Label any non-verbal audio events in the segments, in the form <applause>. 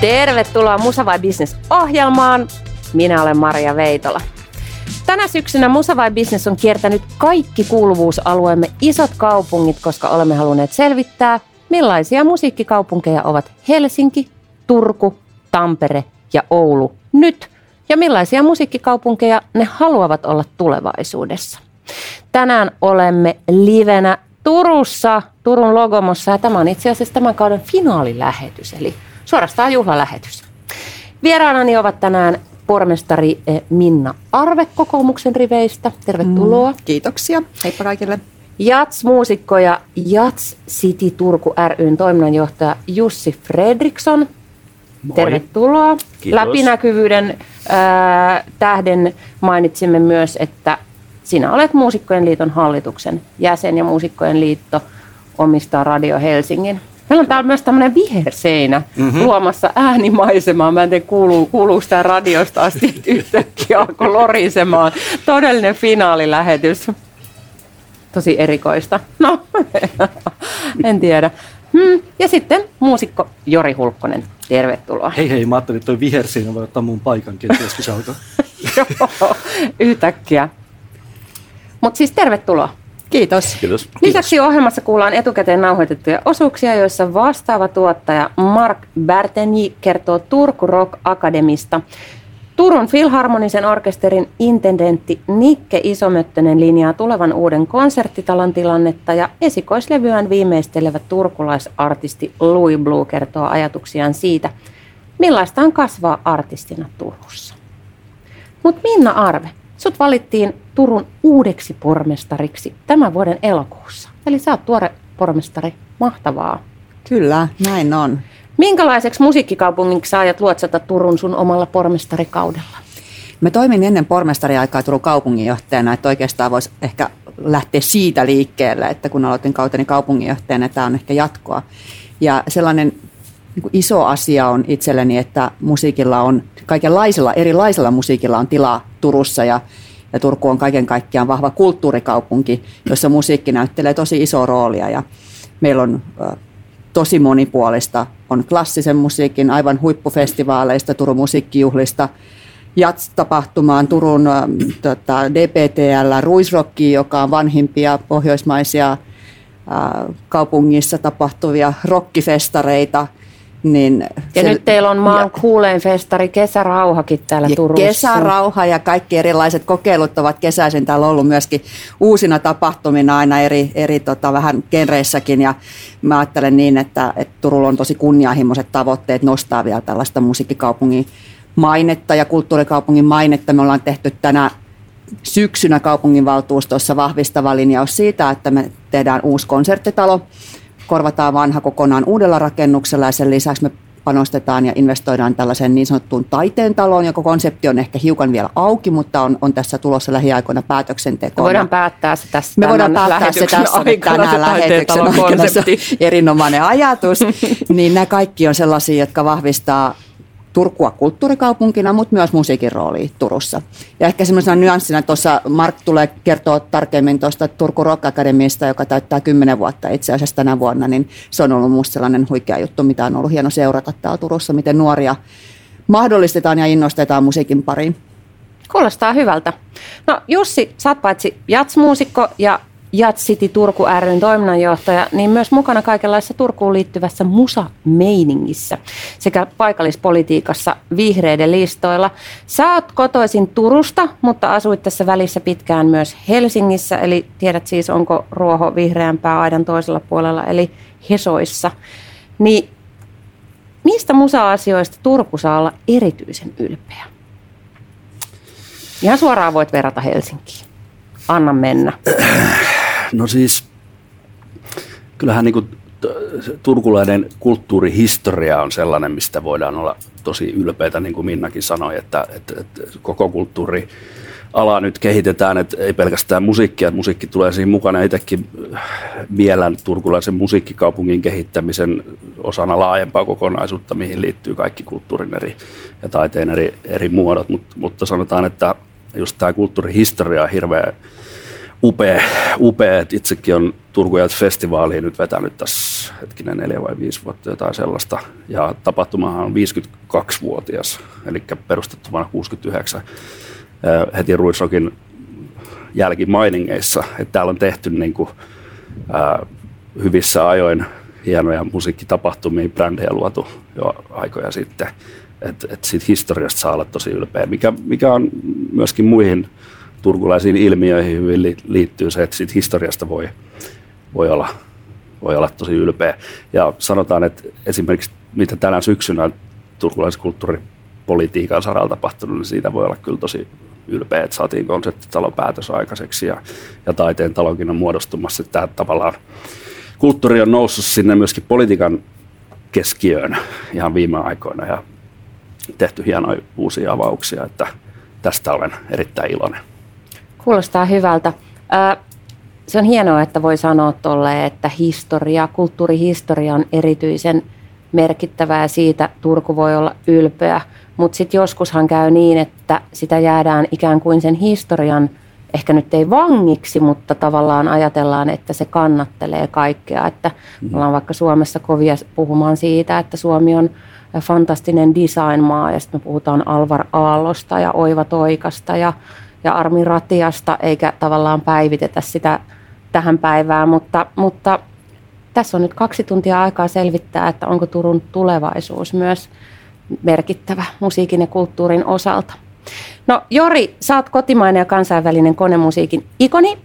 Tervetuloa Musa vai Business ohjelmaan. Minä olen Maria Veitola. Tänä syksynä Musa vai Business on kiertänyt kaikki kuuluvuusalueemme isot kaupungit, koska olemme halunneet selvittää, millaisia musiikkikaupunkeja ovat Helsinki, Turku, Tampere ja Oulu nyt ja millaisia musiikkikaupunkeja ne haluavat olla tulevaisuudessa. Tänään olemme livenä Turussa, Turun Logomossa ja tämä on itse asiassa tämän kauden finaalilähetys, eli suorastaan juhlalähetys. Vieraanani ovat tänään pormestari eh, Minna Arve kokoomuksen riveistä. Tervetuloa. Mm, kiitoksia. Heippa kaikille. Jats-muusikko ja Jats City Turku ryn toiminnanjohtaja Jussi Fredriksson. Moi. Tervetuloa. Kiitos. Läpinäkyvyyden äh, tähden mainitsimme myös, että sinä olet Muusikkojen liiton hallituksen jäsen ja Muusikkojen liitto omistaa Radio Helsingin. Meillä on täällä myös tämmöinen viherseinä mm-hmm. luomassa äänimaisemaa. Mä en tiedä, kuuluu, kuuluu sitä radiosta asti, että yhtäkkiä alkoi lorisemaan. Todellinen finaalilähetys. Tosi erikoista. No, <laughs> en tiedä. Hmm. Ja sitten muusikko Jori Hulkkonen. Tervetuloa. Hei hei, mä ajattelin, että toi viherseinä voi ottaa mun paikan kenties, kun se alkaa. <laughs> Joo, yhtäkkiä. Mutta siis tervetuloa. Kiitos. Kiitos. Lisäksi ohjelmassa kuullaan etukäteen nauhoitettuja osuuksia, joissa vastaava tuottaja Mark Berteni kertoo Turku Rock Akademista. Turun Filharmonisen orkesterin intendentti Nikke Isomöttönen linjaa tulevan uuden konserttitalon tilannetta ja esikoislevyään viimeistelevä turkulaisartisti Louis Blue kertoo ajatuksiaan siitä, millaista on kasvaa artistina Turussa. Mutta Minna Arve, Sut valittiin Turun uudeksi pormestariksi tämän vuoden elokuussa. Eli sä oot tuore pormestari. Mahtavaa. Kyllä, näin on. Minkälaiseksi musiikkikaupungiksi sä ajat luotsata Turun sun omalla pormestarikaudella? Mä toimin ennen pormestariaikaa Turun kaupunginjohtajana, että oikeastaan voisi ehkä lähteä siitä liikkeelle, että kun aloitin kauteni kaupunginjohtajana, tämä on ehkä jatkoa. Ja sellainen niin iso asia on itselleni, että musiikilla on, kaikenlaisella, erilaisella musiikilla on tilaa Turussa ja, ja Turku on kaiken kaikkiaan vahva kulttuurikaupunki, jossa musiikki näyttelee tosi isoa roolia ja meillä on tosi monipuolista. On klassisen musiikin aivan huippufestivaaleista, Turun musiikkijuhlista, Jats-tapahtumaan Turun tota, DPTL, Ruisrokki, joka on vanhimpia pohjoismaisia äh, kaupungissa tapahtuvia rockifestareita – niin ja se, nyt teillä on maan ja, kuuleen festari Kesärauhakin täällä ja Turussa. Kesärauha ja kaikki erilaiset kokeilut ovat kesäisin täällä ollut myöskin uusina tapahtumina aina eri, eri tota, vähän genreissäkin. Ja mä ajattelen niin, että, että Turulla on tosi kunnianhimoiset tavoitteet nostaa vielä tällaista musiikkikaupungin mainetta ja kulttuurikaupungin mainetta. Me ollaan tehty tänä syksynä kaupunginvaltuustossa vahvistava linjaus siitä, että me tehdään uusi konserttitalo – korvataan vanha kokonaan uudella rakennuksella ja sen lisäksi me panostetaan ja investoidaan tällaiseen niin sanottuun taiteen taloon, joka konsepti on ehkä hiukan vielä auki, mutta on, on tässä tulossa lähiaikoina päätöksentekoon. Me voidaan päättää se tässä Me voidaan päättää se tässä aikana, tänään lähetyksen aikana. Se erinomainen ajatus. <laughs> niin nämä kaikki on sellaisia, jotka vahvistaa Turkua kulttuurikaupunkina, mutta myös musiikin rooli Turussa. Ja ehkä semmoisena nyanssina tuossa Mark tulee kertoa tarkemmin tuosta Turku Rock Academista, joka täyttää kymmenen vuotta itse asiassa tänä vuonna, niin se on ollut minusta sellainen huikea juttu, mitä on ollut hieno seurata täällä Turussa, miten nuoria mahdollistetaan ja innostetaan musiikin pariin. Kuulostaa hyvältä. No Jussi, sä oot paitsi jatsmuusikko ja Jat City Turku ryn toiminnanjohtaja, niin myös mukana kaikenlaisessa Turkuun liittyvässä musa-meiningissä sekä paikallispolitiikassa vihreiden listoilla. Sä oot kotoisin Turusta, mutta asuit tässä välissä pitkään myös Helsingissä, eli tiedät siis onko ruoho vihreämpää aidan toisella puolella, eli Hesoissa. Niin mistä musa-asioista Turku saa olla erityisen ylpeä? Ihan suoraan voit verrata Helsinkiin. Anna mennä. No siis, kyllähän niin kuin turkulainen kulttuurihistoria on sellainen, mistä voidaan olla tosi ylpeitä, niin kuin Minnakin sanoi, että, että, että koko kulttuuri ala nyt kehitetään, että ei pelkästään musiikkia, että musiikki tulee siinä mukana. Itsekin mielen turkulaisen musiikkikaupungin kehittämisen osana laajempaa kokonaisuutta, mihin liittyy kaikki kulttuurin eri ja taiteen eri, eri muodot, Mut, mutta sanotaan, että just tämä kulttuurihistoria on hirveän upea, upea, että itsekin on Turku festivaaliin nyt vetänyt tässä hetkinen neljä vai viisi vuotta jotain sellaista. Ja tapahtumahan on 52-vuotias, eli perustettu vuonna 69 heti Ruisrokin jälkimainingeissa. Että täällä on tehty niin kuin, ää, hyvissä ajoin hienoja musiikkitapahtumia, brändejä luotu jo aikoja sitten. Että et siitä historiasta saa olla tosi ylpeä, mikä, mikä on myöskin muihin turkulaisiin ilmiöihin hyvin liittyy se, että siitä historiasta voi, voi, olla, voi olla tosi ylpeä. Ja sanotaan, että esimerkiksi mitä tänä syksynä turkulaiskulttuuripolitiikan saralla tapahtunut, niin siitä voi olla kyllä tosi ylpeä, että saatiin konseptitalon päätös aikaiseksi ja, ja taiteen talonkin on muodostumassa. Tämä tavallaan kulttuuri on noussut sinne myöskin politiikan keskiöön ihan viime aikoina ja tehty hienoja uusia avauksia, että tästä olen erittäin iloinen. Kuulostaa hyvältä. Se on hienoa, että voi sanoa tolle, että historia, kulttuurihistoria on erityisen merkittävää ja siitä Turku voi olla ylpeä. Mutta sitten joskushan käy niin, että sitä jäädään ikään kuin sen historian, ehkä nyt ei vangiksi, mutta tavallaan ajatellaan, että se kannattelee kaikkea. Että me ollaan vaikka Suomessa kovia puhumaan siitä, että Suomi on fantastinen designmaa ja sitten me puhutaan Alvar Aallosta ja Oiva Toikasta ja ja Armi Ratiasta, eikä tavallaan päivitetä sitä tähän päivään, mutta, mutta tässä on nyt kaksi tuntia aikaa selvittää, että onko Turun tulevaisuus myös merkittävä musiikin ja kulttuurin osalta. No Jori, sä oot kotimainen ja kansainvälinen konemusiikin ikoni,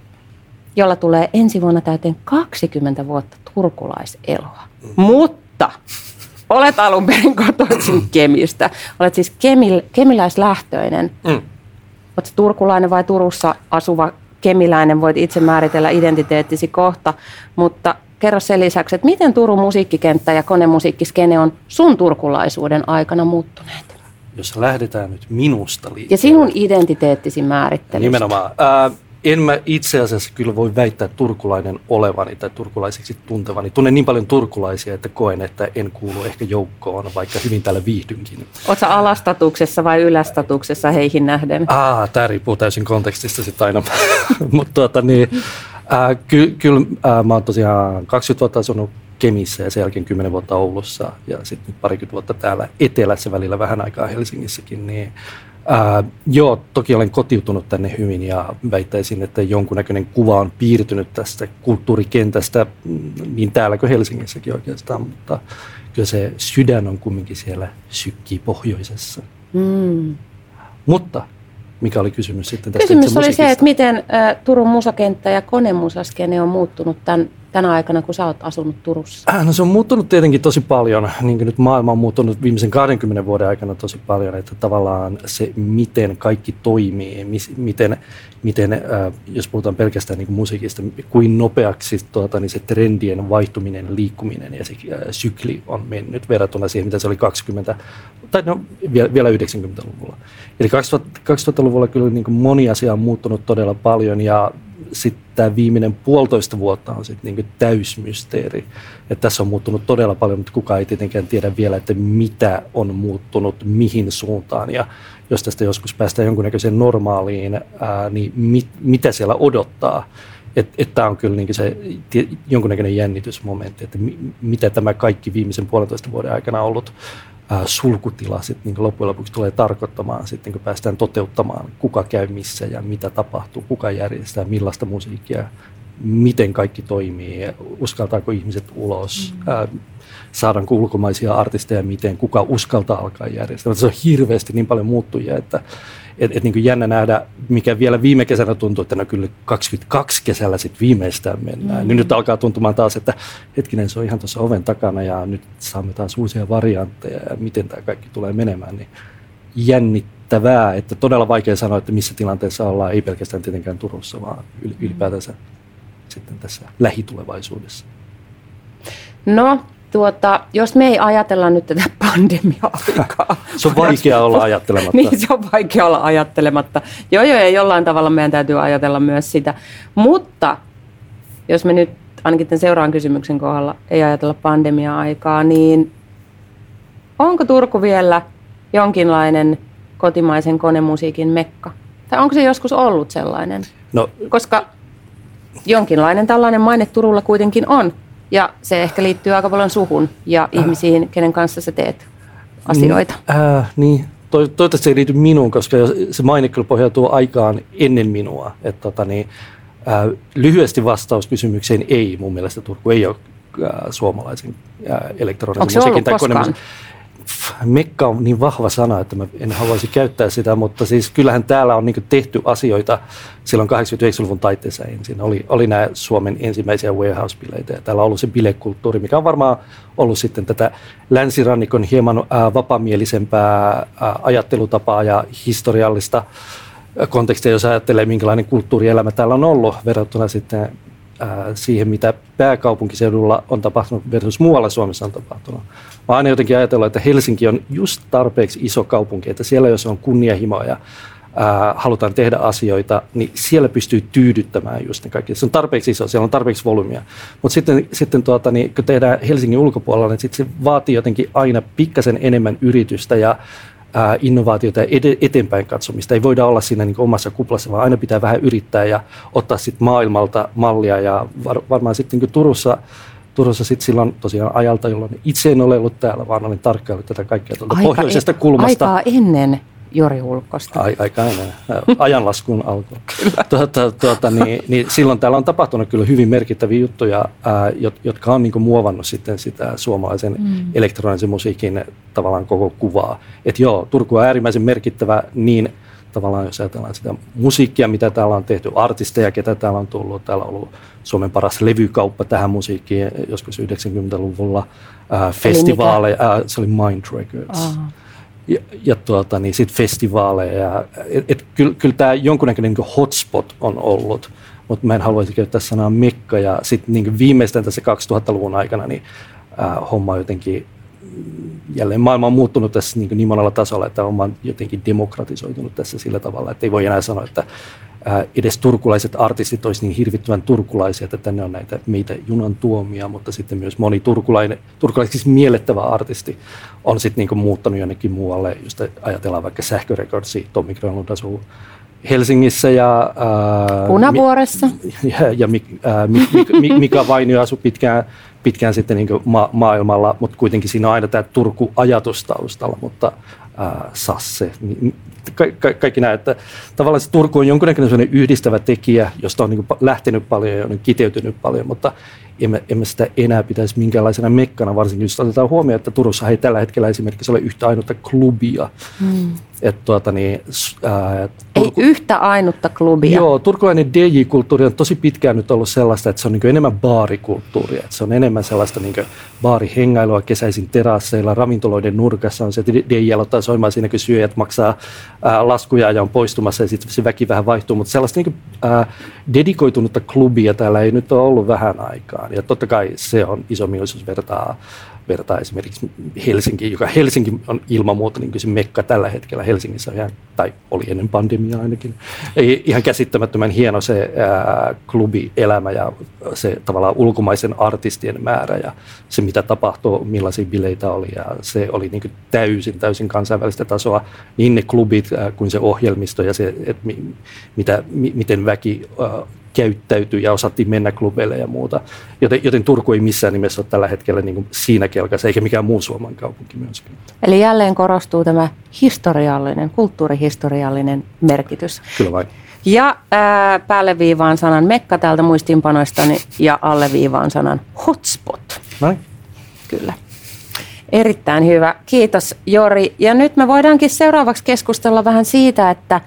jolla tulee ensi vuonna täyteen 20 vuotta turkulaiseloa. Mm. Mutta olet alun perin kotoisin Kemistä. Olet siis kemil, kemiläislähtöinen. Mm. Oletko turkulainen vai Turussa asuva kemiläinen, voit itse määritellä identiteettisi kohta, mutta kerro sen lisäksi, että miten Turun musiikkikenttä ja konemusiikkiskene on sun turkulaisuuden aikana muuttuneet? Jos lähdetään nyt minusta liikkeelle. Ja sinun identiteettisi määrittelystä. Nimenomaan. Äh, en mä itse asiassa kyllä voi väittää turkulainen olevani tai turkulaiseksi tuntevani. Tunnen niin paljon turkulaisia, että koen, että en kuulu ehkä joukkoon, vaikka hyvin täällä viihdynkin. Oletko alastatuksessa vai ylästatuksessa heihin nähden? Ah, tämä riippuu täysin kontekstista sitten aina. <laughs> Mutta tuota, niin, äh, ky- kyllä äh, mä oon tosiaan 20 vuotta asunut Kemissä ja sen jälkeen 10 vuotta Oulussa ja sitten parikymmentä vuotta täällä etelässä välillä vähän aikaa Helsingissäkin, niin Ää, joo, toki olen kotiutunut tänne hyvin ja väittäisin, että jonkunnäköinen kuva on piirtynyt tästä kulttuurikentästä mm, niin täällä kuin Helsingissäkin oikeastaan, mutta kyllä se sydän on kumminkin siellä sykkii pohjoisessa. Mm. Mutta mikä oli kysymys sitten tästä Kysymys oli se, että miten ä, Turun musakenttä ja konemusaskene on muuttunut tämän tänä aikana, kun sä oot asunut Turussa? Äh, no se on muuttunut tietenkin tosi paljon, niin kuin nyt maailma on muuttunut viimeisen 20 vuoden aikana tosi paljon, että tavallaan se, miten kaikki toimii, miten, miten äh, jos puhutaan pelkästään niin kuin musiikista, kuin nopeaksi tuota, niin se trendien vaihtuminen, liikkuminen ja se äh, sykli on mennyt verrattuna siihen, mitä se oli 20, tai no vielä, vielä 90-luvulla. Eli 2000, 2000-luvulla kyllä niin kuin moni asia on muuttunut todella paljon ja sitten tämä viimeinen puolitoista vuotta on sitten niin täysmysteeri. Et tässä on muuttunut todella paljon, mutta kukaan ei tietenkään tiedä vielä, että mitä on muuttunut, mihin suuntaan. Ja jos tästä joskus päästään jonkunnäköiseen normaaliin, ää, niin mit, mitä siellä odottaa. Että et tämä on kyllä niin se jonkunnäköinen jännitysmomentti, että mi, mitä tämä kaikki viimeisen puolentoista vuoden aikana ollut sulkutila sitten niin loppujen lopuksi tulee tarkoittamaan sitten, kun päästään toteuttamaan, kuka käy missä ja mitä tapahtuu, kuka järjestää, millaista musiikkia, miten kaikki toimii, uskaltaako ihmiset ulos, mm. ää, saadaanko ulkomaisia artisteja, miten, kuka uskaltaa alkaa järjestää. Se on hirveästi niin paljon muuttujia, että et, et niin jännä nähdä, mikä vielä viime kesänä tuntui, että no kyllä 22 kesällä sitten viimeistään mennään. Mm. Niin nyt alkaa tuntumaan taas, että hetkinen, se on ihan tuossa oven takana ja nyt saamme taas uusia variantteja ja miten tämä kaikki tulee menemään. Niin jännittävää, että todella vaikea sanoa, että missä tilanteessa ollaan, ei pelkästään tietenkään Turussa, vaan ylipäätänsä sitten tässä lähitulevaisuudessa. No, tuota, jos me ei ajatella nyt tätä <laughs> pandemia-aikaa. se on vaikea olla ajattelematta. niin, se on vaikea olla ajattelematta. Joo, joo, ja jollain tavalla meidän täytyy ajatella myös sitä. Mutta jos me nyt ainakin tämän seuraavan kysymyksen kohdalla ei ajatella pandemia-aikaa, niin onko Turku vielä jonkinlainen kotimaisen konemusiikin mekka? Tai onko se joskus ollut sellainen? No, Koska jonkinlainen tällainen maine Turulla kuitenkin on. Ja se ehkä liittyy aika paljon suhun ja äh. ihmisiin, kenen kanssa sä teet asioita. Niin, äh, niin. To- toivottavasti se ei liity minuun, koska se maine kyllä pohjautuu aikaan ennen minua. Et, tota, niin, äh, lyhyesti vastaus kysymykseen ei mun mielestä Turku ei ole äh, suomalaisen äh, elektronisen musiikin tai? Mekka on niin vahva sana, että mä en haluaisi käyttää sitä, mutta siis kyllähän täällä on niin tehty asioita silloin 89-luvun taitteessa ensin. Oli, oli nämä Suomen ensimmäisiä warehouse-bileitä ja täällä on ollut se bilekulttuuri, mikä on varmaan ollut sitten tätä länsirannikon hieman ää, vapamielisempää ää, ajattelutapaa ja historiallista kontekstia, jos ajattelee, minkälainen kulttuurielämä täällä on ollut verrattuna sitten siihen, mitä pääkaupunkiseudulla on tapahtunut versus muualla Suomessa on tapahtunut. Mä aina jotenkin ajatellut, että Helsinki on just tarpeeksi iso kaupunki, että siellä jos on kunnianhimoa ja ää, halutaan tehdä asioita, niin siellä pystyy tyydyttämään just ne kaikki. Se on tarpeeksi iso, siellä on tarpeeksi volyymia. Mutta sitten, sitten tuota, niin, kun tehdään Helsingin ulkopuolella, niin sit se vaatii jotenkin aina pikkasen enemmän yritystä ja innovaatiota ja eteenpäin katsomista. Ei voida olla siinä niin omassa kuplassa, vaan aina pitää vähän yrittää ja ottaa sitten maailmalta mallia. Ja var, varmaan sitten niin Turussa, Turussa sitten silloin tosiaan ajalta, jolloin itse en ole ollut täällä, vaan olin tarkkaillut tätä kaikkea tuolta Aika pohjoisesta e- kulmasta. Aikaa ennen Jori Hulkosta. Ai, aika ennen, ajanlaskun alku. <laughs> tuota, tuota, niin, niin silloin täällä on tapahtunut kyllä hyvin merkittäviä juttuja, ää, jotka on niin muovannut sitten sitä suomalaisen mm. elektronisen musiikin tavallaan koko kuvaa. Että joo, Turku on äärimmäisen merkittävä niin tavallaan, jos ajatellaan sitä musiikkia, mitä täällä on tehty, artisteja, ketä täällä on tullut. Täällä on ollut Suomen paras levykauppa tähän musiikkiin joskus 90-luvulla. Ää, festivaaleja, ää, se oli Mind Records. Aha ja, ja tuota, niin sit festivaaleja. Et, et, kyllä, kyllä tämä jonkunnäköinen niin hotspot on ollut, mutta mä en haluaisi käyttää sanaa mekka. Ja sitten niin viimeistään tässä 2000-luvun aikana niin äh, homma on jotenkin jälleen maailma on muuttunut tässä niin, niin monella tasolla, että on jotenkin demokratisoitunut tässä sillä tavalla, että ei voi enää sanoa, että edes turkulaiset artistit olisi niin hirvittävän turkulaisia, että tänne on näitä meitä junan tuomia, mutta sitten myös moni turkulainen, turkulaisiksi siis miellettävä artisti on sitten niin muuttanut jonnekin muualle, just ajatellaan vaikka sähkörekordsi, Tommi Grönlund asuu Helsingissä ja... Ää, Punavuoressa. <laughs> Ja, ja ää, Mika Vainio asui pitkään, pitkään sitten niin ma- maailmalla, mutta kuitenkin siinä on aina tämä Turku-ajatus taustalla, mutta ää, Sasse, ka- ka- kaikki nämä, että tavallaan se Turku on jonkinnäköinen yhdistävä tekijä, josta on niin lähtenyt paljon ja on kiteytynyt paljon, mutta emme, emme sitä enää pitäisi minkäänlaisena mekkana, varsinkin jos otetaan huomioon, että Turussa ei tällä hetkellä esimerkiksi ole yhtä ainutta klubia. Hmm. Et, tuota, niin, ää, Turku... Ei yhtä ainutta klubia. Joo, turkulainen DJ-kulttuuri on tosi pitkään nyt ollut sellaista, että se on niin niin baarikulttuuria. Että se on enemmän sellaista niin baarihengailua kesäisin terasseilla, ravintoloiden nurkassa on se, että DJ aloittaa soimaan siinä, kun syöjät maksaa ää, laskuja ja on poistumassa ja sitten se väki vähän vaihtuu. Mutta sellaista niin kuin, ää, dedikoitunutta klubia täällä ei nyt ole ollut vähän aikaan. Ja totta kai se on iso mielisyys vertaa vertaa esimerkiksi Helsinki, joka Helsinki on ilman muuta niin se mekka tällä hetkellä Helsingissä, ihan, tai oli ennen pandemiaa ainakin. Ei, ihan käsittämättömän hieno se ää, klubielämä ja se tavallaan ulkomaisen artistien määrä ja se mitä tapahtui, millaisia bileitä oli ja se oli niin täysin, täysin kansainvälistä tasoa, niin ne klubit ää, kuin se ohjelmisto ja se, että mi, mitä, mi, miten väki ää, käyttäytyi ja osattiin mennä klubeille ja muuta. Joten, joten Turku ei missään nimessä ole tällä hetkellä niin kuin siinä kelkassa, eikä mikään muu Suomen kaupunki myöskään. Eli jälleen korostuu tämä historiallinen, kulttuurihistoriallinen merkitys. Kyllä vain. Ja ää, päälle viivaan sanan mekka täältä muistiinpanoistani ja alle viivaan sanan hotspot. Noin. Kyllä. Erittäin hyvä. Kiitos Jori. Ja nyt me voidaankin seuraavaksi keskustella vähän siitä, että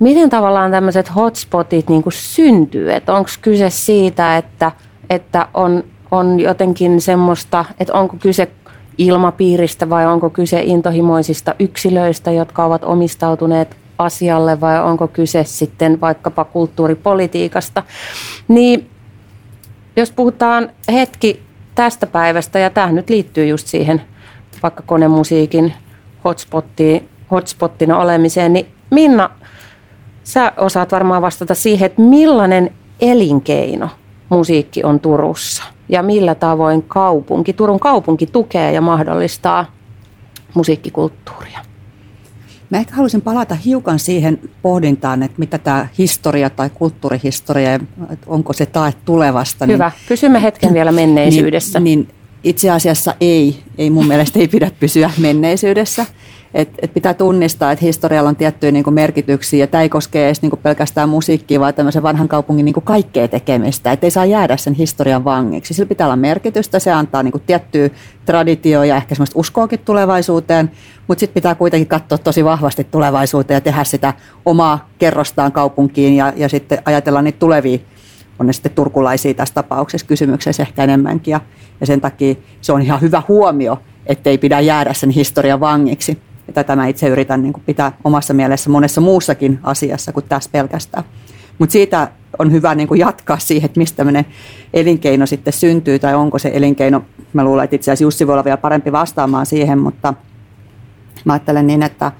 miten tavallaan tämmöiset hotspotit niin kuin syntyy? Onko kyse siitä, että, että on, on jotenkin semmoista, että onko kyse ilmapiiristä vai onko kyse intohimoisista yksilöistä, jotka ovat omistautuneet asialle vai onko kyse sitten vaikkapa kulttuuripolitiikasta. Niin jos puhutaan hetki tästä päivästä, ja tämä nyt liittyy just siihen vaikka konemusiikin hotspottiin, hotspottina olemiseen, niin Minna, Sä osaat varmaan vastata siihen, että millainen elinkeino musiikki on Turussa ja millä tavoin kaupunki, Turun kaupunki tukee ja mahdollistaa musiikkikulttuuria? Mä ehkä haluaisin palata hiukan siihen pohdintaan, että mitä tämä historia tai kulttuurihistoria, että onko se tae tulevasta. Niin- Hyvä. Niin, Pysymme hetken vielä <clears throat> menneisyydessä. Niin, niin itse asiassa ei, ei mun mielestä ei pidä pysyä menneisyydessä. Et, et pitää tunnistaa, että historialla on tiettyjä niin merkityksiä ja tämä ei koske edes niin pelkästään musiikkia, vaan tämmöisen vanhan kaupungin niin kaikkea tekemistä. Että ei saa jäädä sen historian vangiksi. Sillä pitää olla merkitystä, se antaa niin tiettyä traditioa ja ehkä semmoista uskoakin tulevaisuuteen, mutta sitten pitää kuitenkin katsoa tosi vahvasti tulevaisuuteen ja tehdä sitä omaa kerrostaan kaupunkiin ja, ja sitten ajatella niitä tulevia on ne sitten turkulaisia tässä tapauksessa kysymyksessä ehkä enemmänkin. Ja, ja sen takia se on ihan hyvä huomio, ettei pidä jäädä sen historian vangiksi. Tätä mä itse yritän niin pitää omassa mielessä monessa muussakin asiassa kuin tässä pelkästään. Mutta siitä on hyvä niin jatkaa siihen, että mistä tämmöinen elinkeino sitten syntyy tai onko se elinkeino. Mä luulen, että itse asiassa Jussi voi olla vielä parempi vastaamaan siihen, mutta mä ajattelen niin, että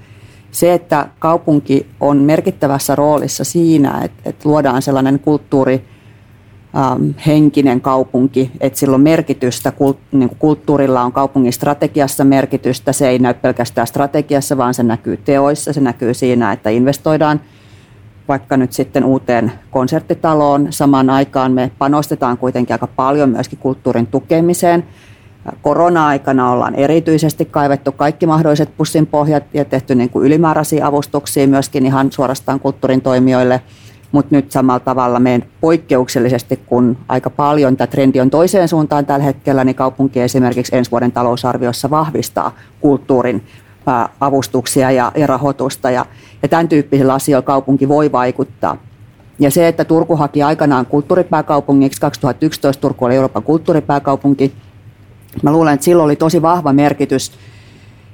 se, että kaupunki on merkittävässä roolissa siinä, että, että luodaan sellainen kulttuuri, ähm, henkinen kaupunki, että sillä on merkitystä, niin kulttuurilla on kaupungin strategiassa merkitystä, se ei näy pelkästään strategiassa, vaan se näkyy teoissa, se näkyy siinä, että investoidaan vaikka nyt sitten uuteen konserttitaloon. Samaan aikaan me panostetaan kuitenkin aika paljon myöskin kulttuurin tukemiseen. Korona-aikana ollaan erityisesti kaivettu kaikki mahdolliset pussin pohjat ja tehty niin kuin ylimääräisiä avustuksia myöskin ihan suorastaan kulttuurin toimijoille – mutta nyt samalla tavalla meidän poikkeuksellisesti, kun aika paljon tämä trendi on toiseen suuntaan tällä hetkellä, niin kaupunki esimerkiksi ensi vuoden talousarviossa vahvistaa kulttuurin avustuksia ja, ja rahoitusta ja, ja tämän tyyppisillä asioilla kaupunki voi vaikuttaa. Ja se, että Turku haki aikanaan kulttuuripääkaupungiksi, 2011 Turku oli Euroopan kulttuuripääkaupunki, mä luulen, että silloin oli tosi vahva merkitys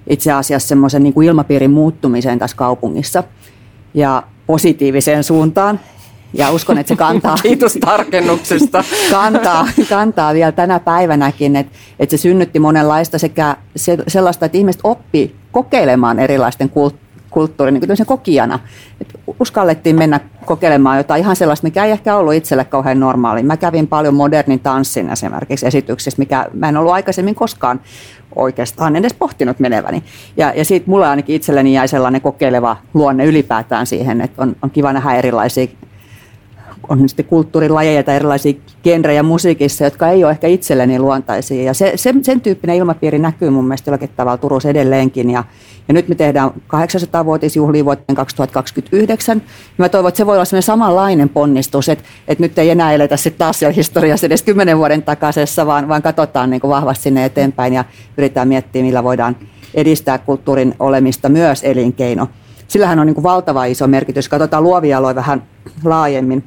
itse asiassa semmoisen niin kuin ilmapiirin muuttumiseen tässä kaupungissa. Ja positiiviseen suuntaan. Ja uskon, että se kantaa... <laughs> Kiitos tarkennuksesta. <laughs> kantaa, kantaa vielä tänä päivänäkin, että, että se synnytti monenlaista sekä se, sellaista, että ihmiset oppi kokeilemaan erilaisten kulttuurin niin kuin kokijana. Et uskallettiin mennä kokeilemaan jotain ihan sellaista, mikä ei ehkä ollut itselle kauhean normaali. Mä kävin paljon modernin tanssin esimerkiksi esityksissä, mikä mä en ollut aikaisemmin koskaan oikeastaan edes pohtinut meneväni. Ja, ja siitä mulle ainakin itselleni jäi sellainen kokeileva luonne ylipäätään siihen, että on, on kiva nähdä erilaisia on sitten kulttuurilajeja tai erilaisia genrejä musiikissa, jotka ei ole ehkä itselleni luontaisia. Ja se, se, sen tyyppinen ilmapiiri näkyy mun mielestä jollakin tavalla Turussa edelleenkin. Ja, ja nyt me tehdään 800-vuotisjuhlia vuoteen 2029. Ja mä toivon, että se voi olla sellainen samanlainen ponnistus, että, että nyt ei enää eletä sitten taas siellä historiassa edes kymmenen vuoden takaisessa, vaan, vaan katsotaan niin kuin vahvasti sinne eteenpäin ja yritetään miettiä, millä voidaan edistää kulttuurin olemista myös elinkeino. Sillähän on niin kuin valtava iso merkitys. Katsotaan luovia aloja vähän laajemmin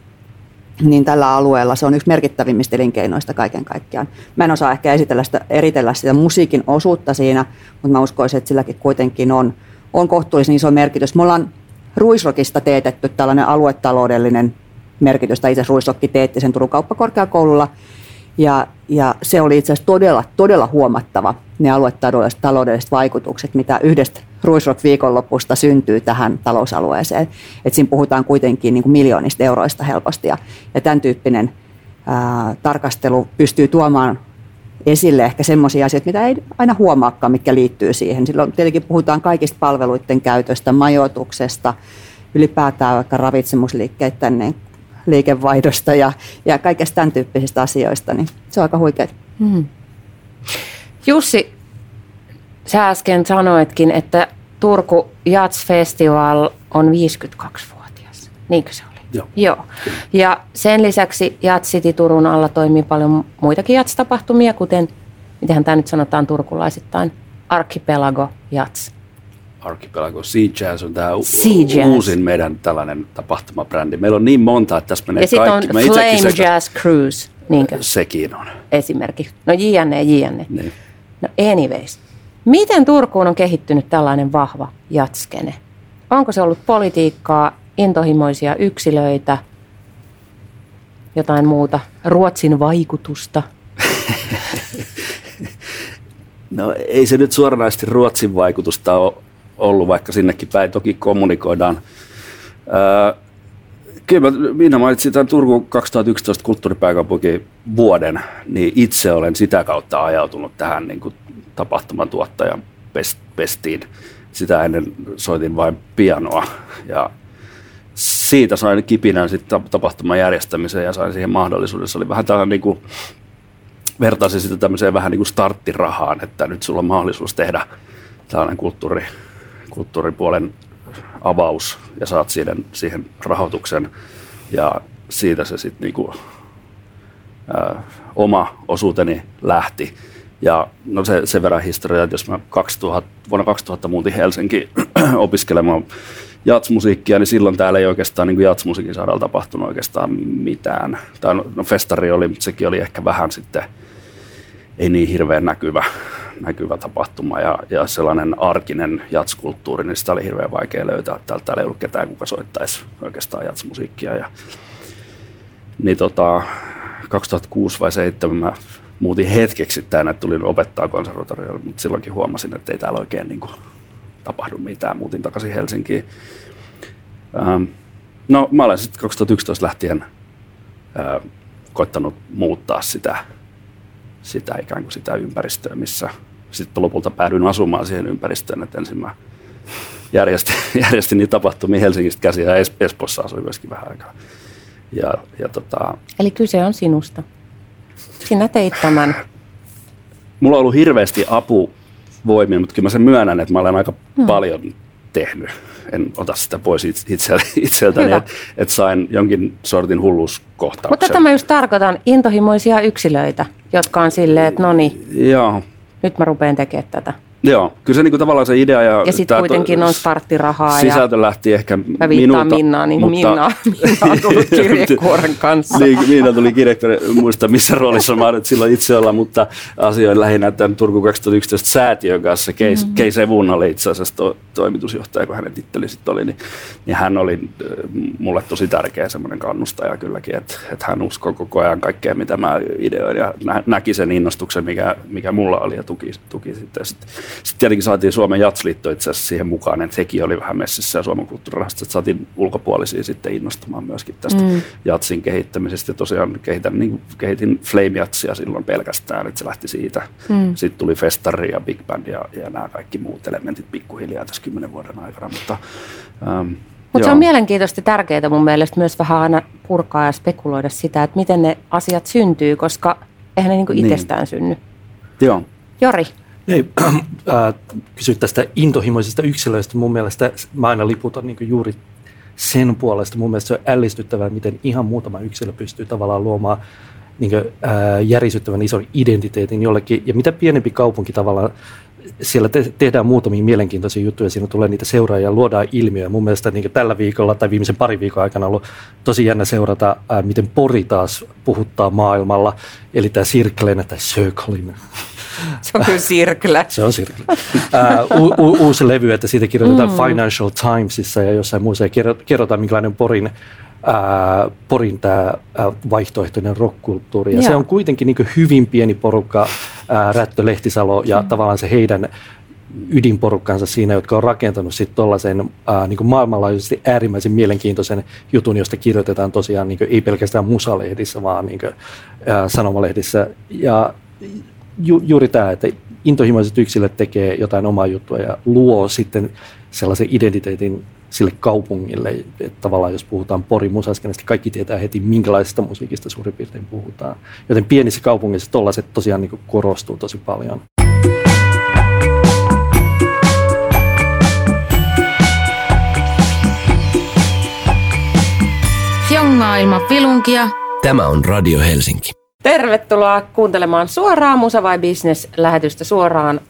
niin tällä alueella se on yksi merkittävimmistä elinkeinoista kaiken kaikkiaan. Mä en osaa ehkä esitellä sitä, eritellä sitä musiikin osuutta siinä, mutta mä uskoisin, että silläkin kuitenkin on, on kohtuullisen iso merkitys. Me ollaan Ruisrokista teetetty tällainen aluetaloudellinen merkitys, tai itse Ruisrokki teetti sen Turun kauppakorkeakoululla, ja, ja se oli itse asiassa todella, todella huomattava, ne aluetaloudelliset taloudelliset vaikutukset, mitä yhdestä Ruisrock viikonlopusta syntyy tähän talousalueeseen. Et siinä puhutaan kuitenkin niin kuin miljoonista euroista helposti ja, ja tämän tyyppinen ää, tarkastelu pystyy tuomaan esille ehkä semmoisia asioita, mitä ei aina huomaakaan, mikä liittyy siihen. Silloin tietenkin puhutaan kaikista palveluiden käytöstä, majoituksesta, ylipäätään vaikka ravitsemusliikkeiden liikevaihdosta ja, ja kaikesta tämän tyyppisistä asioista, niin se on aika huikeaa. Hmm. Jussi, sä äsken sanoitkin, että Turku Jats Festival on 52-vuotias. Niinkö se oli? Joo. Joo. Ja sen lisäksi Jats City Turun alla toimii paljon muitakin Jats-tapahtumia, kuten, miten tämä nyt sanotaan turkulaisittain, Archipelago Jats. Archipelago Sea Jazz on tämä u- uusin meidän tällainen tapahtumabrändi. Meillä on niin monta, että tässä menee ja kaikki. Ja sitten on Flame Jazz Cruise. Niinkö? Sekin on. Esimerkiksi. No JNE, JNE. Niin. No anyways. Miten Turkuun on kehittynyt tällainen vahva jatskene? Onko se ollut politiikkaa, intohimoisia yksilöitä, jotain muuta, Ruotsin vaikutusta? <laughs> No ei se nyt suoranaisesti Ruotsin vaikutusta ole ollut, vaikka sinnekin päin toki kommunikoidaan. Kyllä minä mainitsin tämän Turku 2011 kulttuuripääkaupunki vuoden, niin itse olen sitä kautta ajautunut tähän niin kuin tapahtumatuottajan pestiin. sitä ennen soitin vain pianoa ja siitä sain kipinän sitten tapahtuman järjestämiseen ja sain siihen mahdollisuuden. Se oli vähän tällainen niin kuin, vertaisin sitä tämmöiseen vähän niin kuin starttirahaan, että nyt sulla on mahdollisuus tehdä tällainen kulttuuri, kulttuuripuolen avaus ja saat siihen, siihen rahoituksen ja siitä se sitten niinku, oma osuuteni lähti. Ja no se, sen verran historiaa, että jos mä 2000, vuonna 2000 muutin Helsinki <clears throat> opiskelemaan jatsmusiikkia, niin silloin täällä ei oikeastaan niin jatsmusiikin saralla tapahtunut oikeastaan mitään. Tai no, no festari oli, mutta sekin oli ehkä vähän sitten ei niin hirveän näkyvä, näkyvä tapahtuma ja, ja sellainen arkinen jatskulttuuri, niin sitä oli hirveän vaikea löytää. Täältä täällä ei ollut ketään, kuka soittaisi oikeastaan jatsmusiikkia. Ja, niin tota, 2006 vai 2007 mä muutin hetkeksi tänne, tulin opettaa konservatoriolle, mutta silloinkin huomasin, että ei täällä oikein niin kuin, tapahdu mitään. Muutin takaisin Helsinkiin. Ähm, no mä olen sitten 2011 lähtien äh, koittanut muuttaa sitä, sitä ikään kuin sitä ympäristöä, missä sitten lopulta päädyin asumaan siihen ympäristöön, että ensin mä järjestin, <laughs> järjestin niitä tapahtumia Helsingistä käsiä ja Espoossa asuin myöskin vähän aikaa. Ja, ja tota... Eli kyse on sinusta. Sinä teit tämän. Mulla on ollut hirveästi apuvoimia, mutta kyllä mä sen myönnän, että mä olen aika hmm. paljon tehnyt. En ota sitä pois itse, <laughs> itseltäni, että et sain jonkin sortin hulluuskohtauksen. Mutta tätä mä just tarkoitan, intohimoisia yksilöitä, jotka on silleen, että no niin, nyt mä rupean tekemään tätä. Joo, kyllä se niinku tavallaan se idea ja... Ja sitten kuitenkin on starttirahaa. Sisältö ja lähti ehkä mä minulta. Minnaa, <laughs> niin mutta... Minna, Minna on tullut kirjekuoren kanssa. niin, Minna tuli kirjekuoren, muista missä roolissa mä nyt silloin itse olla, mutta asioin lähinnä tämän Turku 2011 säätiön kanssa. Keis, mm-hmm. Keis Evun oli itse asiassa to, toimitusjohtaja, kun hänen titteli sitten oli, niin, niin, hän oli mulle tosi tärkeä semmoinen kannustaja kylläkin, että, että hän uskoi koko ajan kaikkea, mitä mä ideoin ja nä, näki sen innostuksen, mikä, mikä mulla oli ja tuki, tuki sitten. sitten sitten tietenkin saatiin Suomen Jatsliitto itse asiassa siihen mukaan, että sekin oli vähän messissä ja Suomen kulttuurirahasto, että saatiin ulkopuolisia sitten innostumaan myöskin tästä mm. Jatsin kehittämisestä. Ja tosiaan kehitän, niin kehitin Flame Jatsia silloin pelkästään, että se lähti siitä. Mm. Sitten tuli Festari ja Big Band ja, ja nämä kaikki muut elementit pikkuhiljaa tässä kymmenen vuoden aikana. Mutta, ähm, mutta se on mielenkiintoista tärkeää mun mielestä myös vähän aina purkaa ja spekuloida sitä, että miten ne asiat syntyy, koska eihän ne niinku niin itsestään synny. Joo. Jori. Ei, <clears throat> äh, kysyt tästä intohimoisesta yksilöistä. Mun mielestä mä aina liputan niin juuri sen puolesta. Mun mielestä se on ällistyttävää, miten ihan muutama yksilö pystyy tavallaan luomaan niin kuin, äh, järisyttävän ison identiteetin jollekin. Ja mitä pienempi kaupunki tavallaan, siellä te- tehdään muutamia mielenkiintoisia juttuja, siinä tulee niitä seuraajia, luodaan ilmiöjä. Mun mielestä niin tällä viikolla tai viimeisen parin viikon aikana on ollut tosi jännä seurata, ää, miten Pori taas puhuttaa maailmalla. Eli tämä Sirklen tai Circling <laughs> Se on kyllä sirklä. Se on sirklä. Uh, u- u- uusi levy, että siitä kirjoitetaan mm. Financial Timesissa ja jossain muussa kerrotaan, minkälainen Porin uh, Porin tämä uh, vaihtoehtoinen rockkulttuuri. Ja se on kuitenkin niin hyvin pieni porukka, uh, Rättö Lehtisalo ja mm. tavallaan se heidän ydinporukkansa siinä, jotka on rakentanut sitten tuollaisen uh, niin maailmanlaajuisesti äärimmäisen mielenkiintoisen jutun, josta kirjoitetaan tosiaan niin kuin, ei pelkästään musalehdissä, vaan niin kuin, uh, sanomalehdissä. Ja ju, juuri tämä, että intohimoiset yksilöt tekee jotain omaa juttua ja luo sitten sellaisen identiteetin sille kaupungille. Että tavallaan jos puhutaan Porin musaskenesta, kaikki tietää heti, minkälaisesta musiikista suurin piirtein puhutaan. Joten pienissä kaupungeissa tollaiset tosiaan niin korostuu tosi paljon. Jongaa ilman filunkia. Tämä on Radio Helsinki. Tervetuloa kuuntelemaan suoraan Musa vai Business lähetystä suoraan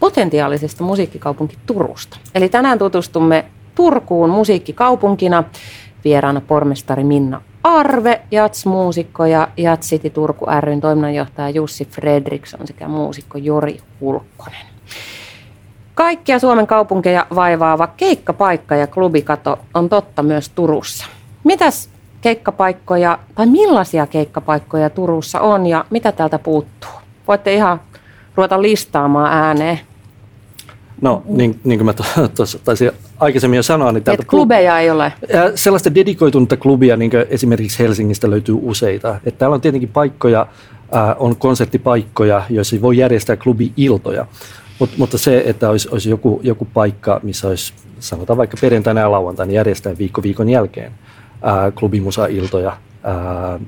potentiaalisesta musiikkikaupunki Turusta. Eli tänään tutustumme Turkuun musiikkikaupunkina. Vieraana pormestari Minna Arve, Jats-muusikko ja Jats City Turku ryn toiminnanjohtaja Jussi Fredriksson sekä muusikko Jori Hulkkonen. Kaikkia Suomen kaupunkeja vaivaava keikkapaikka ja klubikato on totta myös Turussa. Mitäs keikkapaikkoja, tai millaisia keikkapaikkoja Turussa on ja mitä täältä puuttuu? Voitte ihan ruveta listaamaan ääneen. No, niin, niin kuin mä tuossa taisin aikaisemmin jo sanoa, niin täältä... klubeja ei ole. Sellaista dedikoitunutta klubia, niin kuin esimerkiksi Helsingistä löytyy useita. Että täällä on tietenkin paikkoja, on konserttipaikkoja, joissa voi järjestää klubi-iltoja. Mut, mutta se, että olisi, olisi joku, joku paikka, missä olisi sanotaan vaikka perjantaina ja lauantaina järjestää viikko viikon jälkeen ää, klubimusa-iltoja, ää,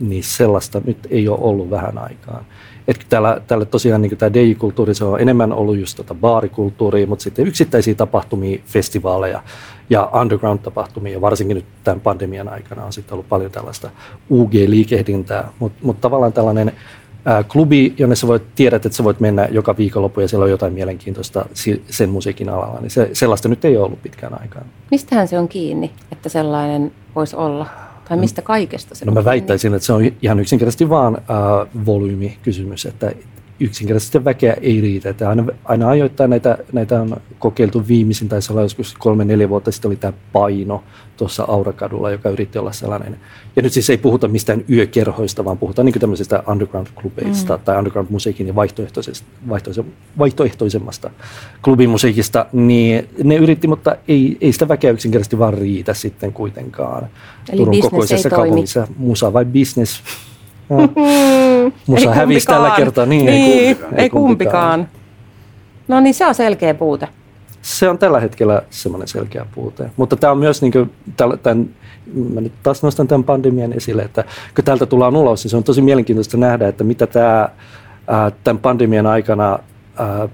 niin sellaista nyt ei ole ollut vähän aikaa. Että täällä, täällä tosiaan niin tämä DJ-kulttuuri, se on enemmän ollut just tota baarikulttuuria, mutta sitten yksittäisiä tapahtumia, festivaaleja ja underground-tapahtumia, varsinkin nyt tämän pandemian aikana on sitten ollut paljon tällaista UG-liikehdintää, mutta mut tavallaan tällainen klubi, jonne sä voit, tiedät, että sä voit mennä joka viikonloppu ja siellä on jotain mielenkiintoista sen musiikin alalla, niin se, sellaista nyt ei ole ollut pitkään aikaan. Mistähän se on kiinni, että sellainen voisi olla? Tai mistä kaikesta se No mä väittäisin, että se on ihan yksinkertaisesti vaan äh, volyymikysymys, että yksinkertaisesti väkeä ei riitä. Että aina, aina ajoittain näitä, näitä on kokeiltu viimeisin, taisi olla joskus kolme-neljä vuotta sitten oli tämä paino tuossa Aurakadulla, joka yritti olla sellainen. Ja nyt siis ei puhuta mistään yökerhoista, vaan puhutaan niin tämmöisistä underground-klubeista mm. tai underground-musiikin ja vaihtoehtoisesta, vaihtoehtoisemmasta klubimusiikista. Niin ne yritti, mutta ei, ei sitä väkeä yksinkertaisesti vaan riitä sitten kuitenkaan. Eli Turun kokoisessa kaupungissa. Musa vai business? <laughs> Musa hävisi tällä kertaa. Niin, niin ei, kumpikaan. ei kumpikaan. No niin, se on selkeä puute. Se on tällä hetkellä semmoinen selkeä puute. Mutta tämä on myös, niin kuin, tämän, mä nyt taas nostan tämän pandemian esille, että kun täältä tullaan ulos, niin se on tosi mielenkiintoista nähdä, että mitä tämä, tämän pandemian aikana ää,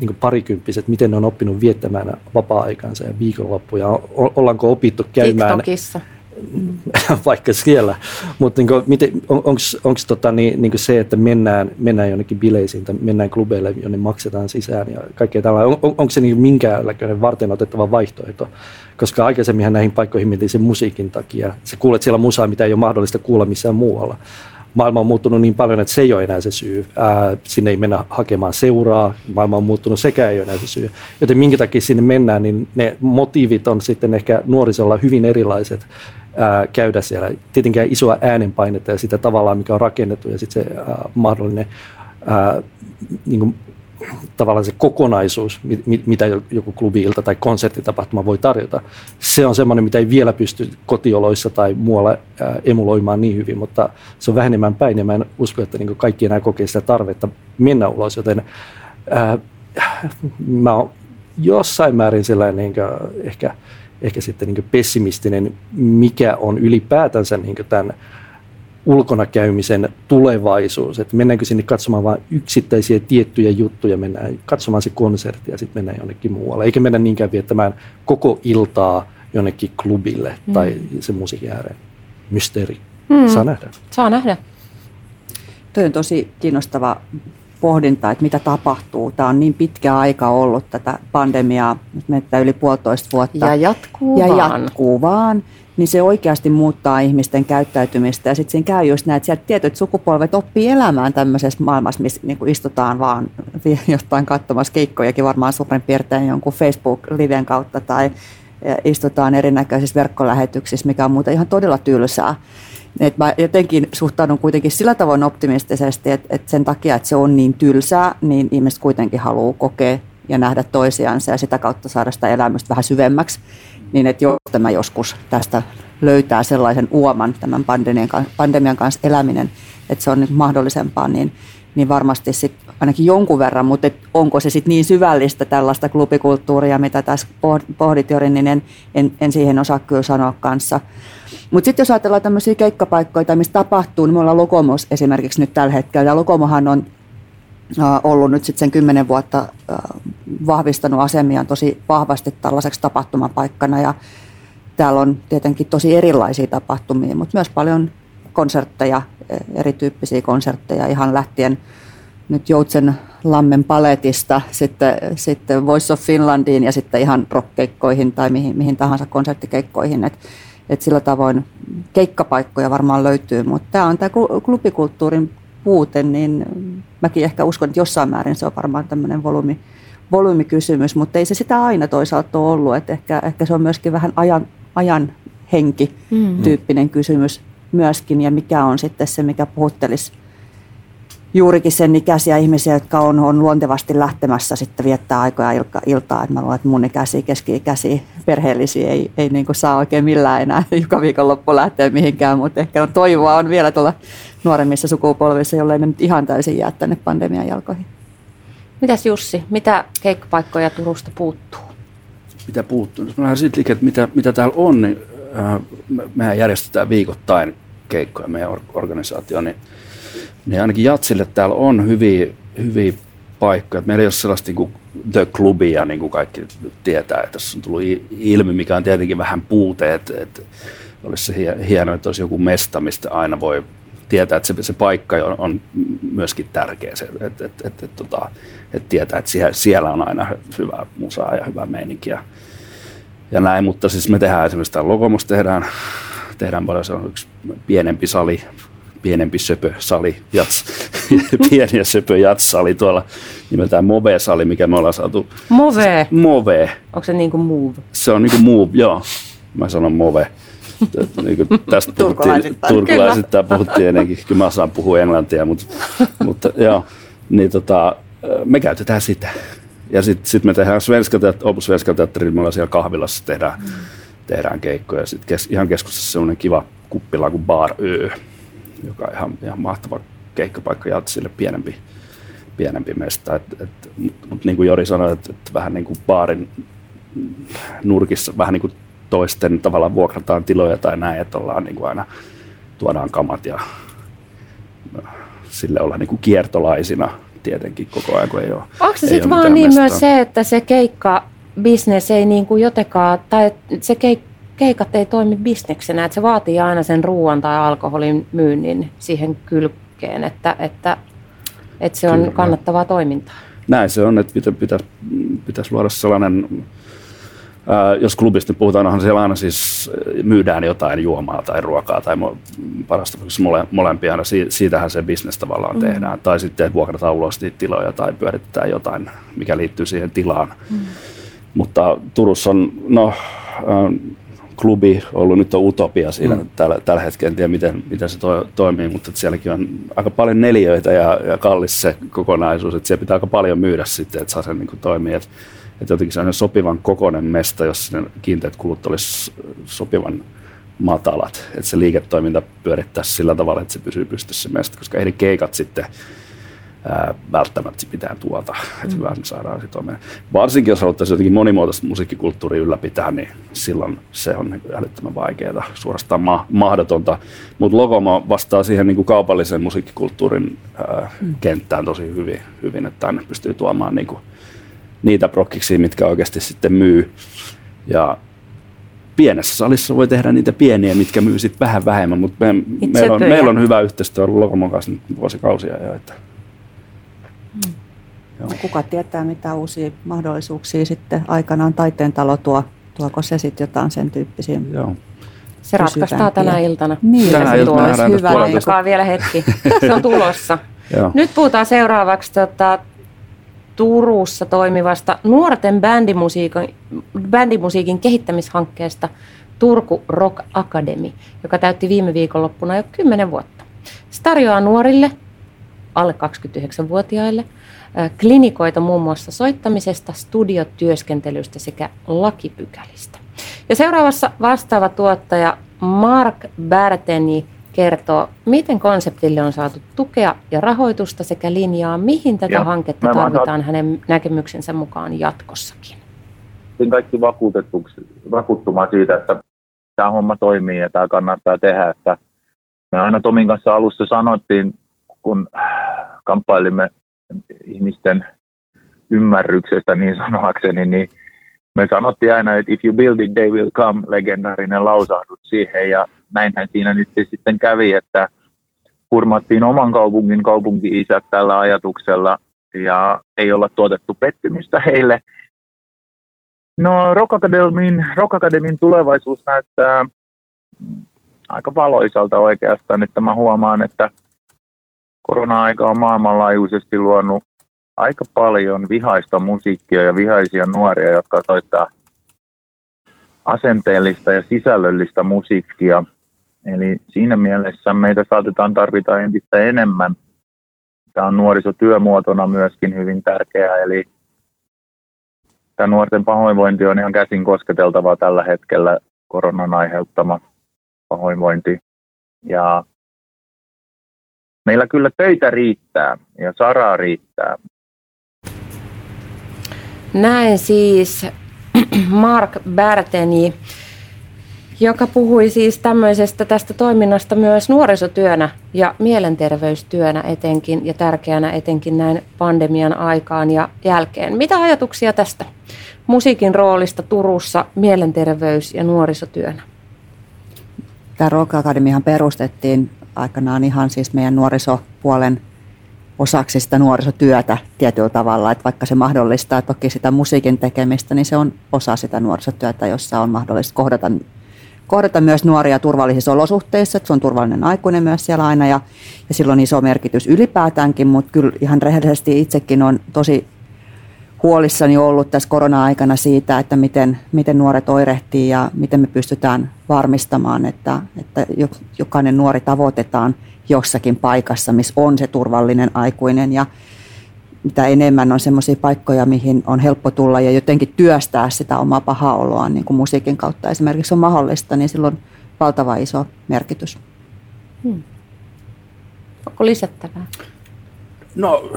niin parikymppiset, miten ne on oppinut viettämään vapaa-aikansa ja viikonloppuja. Ollaanko opittu käymään... TikTokissa <laughs> vaikka siellä. Mutta niin on, onko tota, niin, niin se, että mennään, mennään jonnekin bileisiin tai mennään klubeille, jonne maksetaan sisään ja kaikkea tällä, on, on, onko se niin minkäänlainen varten otettava vaihtoehto? Koska aikaisemminhan näihin paikkoihin mentiin sen musiikin takia. Sä kuulet siellä musaa, mitä ei ole mahdollista kuulla missään muualla maailma on muuttunut niin paljon, että se ei ole enää se syy. Ää, sinne ei mennä hakemaan seuraa, maailma on muuttunut, sekä ei ole enää se syy. Joten minkä takia sinne mennään, niin ne motiivit on sitten ehkä nuorisolla hyvin erilaiset ää, käydä siellä. Tietenkään isoa äänenpainetta ja sitä tavallaan, mikä on rakennettu ja sitten se ää, mahdollinen ää, niin kuin, tavallaan se kokonaisuus, mit, mitä joku klubiilta tai konserttitapahtuma voi tarjota, se on semmoinen, mitä ei vielä pysty kotioloissa tai muualla ää, emuloimaan niin hyvin, mutta se on vähenemään päin ja mä en usko, että niin kaikki enää kokee sitä tarvetta mennä ulos, joten ää, mä oon jossain määrin sellainen niin ehkä ehkä sitten niin pessimistinen, mikä on ylipäätänsä niin tämän ulkona käymisen tulevaisuus. Että mennäänkö sinne katsomaan vain yksittäisiä tiettyjä juttuja, mennään katsomaan se konsertti ja sitten mennään jonnekin muualle. Eikä mennä niinkään viettämään koko iltaa jonnekin klubille mm. tai se musiikin ääreen. Mysteeri. Mm. Saa nähdä. Saa nähdä. Tuo on tosi kiinnostava pohdinta, että mitä tapahtuu. Tämä on niin pitkä aika ollut tätä pandemiaa, että yli puolitoista vuotta. Ja jatkuu ja vaan. jatkuu vaan. Niin se oikeasti muuttaa ihmisten käyttäytymistä. Ja sitten siinä käy just näin, että sieltä tietyt sukupolvet oppii elämään tämmöisessä maailmassa, missä niin kuin istutaan vaan <laughs> jostain katsomassa keikkojakin varmaan suurin piirtein jonkun Facebook-liven kautta tai istutaan erinäköisissä verkkolähetyksissä, mikä on muuten ihan todella tylsää. Et mä jotenkin suhtaudun kuitenkin sillä tavoin optimistisesti, että, että sen takia, että se on niin tylsää, niin ihmiset kuitenkin haluaa kokea ja nähdä toisiansa ja sitä kautta saada sitä elämystä vähän syvemmäksi. Niin että jos tämä joskus tästä löytää sellaisen uoman tämän pandemian, pandemian kanssa eläminen, että se on nyt mahdollisempaa, niin, niin varmasti sit ainakin jonkun verran, mutta onko se sitten niin syvällistä tällaista klubikulttuuria, mitä tässä pohdit Jori, niin en, en, en siihen osaa kyllä sanoa kanssa. Mutta sitten jos ajatellaan tämmöisiä keikkapaikkoja, missä tapahtuu, niin me ollaan Lokomos esimerkiksi nyt tällä hetkellä. Ja Lokomohan on ollut nyt sitten sen kymmenen vuotta vahvistanut asemiaan tosi vahvasti tällaiseksi tapahtumapaikkana. Ja täällä on tietenkin tosi erilaisia tapahtumia, mutta myös paljon konsertteja, e, erityyppisiä konsertteja, ihan lähtien nyt Joutsen Lammen paletista, sitten, sitten Voice of Finlandiin ja sitten ihan rockkeikkoihin tai mihin, mihin tahansa konserttikeikkoihin. Et että sillä tavoin keikkapaikkoja varmaan löytyy, mutta tämä on tämä klubikulttuurin puute, niin mäkin ehkä uskon, että jossain määrin se on varmaan tämmöinen volyymi, volyymikysymys, mutta ei se sitä aina toisaalta ole ollut, että ehkä, ehkä se on myöskin vähän ajan, ajan henki mm. tyyppinen kysymys myöskin, ja mikä on sitten se, mikä puhuttelisi juurikin sen ikäisiä ihmisiä, jotka on, on luontevasti lähtemässä sitten viettää aikoja ilka, iltaa. Et mä luulen, että mun ikäisiä, keski-ikäisiä, perheellisiä ei, ei niin kuin saa oikein millään enää <laughs> joka viikonloppu lähteä mihinkään, mutta ehkä on toivoa on vielä tuolla nuoremmissa sukupolvissa, jollei ne nyt ihan täysin jää tänne pandemian jalkoihin. Mitäs Jussi, mitä keikkapaikkoja Turusta puuttuu? Mitä puuttuu? Jos mä lähden siitä liikkeelle, että mitä, mitä täällä on, niin mehän järjestetään viikoittain keikkoja meidän organisaatio, niin, niin ainakin Jatsille täällä on hyviä, hyviä paikkoja. Meillä ei ole sellaista niin kuin The Clubia, niin kuin kaikki tietää, että tässä on tullut ilmi, mikä on tietenkin vähän puute, että, että olisi se hienoa, että olisi joku mesta, mistä aina voi tietää, että se, se paikka on, on myöskin tärkeä, se, että, että, että, että, tota, että tietää, että siellä, siellä on aina hyvää musaa ja hyvää meininkiä ja näin, mutta siis me tehdään esimerkiksi täällä Logomos tehdään, tehdään paljon, se on yksi pienempi sali, pienempi söpö sali, jats, <laughs> pieni ja söpö jats-sali tuolla nimeltään Move-sali, mikä me ollaan saatu. Move? Move. Onko se niin kuin move? Se on niin kuin move, joo. Mä sanon Move. niin kuin tästä puhuttiin, turkulaisittain puhuttiin ennenkin, kyllä mä osaan puhua englantia, mutta, mutta joo, niin tota, me käytetään sitä. Ja sitten sit me tehdään Svenska, Opus Svenska Teatterilla, me ollaan siellä kahvilassa, tehdään, mm. tehdään keikkoja. Sitten kes, ihan keskustassa semmoinen kiva kuppila kuin Bar Ö, joka on ihan, ihan mahtava keikkapaikka Jatsille, pienempi, pienempi mesta. Mutta mut niin kuin Jori sanoi, että et vähän niin kuin baarin nurkissa, vähän niin kuin toisten tavallaan vuokrataan tiloja tai näin, että ollaan niin kuin aina tuodaan kamat ja sille olla niin kuin kiertolaisina tietenkin koko ajan, kun ei ole Onko se sitten vaan niin myös se, että se keikka business ei niin kuin jotenkaan, tai se keik, keikat ei toimi bisneksenä, että se vaatii aina sen ruoan tai alkoholin myynnin siihen kylkeen, että, että, että se on Kyllä. kannattavaa toimintaa. Näin se on, että pitäisi, pitäisi luoda sellainen jos klubista puhutaan, onhan siellä aina siis myydään jotain juomaa tai ruokaa tai parasta mole, molempia, si, siitähän se bisnes tavallaan mm. tehdään. Tai sitten vuokrataan ulos tiloja tai pyöritetään jotain, mikä liittyy siihen tilaan. Mm. Mutta Turussa on, no, klubi ollut nyt on utopia siinä mm. tällä, tällä hetkellä. En tiedä, miten, miten se to, toimii, mutta sielläkin on aika paljon neliöitä ja, ja kallis se kokonaisuus. Että siellä pitää aika paljon myydä sitten, että saa sen niin toimia että jotenkin sellainen sopivan kokoinen mesta, jos ne kiinteät kulut olisi sopivan matalat, että se liiketoiminta pyörittäisi sillä tavalla, että se pysyy pystyssä mesta, koska ei keikat sitten ää, välttämättä pitää tuota, että mm. hyvä saadaan sitten Varsinkin jos haluttaisiin jotenkin monimuotoista musiikkikulttuuria ylläpitää, niin silloin se on niin älyttömän vaikeaa, suorastaan ma- mahdotonta. Mutta Logomo vastaa siihen niin kuin kaupallisen musiikkikulttuurin ää, mm. kenttään tosi hyvin, hyvin, että tänne pystyy tuomaan niin kuin, niitä prokkiksi, mitkä oikeasti sitten myy. Ja pienessä salissa voi tehdä niitä pieniä, mitkä myy sitten vähän vähemmän, mutta me, meillä, on, meillä on hyvä yhteistyö ollut Lokomon kanssa nyt vuosikausia jo. Että. Mm. Joo. Kuka tietää, mitä uusia mahdollisuuksia sitten aikanaan taiteen talo tuo. Tuoko se sitten jotain sen tyyppisiä Joo. Se ratkaistaan tänä iltana. Niin, tänä se iltana olisi hyvä. vielä hetki. Se on tulossa. <laughs> Nyt puhutaan seuraavaksi tota, Turussa toimivasta nuorten bändimusiikin, bändimusiikin kehittämishankkeesta Turku Rock Academy, joka täytti viime viikonloppuna jo 10 vuotta. Se tarjoaa nuorille, alle 29-vuotiaille, klinikoita muun muassa soittamisesta, studiotyöskentelystä sekä lakipykälistä. Ja seuraavassa vastaava tuottaja Mark Berteni kertoo, miten konseptille on saatu tukea ja rahoitusta sekä linjaa, mihin tätä ja, hanketta tarvitaan hänen näkemyksensä mukaan jatkossakin. Kaikki vakuutetuksi, vakuuttumaan siitä, että tämä homma toimii ja tämä kannattaa tehdä. Että me aina Tomin kanssa alussa sanottiin, kun kamppailimme ihmisten ymmärryksestä niin sanoakseni, niin me sanottiin aina, että if you build it, they will come, legendaarinen lausahdus siihen. Ja näinhän siinä nyt sitten kävi, että kurmattiin oman kaupungin kaupunki-isät tällä ajatuksella ja ei olla tuotettu pettymystä heille. No Rock Academyin, Rock tulevaisuus näyttää aika valoisalta oikeastaan, että mä huomaan, että korona-aika on maailmanlaajuisesti luonut aika paljon vihaista musiikkia ja vihaisia nuoria, jotka soittaa asenteellista ja sisällöllistä musiikkia. Eli siinä mielessä meitä saatetaan tarvita entistä enemmän. Tämä on nuorisotyömuotona myöskin hyvin tärkeää, eli tämä nuorten pahoinvointi on ihan käsin kosketeltavaa tällä hetkellä, koronan aiheuttama pahoinvointi. Ja meillä kyllä töitä riittää ja saraa riittää. Näin siis <clears throat> Mark Bärteni, joka puhui siis tämmöisestä tästä toiminnasta myös nuorisotyönä ja mielenterveystyönä etenkin ja tärkeänä etenkin näin pandemian aikaan ja jälkeen. Mitä ajatuksia tästä musiikin roolista Turussa mielenterveys- ja nuorisotyönä? Tämä Rock Akademiahan perustettiin aikanaan ihan siis meidän nuorisopuolen osaksi sitä nuorisotyötä tietyllä tavalla, että vaikka se mahdollistaa toki sitä musiikin tekemistä, niin se on osa sitä nuorisotyötä, jossa on mahdollista kohdata, kohdata myös nuoria turvallisissa olosuhteissa, että se on turvallinen aikuinen myös siellä aina ja, ja silloin iso merkitys ylipäätäänkin, mutta kyllä ihan rehellisesti itsekin on tosi huolissani ollut tässä korona-aikana siitä, että miten, miten nuoret oirehtii ja miten me pystytään varmistamaan, että, että jokainen nuori tavoitetaan jossakin paikassa, missä on se turvallinen aikuinen ja mitä enemmän on semmoisia paikkoja, mihin on helppo tulla ja jotenkin työstää sitä omaa pahaa oloa, niin kuin musiikin kautta esimerkiksi on mahdollista, niin silloin on valtava iso merkitys. Hmm. Onko lisättävää? No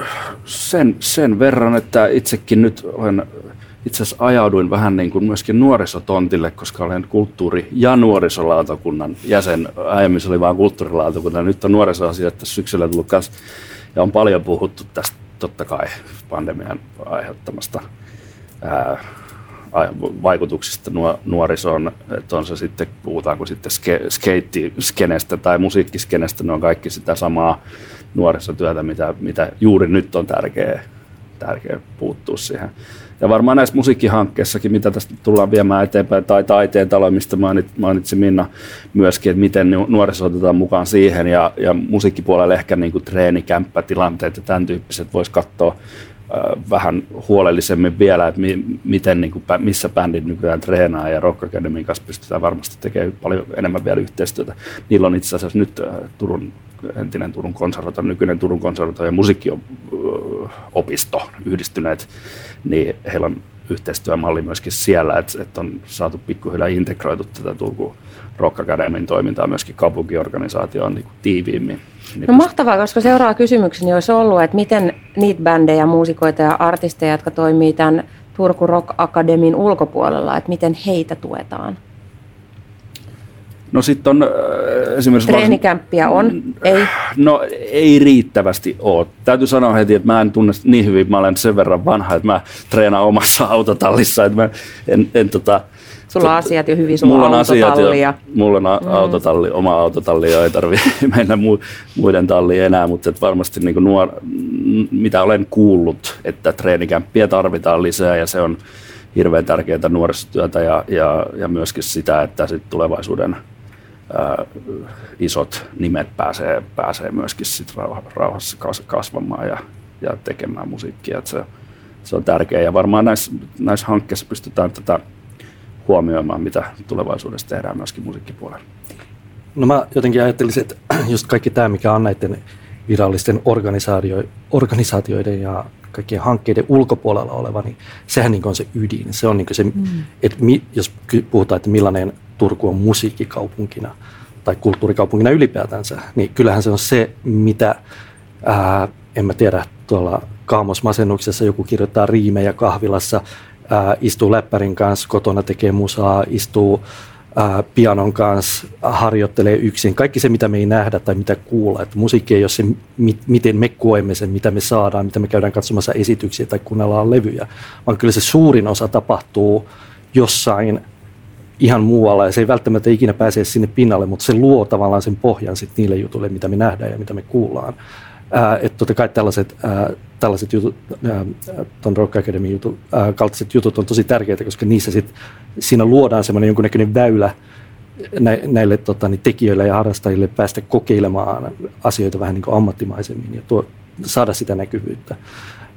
sen, sen verran, että itsekin nyt olen itse asiassa ajauduin vähän niin kuin myöskin nuorisotontille, koska olen kulttuuri- ja nuorisolautakunnan jäsen. Aiemmin se oli vain kulttuurilautakunta, nyt on nuorisoasiat tässä syksyllä tullut kanssa. Ja on paljon puhuttu tästä totta kai pandemian aiheuttamasta ää, vaikutuksista nuorisoon, että on se sitten, puhutaanko sitten ske, skeittiskenestä tai musiikkiskenestä, ne on kaikki sitä samaa nuorisotyötä, mitä, mitä juuri nyt on tärkeää, tärkeä puuttua siihen. Ja varmaan näissä musiikkihankkeissakin, mitä tästä tullaan viemään eteenpäin, tai taiteen talo, mistä mainitsi Minna myöskin, että miten nuoriso otetaan mukaan siihen, ja, ja musiikkipuolella ehkä niin kuin treenikämppätilanteet ja tämän tyyppiset voisi katsoa vähän huolellisemmin vielä, että mi, miten, niin kuin, missä bändit nykyään treenaa ja Rock Academyn kanssa pystytään varmasti tekemään paljon enemmän vielä yhteistyötä. Niillä on itse asiassa nyt Turun entinen Turun konservato, nykyinen Turun konservato ja musiikkiopisto yhdistyneet, niin heillä on yhteistyömalli myöskin siellä, että, että on saatu pikkuhiljaa integroitu tätä Turku Rock Academyn toimintaa myöskin kaupunkiorganisaatioon niin tiiviimmin. Niin no mahtavaa, koska seuraava kysymykseni olisi ollut, että miten niitä bändejä, muusikoita ja artisteja, jotka toimii tämän Turku Rock Academyn ulkopuolella, että miten heitä tuetaan? No sitten on äh, esimerkiksi... Treenikämppiä on, ei? No ei riittävästi ole. Täytyy sanoa heti, että mä en tunne niin hyvin, mä olen sen verran vanha, että mä treenaan omassa <laughs> autotallissa, että mä en, en tota, Sulla on asiat jo hyvin, sulla mulla on autotalli. Jo, mulla on mm. autotalli, oma autotalli ja ei tarvitse <laughs> mennä muiden talliin enää, mutta että varmasti niin nuor, mitä olen kuullut, että treenikämppiä tarvitaan lisää ja se on hirveän tärkeää nuorisotyötä ja, ja, ja myöskin sitä, että sit tulevaisuuden ää, isot nimet pääsee, pääsee myöskin sit rauhassa kasvamaan ja, ja tekemään musiikkia. Että se, se on tärkeää ja varmaan näissä, näissä hankkeissa pystytään tätä huomioimaan, mitä tulevaisuudessa tehdään myöskin musiikkipuolella. No mä jotenkin ajattelisin, että <clears throat> just kaikki tämä, mikä on näiden virallisten organisaatioiden ja kaikkien hankkeiden ulkopuolella oleva, niin sehän niin on se ydin. Se on niin se, mm. että mi, jos puhutaan, että millainen Turku on musiikkikaupunkina tai kulttuurikaupunkina ylipäätänsä, niin kyllähän se on se, mitä, ää, en mä tiedä, tuolla kaamosmasennuksessa joku kirjoittaa riimejä kahvilassa, ää, istuu läppärin kanssa kotona, tekee musaa, istuu ää, pianon kanssa, harjoittelee yksin. Kaikki se, mitä me ei nähdä tai mitä kuulla. Että musiikki ei ole se, mi- miten me koemme sen, mitä me saadaan, mitä me käydään katsomassa esityksiä tai kuunnellaan levyjä, vaan kyllä se suurin osa tapahtuu jossain ihan muualla ja se ei välttämättä ikinä pääse sinne pinnalle, mutta se luo tavallaan sen pohjan sit niille jutuille, mitä me nähdään ja mitä me kuullaan. että totta kai tällaiset, ää, tällaiset jutut, tuon Rock Academy jutut, ää, kaltaiset jutut on tosi tärkeitä, koska niissä sit, siinä luodaan semmoinen jonkunnäköinen väylä nä, näille tota, niin tekijöille ja harrastajille päästä kokeilemaan asioita vähän niin kuin ammattimaisemmin ja tuo, saada sitä näkyvyyttä.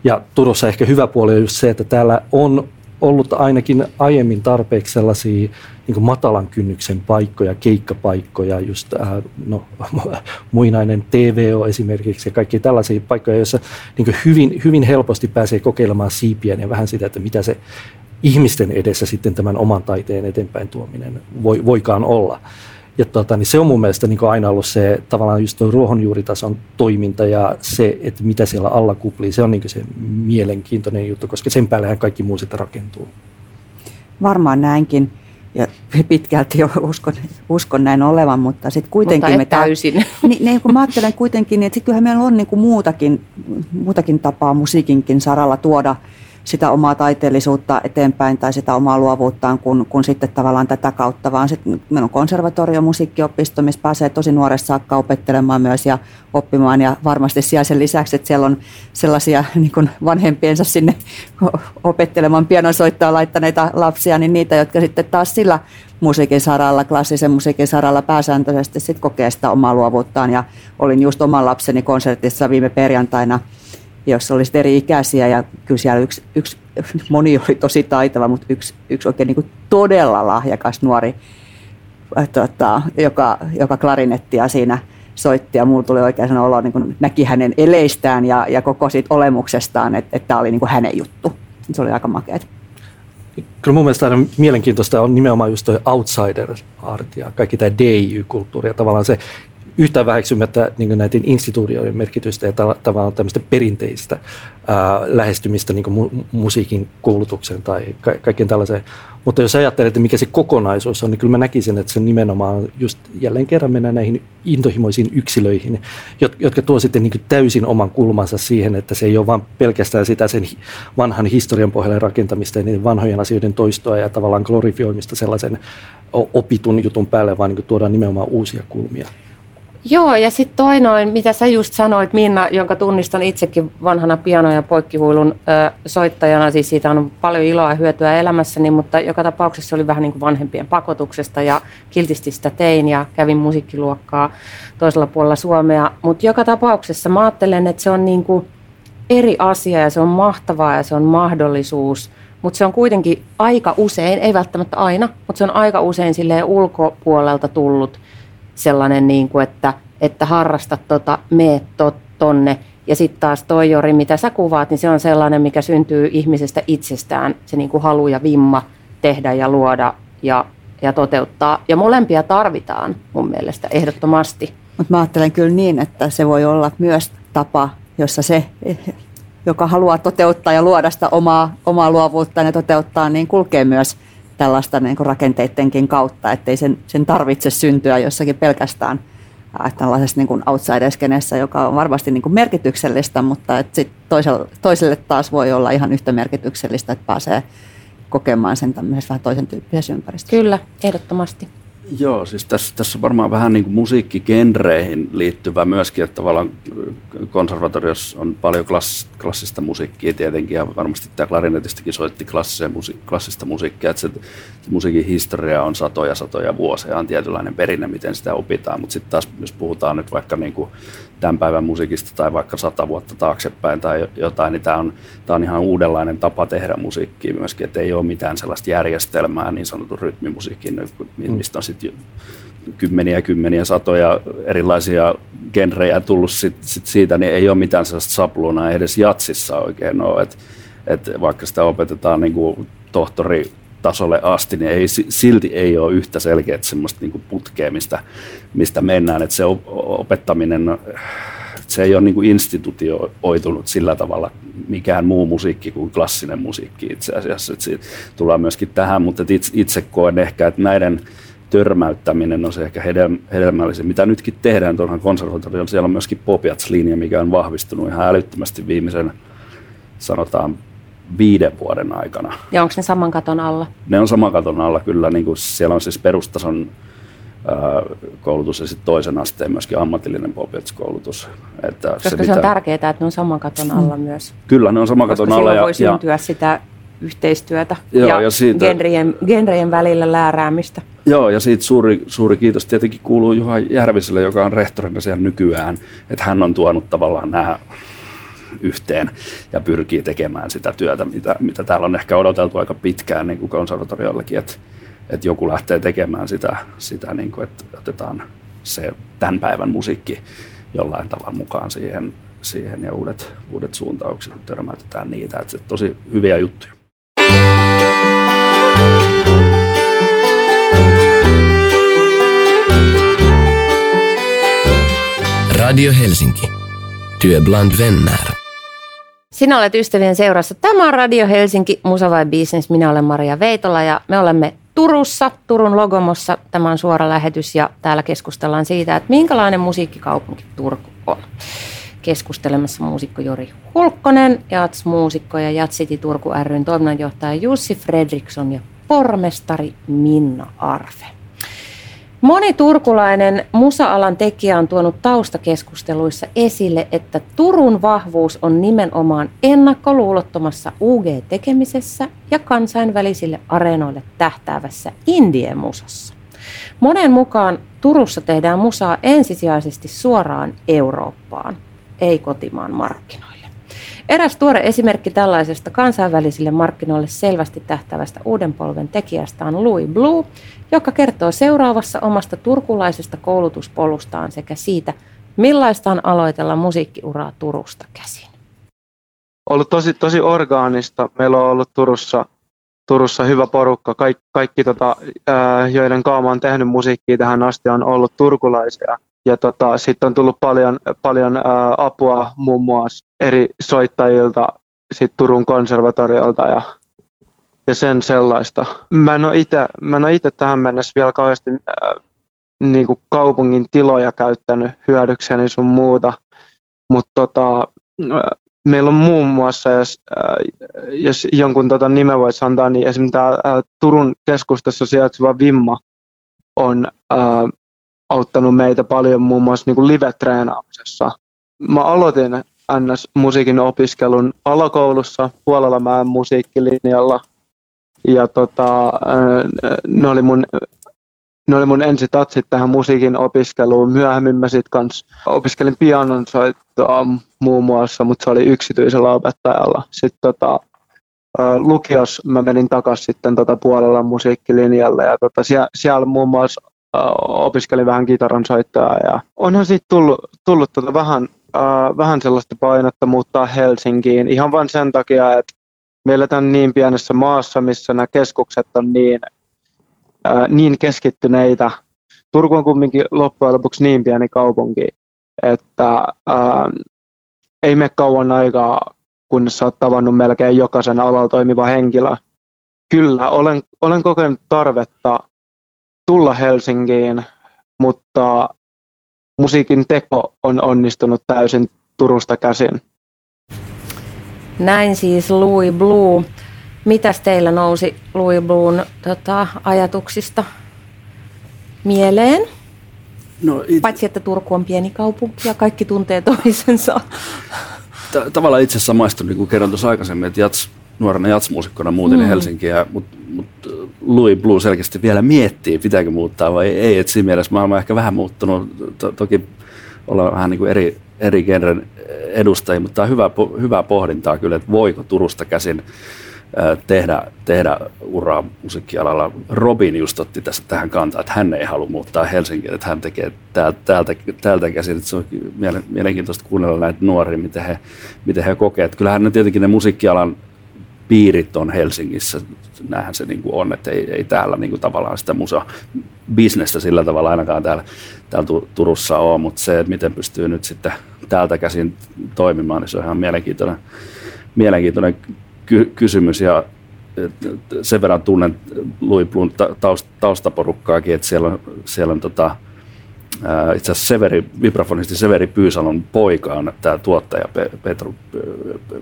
Ja Turussa ehkä hyvä puoli on just se, että täällä on ollut ainakin aiemmin tarpeeksi sellaisia niin matalan kynnyksen paikkoja, keikkapaikkoja, just äh, no, <laughs> muinainen TVO esimerkiksi ja kaikki tällaisia paikkoja, joissa niin hyvin, hyvin helposti pääsee kokeilemaan siipien ja vähän sitä, että mitä se ihmisten edessä sitten tämän oman taiteen eteenpäin tuominen voi, voikaan olla. Ja tota, niin se on mun mielestä niin aina ollut se tavallaan just tuo ruohonjuuritason toiminta ja se, että mitä siellä alla kuplii, se on niin se mielenkiintoinen juttu, koska sen päällehän kaikki muu sitten rakentuu. Varmaan näinkin ja pitkälti jo uskon, uskon näin olevan, mutta sitten kuitenkin... Mutta me täysin. <laughs> Niin, niin, kun mä ajattelen kuitenkin, niin että sit kyllähän meillä on niin kuin muutakin, muutakin tapaa musiikinkin saralla tuoda – sitä omaa taiteellisuutta eteenpäin tai sitä omaa luovuuttaan kuin, kuin sitten tavallaan tätä kautta, vaan sitten meillä on konservatorio, musiikkiopisto, missä pääsee tosi nuoressa saakka opettelemaan myös ja oppimaan. Ja varmasti siellä sen lisäksi, että siellä on sellaisia <laughs> niin kuin vanhempiensa sinne <laughs> opettelemaan pianosoittoa laittaneita lapsia, niin niitä, jotka sitten taas sillä musiikin saralla, klassisen musiikin saralla pääsääntöisesti sitten kokee sitä omaa luovuuttaan. Ja olin just oman lapseni konsertissa viime perjantaina – jossa oli eri ikäisiä ja kyllä siellä yksi, yksi, moni oli tosi taitava, mutta yksi, yksi oikein niin todella lahjakas nuori, äh, tota, joka, joka klarinettia siinä soitti ja mulla tuli oikein sen olo, niin kuin näki hänen eleistään ja, ja koko siitä olemuksestaan, että, että tämä oli niin kuin hänen juttu. Se oli aika makeat. Kyllä mun mielestä aina mielenkiintoista on nimenomaan just toi outsider-art ja kaikki tämä DIY-kulttuuri ja tavallaan se yhtään väheksymättä niin näiden instituutioiden merkitystä ja tavallaan tämmöistä perinteistä ää, lähestymistä niin mu- musiikin koulutuksen tai ka- kaikkien tällaiseen. Mutta jos ajattelet, että mikä se kokonaisuus on, niin kyllä mä näkisin, että se nimenomaan just jälleen kerran mennään näihin intohimoisiin yksilöihin, jotka tuo sitten niin täysin oman kulmansa siihen, että se ei ole vain pelkästään sitä sen vanhan historian pohjalle rakentamista ja niiden vanhojen asioiden toistoa ja tavallaan glorifioimista sellaisen opitun jutun päälle, vaan niin tuodaan nimenomaan uusia kulmia. Joo, ja sitten toinoin, mitä sä just sanoit, Minna, jonka tunnistan itsekin vanhana piano- ja poikkihuilun ö, soittajana, siis siitä on paljon iloa ja hyötyä elämässäni, mutta joka tapauksessa se oli vähän niin kuin vanhempien pakotuksesta ja kiltisti sitä tein ja kävin musiikkiluokkaa toisella puolella Suomea, mutta joka tapauksessa mä ajattelen, että se on niin kuin eri asia ja se on mahtavaa ja se on mahdollisuus, mutta se on kuitenkin aika usein, ei välttämättä aina, mutta se on aika usein silleen ulkopuolelta tullut – sellainen, niin kuin, että, että harrasta tota, tot, tonne. Ja sitten taas toi Jori, mitä sä kuvaat, niin se on sellainen, mikä syntyy ihmisestä itsestään, se niin kuin halu ja vimma tehdä ja luoda ja, ja toteuttaa. Ja molempia tarvitaan mun mielestä ehdottomasti. Mutta mä ajattelen kyllä niin, että se voi olla myös tapa, jossa se, joka haluaa toteuttaa ja luoda sitä omaa, omaa luovuuttaan ja toteuttaa, niin kulkee myös – tällaista niin rakenteidenkin kautta, ettei sen, sen tarvitse syntyä jossakin pelkästään tällaisessa niin kuin outsider joka on varmasti niin kuin merkityksellistä, mutta että sit toiselle, toiselle taas voi olla ihan yhtä merkityksellistä, että pääsee kokemaan sen tämmöisessä vähän toisen tyyppisessä ympäristössä. Kyllä, ehdottomasti. Joo, siis tässä, tässä varmaan vähän niin kuin musiikkigenreihin liittyvä myöskin, että tavallaan konservatoriossa on paljon klass, klassista musiikkia tietenkin, ja varmasti tämä klarinetistikin soitti musi, klassista musiikkia, että se, se musiikin historia on satoja satoja vuosia, on tietynlainen perinne, miten sitä opitaan, mutta sitten taas jos puhutaan nyt vaikka niin kuin tämän päivän musiikista tai vaikka sata vuotta taaksepäin tai jotain, niin tämä on, tämä on ihan uudenlainen tapa tehdä musiikkia myöskin, että ei ole mitään sellaista järjestelmää niin sanotun rytmimusiikin, mistä on sitten kymmeniä, kymmeniä, satoja erilaisia genrejä tullut sit, sit siitä, niin ei ole mitään sellaista sapluunaa edes jatsissa oikein ole, että et vaikka sitä opetetaan niin kuin tohtori tasolle asti, niin ei, silti ei ole yhtä selkeää semmoista niin putkea, mistä, mistä mennään. Että se opettaminen, se ei ole niin kuin institutioitunut sillä tavalla mikään muu musiikki kuin klassinen musiikki itse asiassa. Että siitä tullaan myöskin tähän, mutta itse, itse koen ehkä, että näiden törmäyttäminen on se ehkä hedelmällisin. Mitä nytkin tehdään tuohon konservatorioon, siellä on myöskin Popiats-linja, mikä on vahvistunut ihan älyttömästi viimeisen sanotaan viiden vuoden aikana. Ja onko ne saman katon alla? Ne on saman katon alla kyllä. Niin kuin siellä on siis perustason koulutus ja sitten toisen asteen myöskin ammatillinen. Että Koska se, se mitä... on tärkeää, että ne on saman katon alla myös. Kyllä, ne on saman katon alla. Ja, voi syntyä ja... sitä yhteistyötä Joo, ja, ja siitä, genrien, genrien välillä lääräämistä. Joo, ja siitä suuri, suuri kiitos tietenkin kuuluu Juha Järviselle, joka on rehtorina siellä nykyään, että hän on tuonut tavallaan nämä yhteen ja pyrkii tekemään sitä työtä, mitä, mitä täällä on ehkä odoteltu aika pitkään niin kuin konservatoriollekin, että, että joku lähtee tekemään sitä, sitä niin kuin, että otetaan se tämän päivän musiikki jollain tavalla mukaan siihen, siihen ja uudet, uudet suuntaukset, törmäytetään niitä. Että se tosi hyviä juttuja. Radio Helsinki. Työ bland vänner. Sinä olet ystävien seurassa. Tämä on Radio Helsinki, Musa vai Business. Minä olen Maria Veitola ja me olemme Turussa, Turun Logomossa. Tämä on suora lähetys ja täällä keskustellaan siitä, että minkälainen musiikkikaupunki Turku on. Keskustelemassa muusikko Jori Hulkkonen, Jats-muusikko ja Jatsiti Turku ryn toiminnanjohtaja Jussi Fredriksson ja pormestari Minna Arve. Moni turkulainen musa-alan tekijä on tuonut taustakeskusteluissa esille, että Turun vahvuus on nimenomaan ennakkoluulottomassa UG-tekemisessä ja kansainvälisille areenoille tähtäävässä indie-musassa. Monen mukaan Turussa tehdään musaa ensisijaisesti suoraan Eurooppaan, ei kotimaan markkinoille. Eräs tuore esimerkki tällaisesta kansainvälisille markkinoille selvästi tähtävästä uuden polven tekijästä on Louis Blue, joka kertoo seuraavassa omasta turkulaisesta koulutuspolustaan sekä siitä, millaista on aloitella musiikkiuraa Turusta käsin. Ollut tosi, tosi orgaanista. Meillä on ollut Turussa, Turussa hyvä porukka. Kaik, kaikki, tota, joiden kaama on tehnyt musiikkia tähän asti, on ollut turkulaisia. Ja tota, sitten on tullut paljon, paljon ää, apua muun muassa eri soittajilta sit Turun konservatoriolta ja, ja sen sellaista. Mä en ole itse tähän mennessä vielä kauheasti ää, niin kuin kaupungin tiloja käyttänyt hyödykseni sun muuta, mutta tota, meillä on muun muassa, jos, ää, jos jonkun tota nimen voisi antaa, niin esimerkiksi tämä Turun keskustassa sijaitseva Vimma on ää, auttanut meitä paljon muun muassa niin live-treenaamisessa. Mä aloitin NS-musiikin opiskelun alakoulussa Puolalamäen musiikkilinjalla. Ja tota, ne oli mun ne oli mun ensi tatsit tähän musiikin opiskeluun. Myöhemmin mä sit kans opiskelin pianon soittoa muun muassa, mutta se oli yksityisellä opettajalla. Sitten tota, lukios mä menin takaisin sitten tota puolella musiikkilinjalle ja tota, siellä, siellä muun muassa opiskelin vähän kitaran soittaa ja onhan siitä tullut, tullut tuota vähän, äh, vähän sellaista painetta muuttaa Helsinkiin ihan vain sen takia, että meillä on niin pienessä maassa, missä nämä keskukset on niin, äh, niin keskittyneitä. Turku on kumminkin loppujen lopuksi niin pieni kaupunki, että äh, ei mene kauan aikaa, kunnes sä oot tavannut melkein jokaisen alalla toimiva henkilö. Kyllä, olen, olen kokenut tarvetta tulla Helsinkiin, mutta musiikin teko on onnistunut täysin Turusta käsin. Näin siis Louis Blue. Mitäs teillä nousi Louis Bluun tota, ajatuksista mieleen? No, it... Paitsi, että Turku on pieni kaupunki ja kaikki tuntee toisensa. Tavallaan itse asiassa maistun, niin kuin kerron tuossa aikaisemmin, että jats, nuorena jatsmuusikkona muutin mm. Helsinkiä, mutta mut Louis Blue selkeästi vielä miettii, pitääkö muuttaa vai ei. Et siinä mielessä mä oon ehkä vähän muuttunut. To, toki ollaan vähän niin kuin eri, eri genren edustajia, mutta tämä on hyvä, hyvää pohdintaa kyllä, että voiko Turusta käsin tehdä, tehdä uraa musiikkialalla. Robin just otti tässä tähän kantaa, että hän ei halua muuttaa Helsinkiin, että hän tekee täältä, täältä, täältä käsin. Että se on mielenkiintoista kuunnella näitä nuoria, miten he, miten he kokee. Että kyllähän ne tietenkin ne musiikkialan piirit on Helsingissä, näinhän se niin kuin on, että ei, ei täällä niin kuin tavallaan sitä musa-bisnestä sillä tavalla ainakaan täällä, täällä Turussa ole, mutta se, että miten pystyy nyt sitten täältä käsin toimimaan, niin se on ihan mielenkiintoinen, mielenkiintoinen ky- kysymys. Ja sen verran tunnen Louis Blun taustaporukkaakin, että siellä on, siellä on tota, itse asiassa Severi, vibrafonisti Severi Pyysalon poika on tämä tuottaja Petru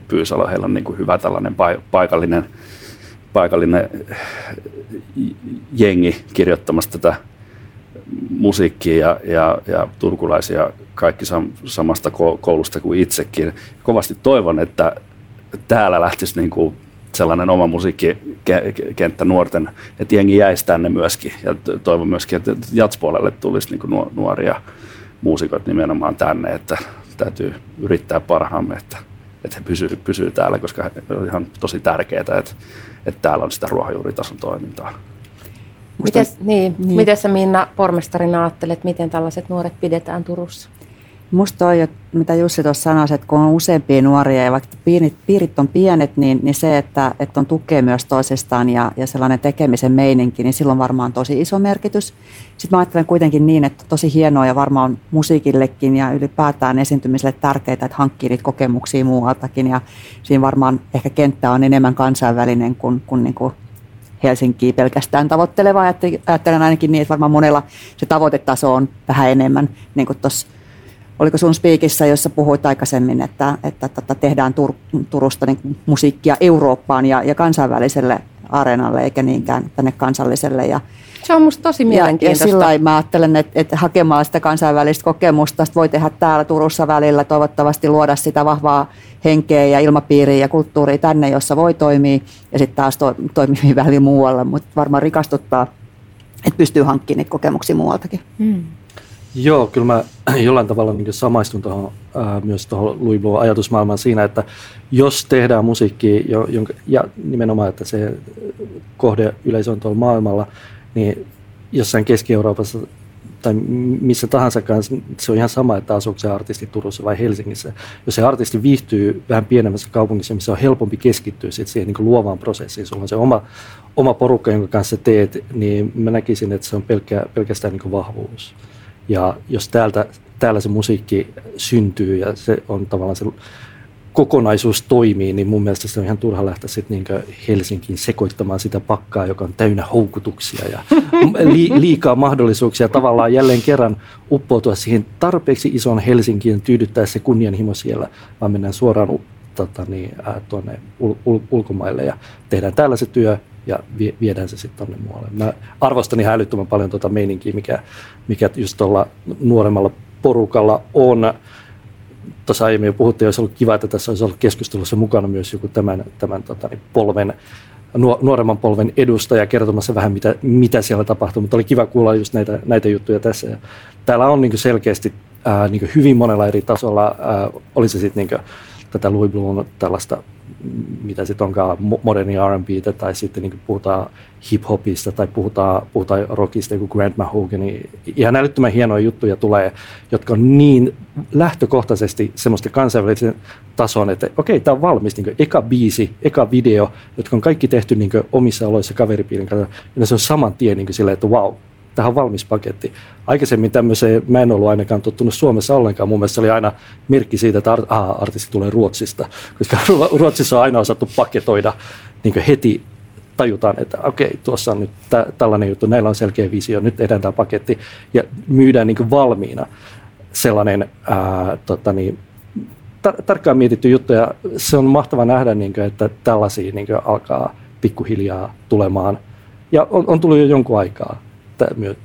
Pyysalo. Heillä on niin kuin hyvä tällainen paikallinen, paikallinen jengi kirjoittamassa tätä musiikkia ja, ja, ja turkulaisia kaikki sam, samasta koulusta kuin itsekin. Kovasti toivon, että täällä lähtisi niin kuin sellainen oma musiikkikenttä nuorten, että jengi jäisi tänne myöskin. Ja toivon myöskin, että jatspuolelle tulisi niin nuoria muusikot nimenomaan tänne, että täytyy yrittää parhaamme, että, että he pysyy, pysyy täällä, koska on ihan tosi tärkeää, että, että täällä on sitä ruohonjuuritason toimintaa. Mites, niin, niin. Miten sä Minna pormestarina ajattelet, miten tällaiset nuoret pidetään Turussa? Musta toi, mitä Jussi tuossa sanoi, että kun on useampia nuoria ja vaikka piirit, piirit on pienet, niin, niin se, että, että on tukea myös toisistaan ja, ja sellainen tekemisen meininki, niin silloin varmaan on tosi iso merkitys. Sitten mä ajattelen kuitenkin niin, että tosi hienoa ja varmaan musiikillekin ja ylipäätään esiintymiselle tärkeää, että hankkii niitä kokemuksia muualtakin ja siinä varmaan ehkä kenttä on enemmän kansainvälinen kuin, kuin, niin kuin Helsinkiä pelkästään tavoitteleva. Ajattelen ainakin niin, että varmaan monella se tavoitetaso on vähän enemmän, niin kuin tuossa oliko sun spiikissä, jossa puhuit aikaisemmin, että, että, että tehdään Tur, Turusta niin musiikkia Eurooppaan ja, ja kansainväliselle areenalle, eikä niinkään tänne kansalliselle. Ja, se on musta tosi mielenkiintoista. Ja, ja sillä mä ajattelen, että, että hakemalla sitä kansainvälistä kokemusta voi tehdä täällä Turussa välillä toivottavasti luoda sitä vahvaa henkeä ja ilmapiiriä ja kulttuuria tänne, jossa voi toimia ja sitten taas to, toimii <laughs> välillä muualla, mutta varmaan rikastuttaa, että pystyy hankkimaan niitä kokemuksia muualtakin. Mm. Joo, kyllä mä <clears throat> jollain tavalla niin samaistun tuohon, ää, myös tuohon Louis ajatusmaailmaan siinä, että jos tehdään musiikkia, jonka, ja nimenomaan, että se kohde yleisö on tuolla maailmalla, niin jossain Keski-Euroopassa tai missä tahansa kanssa, se on ihan sama, että asuuko se artisti Turussa vai Helsingissä. Jos se artisti viihtyy vähän pienemmässä kaupungissa, missä on helpompi keskittyä sit siihen niin luovaan prosessiin, sulla on se oma, oma porukka, jonka kanssa teet, niin mä näkisin, että se on pelkkä, pelkästään niin vahvuus. Ja jos täältä, täällä se musiikki syntyy ja se on tavallaan se kokonaisuus toimii, niin mun mielestä se on ihan turha lähteä sitten niin Helsinkiin sekoittamaan sitä pakkaa, joka on täynnä houkutuksia ja <laughs> li, liikaa mahdollisuuksia tavallaan jälleen kerran uppoutua siihen tarpeeksi ison Helsinkiin tyydyttää se kunnianhimo siellä, vaan mennään suoraan tota, niin, tuonne ul, ul, ulkomaille ja tehdään täällä se työ ja vie, viedään se sitten tuonne muualle. Mä arvostan ihan älyttömän paljon tuota meininkiä, mikä, mikä just tuolla nuoremmalla porukalla on. Tuossa aiemmin jo puhuttiin, olisi ollut kiva, että tässä olisi ollut keskustelussa mukana myös joku tämän, tämän tota, niin polven, nuoremman polven edustaja kertomassa vähän, mitä, mitä siellä tapahtuu, mutta oli kiva kuulla just näitä, näitä juttuja tässä. Ja täällä on niin selkeästi ää, niin hyvin monella eri tasolla, ää, oli se sitten niin tätä Louis Bluon tällaista mitä sitten onkaan moderni R&B tai sitten niin puhutaan hip-hopista tai puhutaan, puhutaan rockista, joku Grant Mahogany. Ihan älyttömän hienoja juttuja tulee, jotka on niin lähtökohtaisesti semmoista kansainvälisen tason, että okei, tämä on valmis, niin eka biisi, eka video, jotka on kaikki tehty niin omissa oloissa kaveripiirin kanssa, ja se on saman tien niin silleen, että wow, tähän valmis paketti. Aikaisemmin tämmöiseen mä en ollut ainakaan tottunut Suomessa ollenkaan. Mun mielestä se oli aina merkki siitä, että art, aha, artisti tulee Ruotsista, <laughs> koska Ruotsissa on aina osattu paketoida niin heti tajutaan, että okei, tuossa on nyt tä, tällainen juttu, näillä on selkeä visio, nyt tehdään tämä paketti ja myydään niin valmiina sellainen ää, tota niin, tar- tarkkaan mietitty juttu ja se on mahtava nähdä, niin kuin, että tällaisia niin kuin, alkaa pikkuhiljaa tulemaan ja on, on tullut jo jonkun aikaa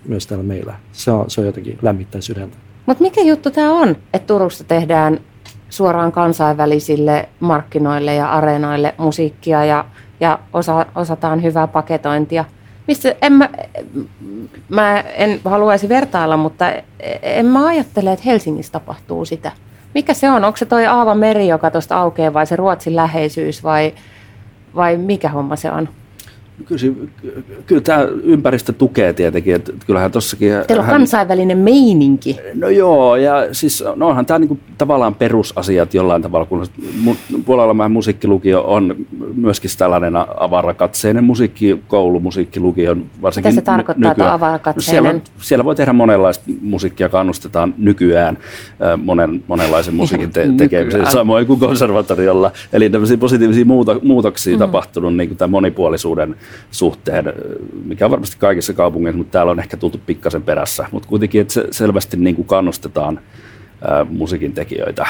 myös täällä meillä. Se on, se on jotenkin lämmittää sydäntä. Mutta mikä juttu tämä on, että Turusta tehdään suoraan kansainvälisille markkinoille ja areenoille musiikkia ja, ja osa, osataan hyvää paketointia? Mistä, en mä, mä en haluaisi vertailla, mutta en mä ajattele, että Helsingissä tapahtuu sitä. Mikä se on? Onko se toi Aava meri, joka tuosta aukeaa vai se Ruotsin läheisyys vai, vai mikä homma se on? Kyllä, kyllä tämä ympäristö tukee tietenkin, että kyllähän tossakin... Teillä on hän, kansainvälinen meininki. No joo, ja siis no onhan tämä niinku tavallaan perusasiat jollain tavalla, kun puolella musiikkilukio on myöskin tällainen avarakatseinen musiikkikoulu, musiikkilukio. Varsinkin Mitä se tarkoittaa, nykyään. että avarakatseinen? Siellä, siellä voi tehdä monenlaista musiikkia, kannustetaan nykyään monen, monenlaisen musiikin te- tekemiseen, samoin kuin konservatoriolla. Eli tämmöisiä positiivisia muuta, muutoksia mm. tapahtunut niin kuin tämän monipuolisuuden suhteen, mikä on varmasti kaikissa kaupungeissa, mutta täällä on ehkä tultu pikkasen perässä. Mutta kuitenkin, että se selvästi niin kuin kannustetaan ää, musiikin tekijöitä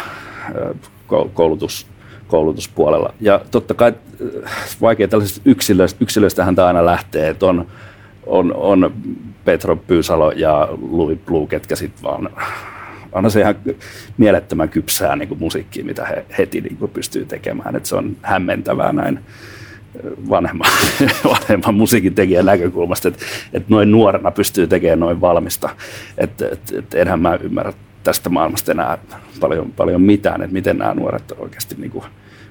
koulutus, koulutuspuolella. Ja totta kai vaikea tällaisista yksilöistä, yksilöistähän tämä aina lähtee, että on, on, on Petro Pyysalo ja Louis Blue, ketkä sitten vaan on se ihan mielettömän kypsää niin kuin musiikkia, mitä he heti niin pystyy tekemään. Et se on hämmentävää näin vanhemman, <laughs> vanhemman musiikin tekijän näkökulmasta, että, että noin nuorena pystyy tekemään noin valmista. Että, että, että enhän mä ymmärrä tästä maailmasta enää paljon, paljon mitään, että miten nämä nuoret oikeasti niin kuin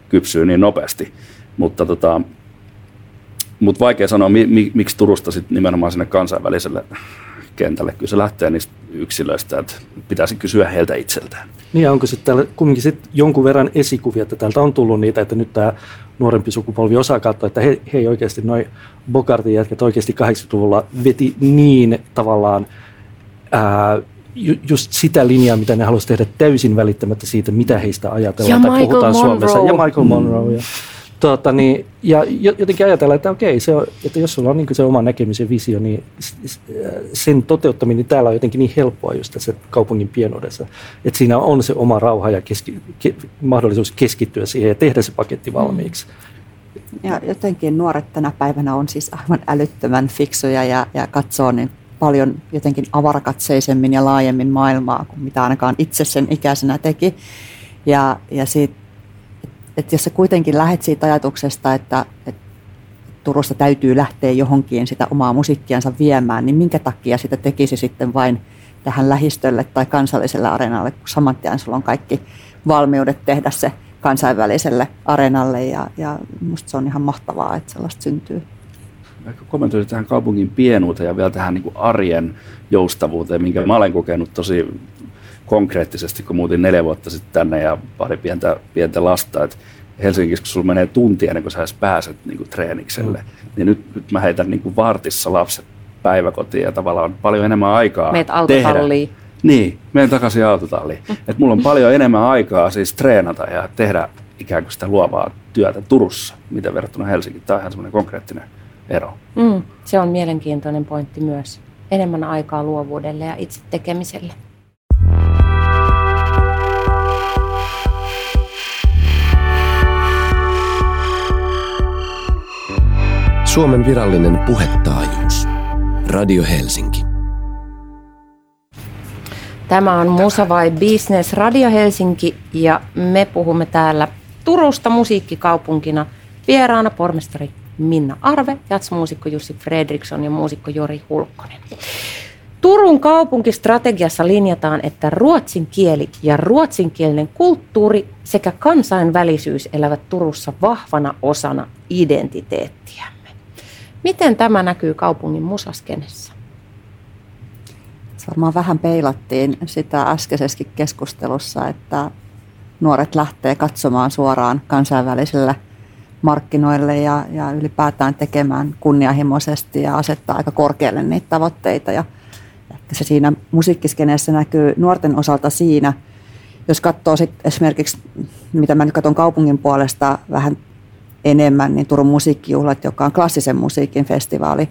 kypsyy niin nopeasti. Mutta tota, mutta vaikea sanoa, mi, mi, miksi Turusta sit nimenomaan sinne kansainväliselle kentälle. Kyllä se lähtee niistä yksilöistä, että pitäisi kysyä heiltä itseltään. Niin onko sitten täällä kumminkin sit jonkun verran esikuvia, että täältä on tullut niitä, että nyt tämä nuorempi sukupolvi osaa katsoa, että he, he ei oikeasti noin Bogartin jätkät oikeasti 80-luvulla veti niin tavallaan ää, ju, just sitä linjaa, mitä ne halusivat tehdä täysin välittämättä siitä, mitä heistä ajatellaan ja tai Michael puhutaan Monroe. Suomessa. Ja Michael Monroe. Ja, tuota, niin, ja jotenkin ajatellaan, että okei, se on, että jos sulla on niin se oma näkemisen visio, niin sen toteuttaminen täällä on jotenkin niin helppoa just tässä kaupungin pienoudessa. Että siinä on se oma rauha ja keski, ke, mahdollisuus keskittyä siihen ja tehdä se paketti valmiiksi. Ja jotenkin nuoret tänä päivänä on siis aivan älyttömän fiksuja ja, ja katsoo niin paljon jotenkin avarakatseisemmin ja laajemmin maailmaa kuin mitä ainakaan itse sen ikäisenä teki. Ja, ja siitä, että jos sä kuitenkin lähet siitä ajatuksesta, että, että Turusta täytyy lähteä johonkin sitä omaa musiikkiansa viemään, niin minkä takia sitä tekisi sitten vain tähän lähistölle tai kansalliselle areenalle, kun saman tien sulla on kaikki valmiudet tehdä se kansainväliselle areenalle ja, ja musta se on ihan mahtavaa, että sellaista syntyy. Ehkä kommentoisin tähän kaupungin pienuuteen ja vielä tähän niin kuin arjen joustavuuteen, minkä mä olen kokenut tosi konkreettisesti, kun muutin neljä vuotta sitten tänne ja pari pientä, pientä lasta. Et Helsingissä, kun sulla menee tuntia ennen kuin sä edes pääset niin kuin treenikselle, mm. niin nyt, nyt mä heitän niin kuin vartissa lapset päiväkotiin ja tavallaan on paljon enemmän aikaa Meet autotalliin. Tehdä. Niin, menen takaisin autotalliin. Et mulla on paljon enemmän aikaa siis treenata ja tehdä ikään kuin sitä luovaa työtä Turussa, mitä verrattuna Helsinkiin. Tämä on ihan semmoinen konkreettinen ero. Mm, se on mielenkiintoinen pointti myös. Enemmän aikaa luovuudelle ja itse tekemiselle. Suomen virallinen puhetaajuus. Radio Helsinki. Tämä on Musa vai Business Radio Helsinki ja me puhumme täällä Turusta musiikkikaupunkina. Vieraana pormestari Minna Arve, jatsmuusikko Jussi Fredriksson ja muusikko Jori Hulkkonen. Turun kaupunkistrategiassa linjataan, että ruotsin kieli ja ruotsinkielinen kulttuuri sekä kansainvälisyys elävät Turussa vahvana osana identiteettiämme. Miten tämä näkyy kaupungin musaskenessä? Varmaan vähän peilattiin sitä äskeisessäkin keskustelussa, että nuoret lähtee katsomaan suoraan kansainvälisille markkinoille ja, ja ylipäätään tekemään kunnianhimoisesti ja asettaa aika korkealle niitä tavoitteita. Ja ehkä se siinä musiikkiskeneessä näkyy nuorten osalta siinä, jos katsoo sit esimerkiksi, mitä mä nyt katson kaupungin puolesta vähän enemmän, niin Turun musiikkijuhlat, joka on klassisen musiikin festivaali,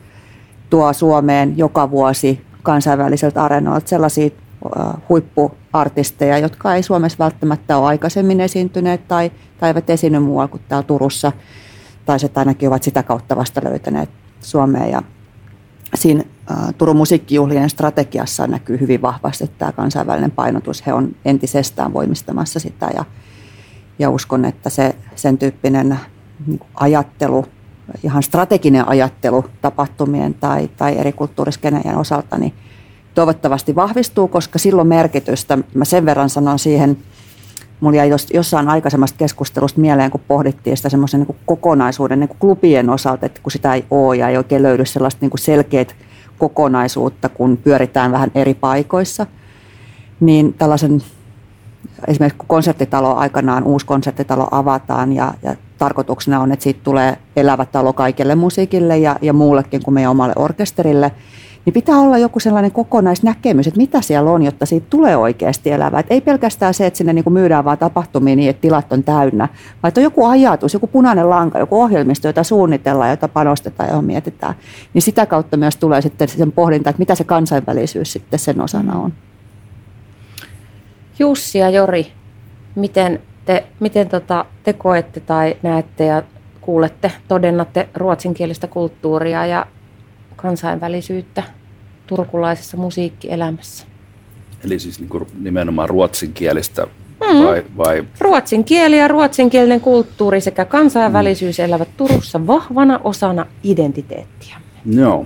tuo Suomeen joka vuosi kansainväliseltä areenoilta sellaisia huippuartisteja, jotka ei Suomessa välttämättä ole aikaisemmin esiintyneet tai, tai eivät esiinny muualla kuin täällä Turussa. Tai se ainakin ovat sitä kautta vasta löytäneet Suomeen. Ja siinä Turun musiikkijuhlien strategiassa näkyy hyvin vahvasti tämä kansainvälinen painotus. He on entisestään voimistamassa sitä ja, ja uskon, että se, sen tyyppinen ajattelu, ihan strateginen ajattelu tapahtumien tai, tai eri kulttuuriskenejen osalta, niin toivottavasti vahvistuu, koska silloin merkitystä, mä sen verran sanon siihen, mulla jäi jossain aikaisemmasta keskustelusta mieleen, kun pohdittiin sitä semmoisen niin kokonaisuuden niin klubien osalta, että kun sitä ei ole ja ei oikein löydy sellaista niin selkeät kokonaisuutta, kun pyöritään vähän eri paikoissa, niin tällaisen esimerkiksi kun konserttitalo aikanaan, uusi konserttitalo avataan ja, ja tarkoituksena on, että siitä tulee elävä talo kaikille musiikille ja, ja muullekin kuin meidän omalle orkesterille, niin pitää olla joku sellainen kokonaisnäkemys, että mitä siellä on, jotta siitä tulee oikeasti elävää. Että ei pelkästään se, että sinne niin kuin myydään vaan tapahtumia niin, että tilat on täynnä, vaan että on joku ajatus, joku punainen lanka, joku ohjelmisto, jota suunnitellaan, jota panostetaan ja mietitään. Niin sitä kautta myös tulee sitten sen pohdinta, että mitä se kansainvälisyys sitten sen osana on. Jussi ja Jori, miten te, miten tota, te koette tai näette ja kuulette, todennatte ruotsinkielistä kulttuuria ja kansainvälisyyttä turkulaisessa musiikkielämässä? Eli siis niin kuin nimenomaan ruotsinkielistä mm. vai, vai? Ruotsin kieli ja ruotsinkielinen kulttuuri sekä kansainvälisyys mm. elävät Turussa vahvana osana identiteettiä. Joo.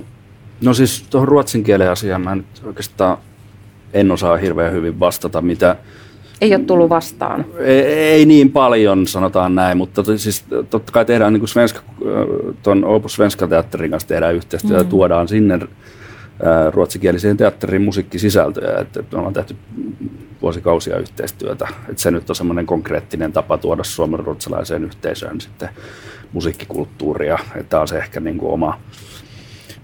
No siis tuohon ruotsin kielen asiaan mä nyt oikeastaan en osaa hirveän hyvin vastata, mitä... Ei ole tullut vastaan. Ei, ei niin paljon, sanotaan näin, mutta to, siis totta kai tehdään niin kuin svenska, ton Opus Svenska Teatterin kanssa tehdään yhteistyötä mm. tuodaan sinne ruotsikieliseen teatterin musiikkisisältöjä. Että me ollaan tehty vuosikausia yhteistyötä. Että se nyt on semmoinen konkreettinen tapa tuoda suomen ruotsalaiseen yhteisöön sitten musiikkikulttuuria. Että on se ehkä niin kuin oma,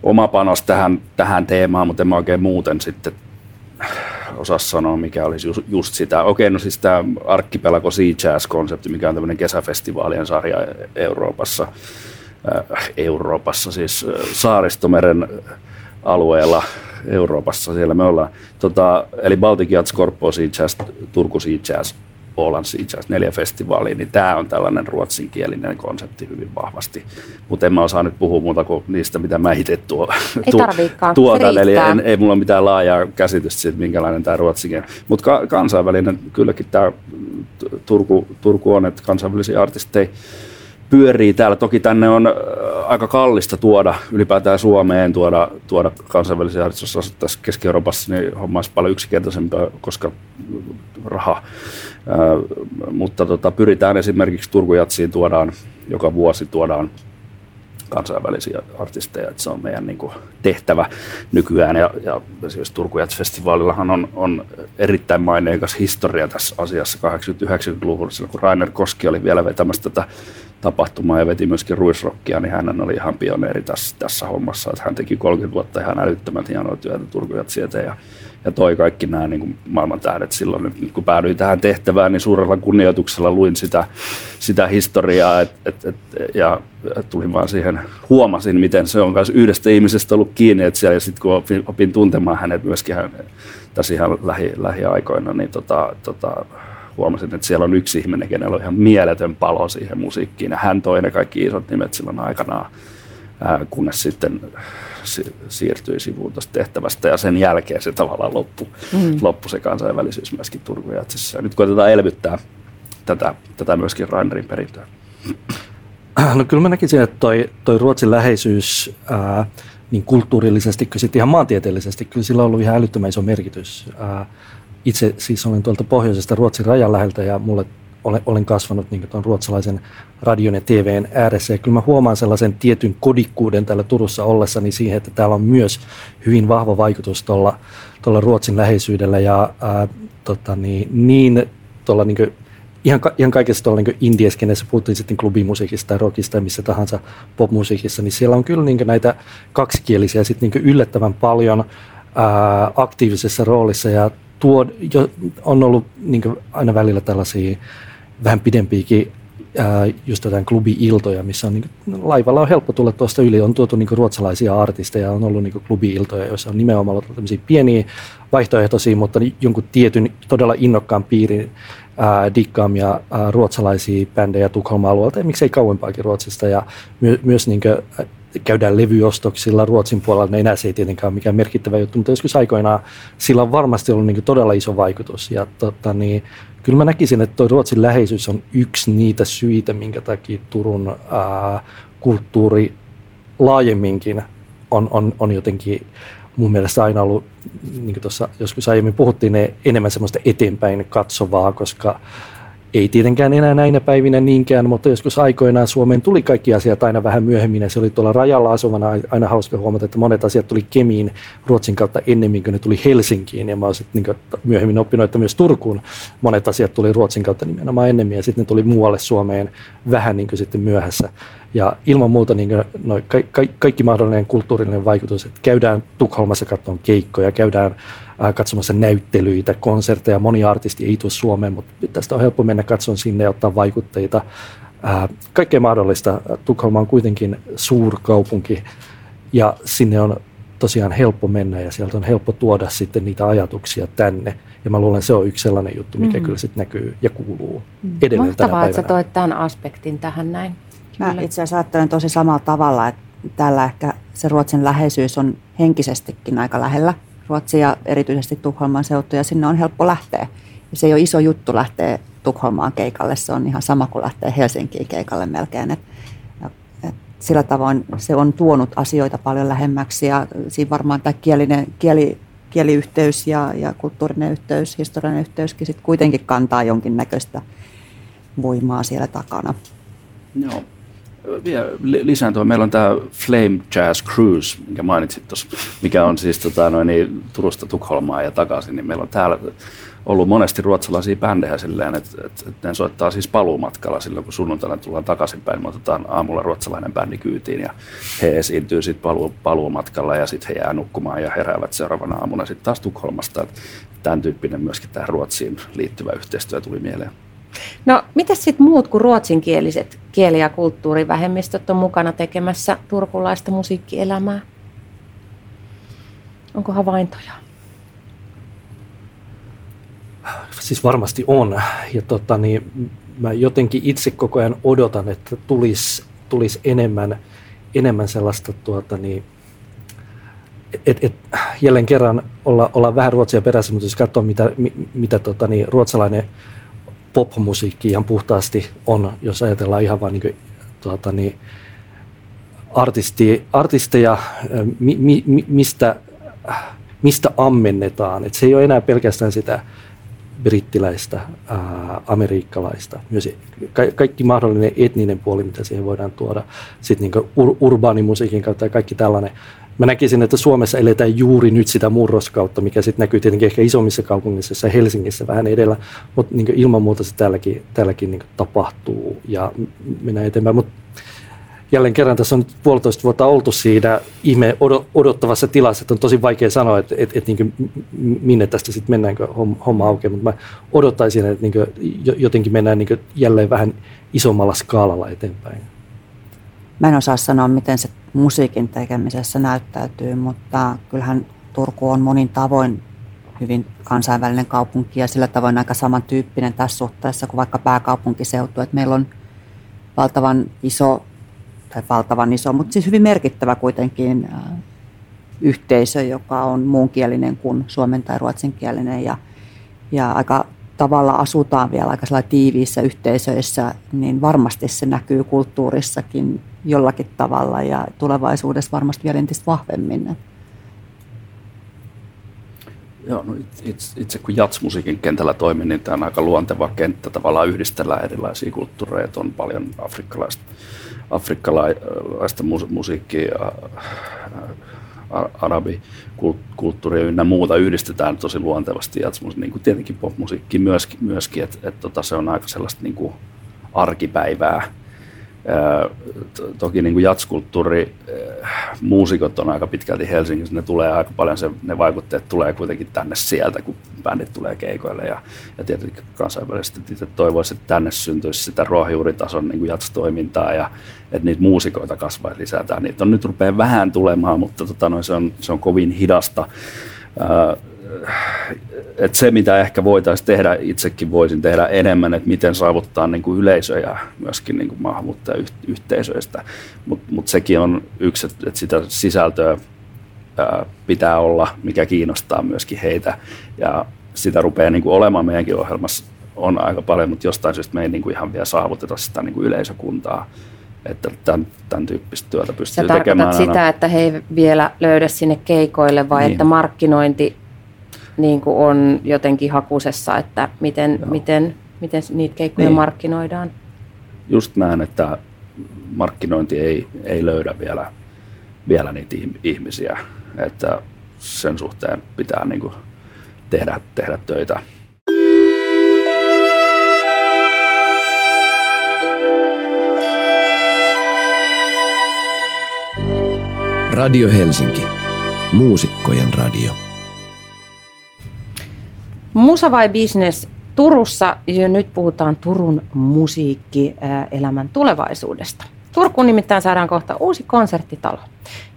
oma panos tähän, tähän teemaan, mutta en mä oikein muuten sitten osaa sanoa, mikä olisi just, just sitä. Okei, no siis tämä Arkkipelago Sea Jazz-konsepti, mikä on tämmöinen kesäfestivaalien sarja Euroopassa, äh, Euroopassa siis äh, Saaristomeren alueella Euroopassa, siellä me ollaan. Tota, eli Baltic Yachts, Korpo Sea Jazz, Turku Sea Jazz, Åland Sea Jazz, neljä festivaalia, niin tämä on tällainen ruotsinkielinen konsepti hyvin vahvasti. Mutta en mä osaa nyt puhua muuta kuin niistä, mitä mä itse tuo, tu, tuotan. Eli en, ei mulla mitään laajaa käsitystä siitä, minkälainen tämä ruotsinkielinen. Mutta ka- kansainvälinen, kylläkin tämä Turku, Turku on, että kansainvälisiä artisteja pyörii täällä. Toki tänne on äh, aika kallista tuoda, ylipäätään Suomeen tuoda, tuoda kansainvälisiä artisteja. Jos tässä Keski-Euroopassa, niin homma olisi paljon yksinkertaisempaa, koska raha. Äh, mutta tota, pyritään esimerkiksi Turkujatsiin tuodaan, joka vuosi tuodaan kansainvälisiä artisteja, että se on meidän niin kuin, tehtävä nykyään. Ja, ja esimerkiksi Turku Jazz-festivaalillahan on, on erittäin maineikas historia tässä asiassa 80-90-luvulla, kun Rainer Koski oli vielä vetämässä tätä tapahtumaa ja veti myöskin ruisrokkia, niin hän oli ihan pioneeri tässä, tässä hommassa. Että hän teki 30 vuotta ihan älyttömän hienoa työtä Turku ja, ja toi kaikki nämä niin maailman tähdet silloin. Nyt kun päädyin tähän tehtävään, niin suurella kunnioituksella luin sitä, sitä historiaa et, et, et, ja tulin vaan siihen, huomasin, miten se on myös yhdestä ihmisestä ollut kiinni, että siellä, ja sitten kun opin, opin tuntemaan hänet myöskin hän, tässä ihan lähi, lähiaikoina, niin tota, tota, huomasin, että siellä on yksi ihminen, kenellä on ihan mieletön palo siihen musiikkiin. Ja hän toi ne kaikki isot nimet silloin aikanaan, kunnes sitten si- siirtyi sivuun tuosta tehtävästä. Ja sen jälkeen se tavallaan loppu, mm. loppu se kansainvälisyys myöskin Turku ja nyt koitetaan elvyttää tätä, tätä myöskin Rainerin perintöä. <clears throat> No kyllä mä näkisin, että toi, toi Ruotsin läheisyys ää, niin kulttuurillisesti kuin sitten ihan maantieteellisesti, kyllä sillä on ollut ihan älyttömän iso merkitys. Ää, itse siis olen tuolta pohjoisesta Ruotsin rajan läheltä ja mulle olen, olen kasvanut niin tuon ruotsalaisen radion ja TVn ääressä. Ja kyllä mä huomaan sellaisen tietyn kodikkuuden täällä Turussa ollessani siihen, että täällä on myös hyvin vahva vaikutus tuolla, tuolla Ruotsin läheisyydellä ja ää, tota niin, niin tuolla niin kuin, ihan, ihan kaikessa tuolla niin indieskenessä, puhuttiin sitten klubimusiikista tai rockista tai missä tahansa popmusiikissa, niin siellä on kyllä niin näitä kaksikielisiä sitten niin yllättävän paljon ää, aktiivisessa roolissa ja tuo, jo, on ollut niin aina välillä tällaisia vähän pidempiäkin ää, just jotain klubi-iltoja, missä on niin kuin, laivalla on helppo tulla tuosta yli. On tuotu niin kuin, ruotsalaisia artisteja, on ollut niin klubi-iltoja, joissa on nimenomaan ollut tämmöisiä pieniä vaihtoehtoisia, mutta jonkun tietyn todella innokkaan piirin ää, dikkaamia ää, ruotsalaisia bändejä Tukholman alueelta ja miksei kauempaakin Ruotsista. Ja my, myös niin kuin, käydään levyostoksilla Ruotsin puolella, niin enää se ei tietenkään ole mikään merkittävä juttu, mutta joskus aikoinaan sillä on varmasti ollut niin todella iso vaikutus. Ja tota, niin, kyllä mä näkisin, että tuo Ruotsin läheisyys on yksi niitä syitä, minkä takia Turun ää, kulttuuri laajemminkin on, on, on jotenkin mun mielestä aina ollut, niin kuin tuossa joskus aiemmin puhuttiin, ne enemmän semmoista eteenpäin katsovaa, koska ei tietenkään enää näinä päivinä niinkään, mutta joskus aikoinaan Suomeen tuli kaikki asiat aina vähän myöhemmin ja se oli tuolla rajalla asuvana. Aina hauska huomata, että monet asiat tuli Kemiin Ruotsin kautta ennemmin kuin ne tuli Helsinkiin. Ja mä olen sitten niin myöhemmin oppinut, että myös Turkuun monet asiat tuli Ruotsin kautta nimenomaan ennemmin. Ja sitten ne tuli muualle Suomeen vähän niin sitten myöhässä. Ja ilman muuta niin noi, ka, ka, kaikki mahdollinen kulttuurillinen vaikutus, että käydään Tukholmassa katsomaan keikkoja, käydään katsomassa näyttelyitä, konserteja. Moni artisti ei tule Suomeen, mutta tästä on helppo mennä katsomaan sinne ja ottaa vaikutteita. Äh, kaikkea mahdollista. Tukholma on kuitenkin suurkaupunki ja sinne on tosiaan helppo mennä ja sieltä on helppo tuoda sitten niitä ajatuksia tänne. Ja mä luulen, että se on yksi sellainen juttu, mikä mm. kyllä sitten näkyy ja kuuluu mm. edelleen Mahtavaa, tänä päivänä. että sä toit tämän aspektin tähän näin. Mä itse asiassa ajattelen tosi samalla tavalla, että täällä ehkä se Ruotsin läheisyys on henkisestikin aika lähellä Ruotsi ja erityisesti Tukholman seutu, ja sinne on helppo lähteä. Ja se ei ole iso juttu lähteä Tukholmaan keikalle, se on ihan sama kuin lähteä Helsinkiin keikalle melkein. Et, et sillä tavoin se on tuonut asioita paljon lähemmäksi, ja siinä varmaan tämä kielinen, kieli, kieliyhteys ja, ja kulttuurinen yhteys, historiallinen yhteyskin sit kuitenkin kantaa jonkinnäköistä voimaa siellä takana. Joo. Vielä lisään tuo. Meillä on tämä Flame Jazz Cruise, mikä mainitsit tuossa, mikä on siis tota, noin, niin, Turusta Tukholmaa ja takaisin. Niin meillä on täällä ollut monesti ruotsalaisia bändejä silleen, että, että, että ne soittaa siis paluumatkalla silloin, kun sunnuntaina tullaan takaisinpäin. Me otetaan aamulla ruotsalainen bändi kyytiin ja he esiintyy sitten paluu, paluumatkalla ja sitten he jää nukkumaan ja heräävät seuraavana aamuna sitten taas Tukholmasta. Että tämän tyyppinen myöskin tähän Ruotsiin liittyvä yhteistyö tuli mieleen. No, miten sitten muut kuin ruotsinkieliset kieli- ja kulttuurivähemmistöt on mukana tekemässä turkulaista musiikkielämää? Onko havaintoja? Siis varmasti on. Ja tota, niin, mä jotenkin itse koko ajan odotan, että tulisi tulis enemmän, enemmän sellaista tuota, niin, et, et, jälleen kerran olla, olla vähän ruotsia perässä, mutta jos katsoo, mitä, mitä tota, niin, ruotsalainen popmusiikki ihan puhtaasti on, jos ajatellaan ihan vain niin, tuota, niin, artisti, artisteja, mi, mi, mistä, mistä ammennetaan. Et se ei ole enää pelkästään sitä brittiläistä, ää, amerikkalaista, myös ka- kaikki mahdollinen etninen puoli, mitä siihen voidaan tuoda, sitten niin ur- urbaanimusiikin kautta ja kaikki tällainen. Mä näkisin, että Suomessa eletään juuri nyt sitä murroskautta, mikä sitten näkyy tietenkin ehkä isommissa kaupungeissa Helsingissä vähän edellä, mutta niin ilman muuta se täälläkin, täälläkin niin tapahtuu ja mennään eteenpäin. Mutta jälleen kerran tässä on nyt puolitoista vuotta oltu siinä ihme odottavassa tilassa, että on tosi vaikea sanoa, että, että, että niin minne tästä sitten mennäänkö homma aukeaa, mutta mä odottaisin, että niin jotenkin mennään niin jälleen vähän isommalla skaalalla eteenpäin. Mä en osaa sanoa, miten se musiikin tekemisessä näyttäytyy, mutta kyllähän Turku on monin tavoin hyvin kansainvälinen kaupunki ja sillä tavoin aika samantyyppinen tässä suhteessa kuin vaikka pääkaupunkiseutu. Että meillä on valtavan iso tai valtavan iso, mutta siis hyvin merkittävä kuitenkin yhteisö, joka on muunkielinen kuin suomen tai ruotsinkielinen ja, ja aika tavalla asutaan vielä aika tiiviissä yhteisöissä, niin varmasti se näkyy kulttuurissakin jollakin tavalla ja tulevaisuudessa varmasti vielä entistä vahvemmin. Joo, no itse, itse kun jatsmusiikin kentällä toimin, niin tämä on aika luonteva kenttä tavallaan yhdistellä erilaisia kulttuureja. On paljon afrikkalaista, afrikkalaista musiikkia, arabikulttuuria ynnä muuta yhdistetään tosi luontevasti jatsmusiikki, niin kuin tietenkin popmusiikki myöskin, myöskin että et, tota, se on aika sellaista niin kuin arkipäivää toki niin kuin jatskulttuuri, muusikot on aika pitkälti Helsingissä, ne tulee aika paljon, se, ne vaikutteet tulee kuitenkin tänne sieltä, kun bändit tulee keikoille ja, ja tietenkin kansainvälisesti itse toivoisi, että tänne syntyisi sitä ruohonjuuritason niin jatstoimintaa ja että niitä muusikoita kasvaisi lisätään. Niitä on nyt rupeaa vähän tulemaan, mutta tota, no, se, on, se on kovin hidasta että se, mitä ehkä voitaisiin tehdä, itsekin voisin tehdä enemmän, että miten saavuttaa niin kuin yleisöjä myöskin niin kuin maahanmuuttajayhteisöistä. Mutta mut sekin on yksi, että, sitä sisältöä ää, pitää olla, mikä kiinnostaa myöskin heitä. Ja sitä rupeaa niin kuin olemaan meidänkin ohjelmassa on aika paljon, mutta jostain syystä me ei niin kuin ihan vielä saavuteta sitä niin kuin yleisökuntaa että tämän, tämän tyyppistä työtä pystyy Sä tekemään. sitä, että he ei vielä löydä sinne keikoille vai niin. että markkinointi niin kuin on jotenkin hakusessa, että miten, miten, miten niitä keikkoja niin. markkinoidaan. Just näin, että markkinointi ei, ei löydä vielä, vielä niitä ihmisiä, että sen suhteen pitää niin kuin tehdä, tehdä töitä. Radio Helsinki. Muusikkojen radio. Musa vai business? Turussa jo nyt puhutaan Turun musiikkielämän tulevaisuudesta. Turkuun nimittäin saadaan kohta uusi konserttitalo.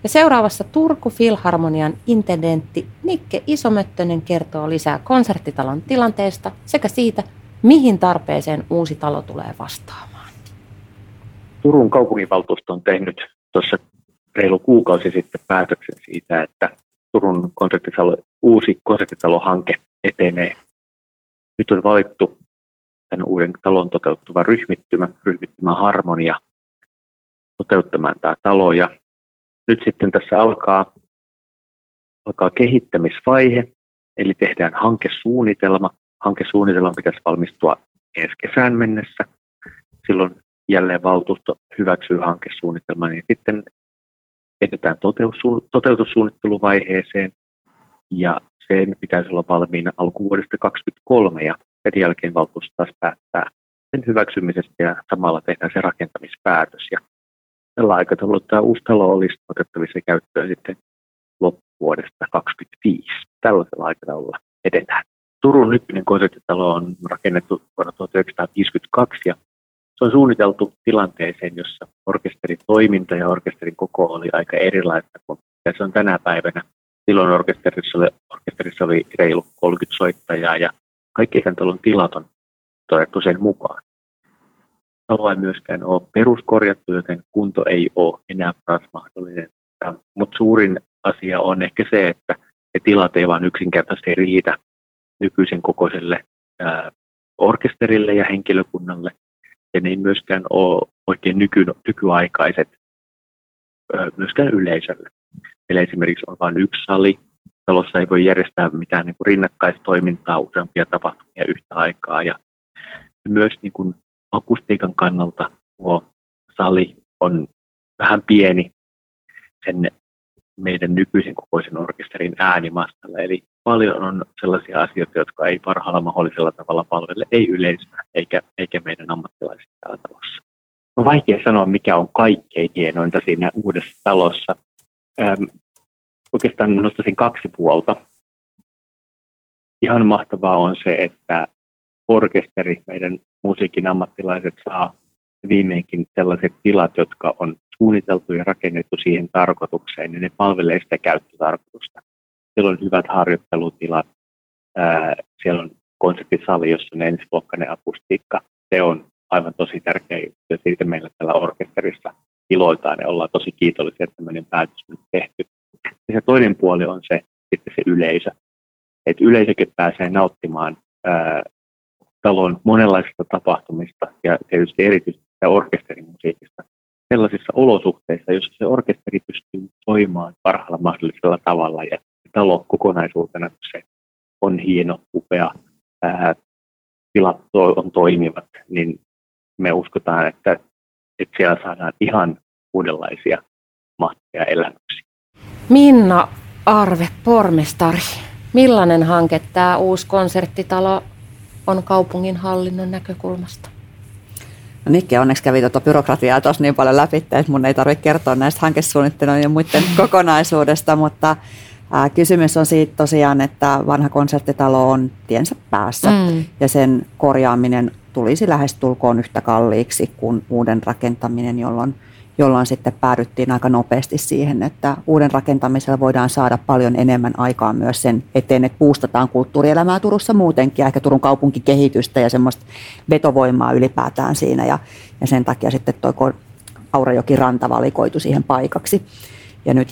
Ja seuraavassa Turku Filharmonian intendentti Nikke Isomöttönen kertoo lisää konserttitalon tilanteesta sekä siitä, mihin tarpeeseen uusi talo tulee vastaamaan. Turun kaupunginvaltuusto on tehnyt tuossa reilu kuukausi sitten päätöksen siitä, että Turun konserttitalo, uusi konserttitalohanke etenee. Nyt on valittu tämän uuden talon toteuttava ryhmittymä, ryhmittymä Harmonia, toteuttamaan tämä talo. Ja nyt sitten tässä alkaa, alkaa kehittämisvaihe, eli tehdään hankesuunnitelma. Hankesuunnitelma pitäisi valmistua ensi kesään mennessä. Silloin jälleen valtuusto hyväksyy hankesuunnitelman, niin sitten edetään toteutussuunnitteluvaiheeseen ja sen pitäisi olla valmiina alkuvuodesta 2023 ja sen jälkeen valtuusto taas päättää sen hyväksymisestä ja samalla tehdään se rakentamispäätös. Ja tällä aikataululla tämä uusi talo olisi otettavissa käyttöön sitten loppuvuodesta 2025. Tällaisella aikataululla edetään. Turun nykyinen konserttitalo on rakennettu vuonna 1952 ja se on suunniteltu tilanteeseen, jossa orkesterin toiminta ja orkesterin koko oli aika erilaista kuin se on tänä päivänä. Silloin orkesterissa oli, orkesterissa oli reilu 30 soittajaa ja kaikki talon tilat on todettu sen mukaan. Talo ei myöskään ole peruskorjattu, joten kunto ei ole enää paras mahdollinen. Mutta suurin asia on ehkä se, että ne tilat ei vain yksinkertaisesti riitä nykyisen kokoiselle ää, orkesterille ja henkilökunnalle. Ja ne ei myöskään ole oikein nyky, nykyaikaiset ää, myöskään yleisölle. Eli esimerkiksi on vain yksi sali, talossa ei voi järjestää mitään niin kuin rinnakkaistoimintaa, useampia tapahtumia yhtä aikaa. Ja myös niin kuin akustiikan kannalta tuo sali on vähän pieni sen meidän nykyisen kokoisen orkesterin äänimastalle. Eli paljon on sellaisia asioita, jotka ei parhaalla mahdollisella tavalla palvele, ei yleisöä eikä, eikä meidän ammattilaisia täällä talossa. On vaikea sanoa, mikä on kaikkein hienointa siinä uudessa talossa. Oikeastaan nostaisin kaksi puolta. Ihan mahtavaa on se, että orkesteri, meidän musiikin ammattilaiset saa viimeinkin sellaiset tilat, jotka on suunniteltu ja rakennettu siihen tarkoitukseen, niin ne palvelee sitä käyttötarkoitusta. Siellä on hyvät harjoittelutilat, siellä on konserttisali, jossa on ensiluokkainen akustiikka. Se on aivan tosi tärkeä juttu ja siitä meillä tällä orkesterissa iloitaan ja ollaan tosi kiitollisia, että tämmöinen päätös on tehty. Ja se toinen puoli on se, sitten se yleisö. Että yleisökin pääsee nauttimaan ää, talon monenlaisista tapahtumista ja tietysti erityisesti orkesterin musiikista sellaisissa olosuhteissa, joissa se orkesteri pystyy toimimaan parhaalla mahdollisella tavalla ja talo kokonaisuutena, se on hieno, upea, ää, tilat on toimivat, niin me uskotaan, että, että siellä saadaan ihan uudenlaisia mahtavia elämyksiä. Minna Arve, pormestari. Millainen hanke tämä uusi konserttitalo on kaupungin hallinnon näkökulmasta? No Nikke onneksi kävi tuota byrokratiaa tuossa niin paljon läpi, että mun ei tarvitse kertoa näistä hankesuunnittelun ja muiden <laughs> kokonaisuudesta, mutta ää, kysymys on siitä tosiaan, että vanha konserttitalo on tiensä päässä mm. ja sen korjaaminen tulisi lähestulkoon yhtä kalliiksi kuin uuden rakentaminen, jolloin – jolloin sitten päädyttiin aika nopeasti siihen, että uuden rakentamisella voidaan saada paljon enemmän aikaa myös sen eteen, että puustataan kulttuurielämää Turussa muutenkin ja ehkä Turun kaupunkikehitystä ja semmoista vetovoimaa ylipäätään siinä ja, ja sen takia sitten tuo Aurajoki ranta valikoitu siihen paikaksi. Ja nyt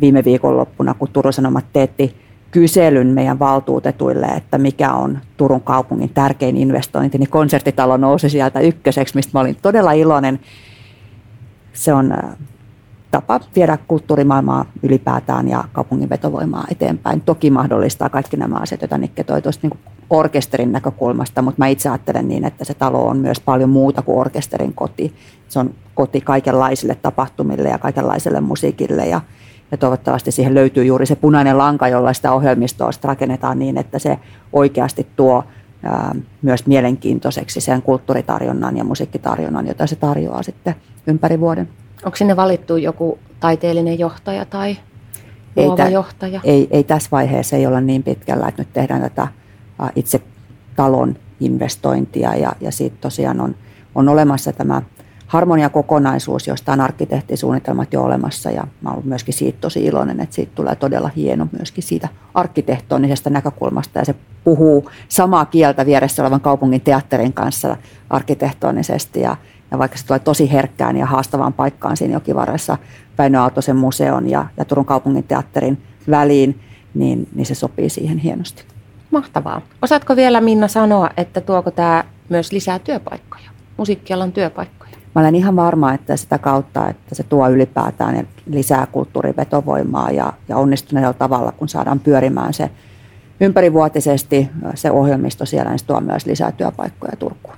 viime viikonloppuna, kun Turun Sanomat teetti kyselyn meidän valtuutetuille, että mikä on Turun kaupungin tärkein investointi, niin konserttitalo nousi sieltä ykköseksi, mistä mä olin todella iloinen se on tapa viedä kulttuurimaailmaa ylipäätään ja kaupungin vetovoimaa eteenpäin. Toki mahdollistaa kaikki nämä asiat, joita Nikke toi tuosta niin orkesterin näkökulmasta, mutta mä itse ajattelen niin, että se talo on myös paljon muuta kuin orkesterin koti. Se on koti kaikenlaisille tapahtumille ja kaikenlaiselle musiikille ja, ja toivottavasti siihen löytyy juuri se punainen lanka, jolla sitä ohjelmistoa rakennetaan niin, että se oikeasti tuo ää, myös mielenkiintoiseksi sen kulttuuritarjonnan ja musiikkitarjonnan, jota se tarjoaa sitten ympäri vuoden. Onko sinne valittu joku taiteellinen johtaja tai luova ei, johtaja? Ei, ei tässä vaiheessa ei olla niin pitkällä, että nyt tehdään tätä itse talon investointia ja, ja siitä tosiaan on, on olemassa tämä harmoniakokonaisuus, josta on arkkitehtisuunnitelmat jo olemassa ja mä olen myöskin siitä tosi iloinen, että siitä tulee todella hieno myöskin siitä arkkitehtonisesta näkökulmasta ja se puhuu samaa kieltä vieressä olevan kaupungin teatterin kanssa arkkitehtonisesti ja, ja vaikka se tulee tosi herkkään ja haastavaan paikkaan siinä jokivarressa Väinö Aaltosen museon ja, ja Turun kaupungin teatterin väliin, niin, niin se sopii siihen hienosti. Mahtavaa. Osaatko vielä Minna sanoa, että tuoko tämä myös lisää työpaikkoja, musiikkialan työpaikkoja? Mä olen ihan varma, että sitä kautta, että se tuo ylipäätään lisää kulttuurivetovoimaa ja, ja onnistuneella tavalla, kun saadaan pyörimään se ympärivuotisesti se ohjelmisto siellä, niin se tuo myös lisää työpaikkoja Turkuun.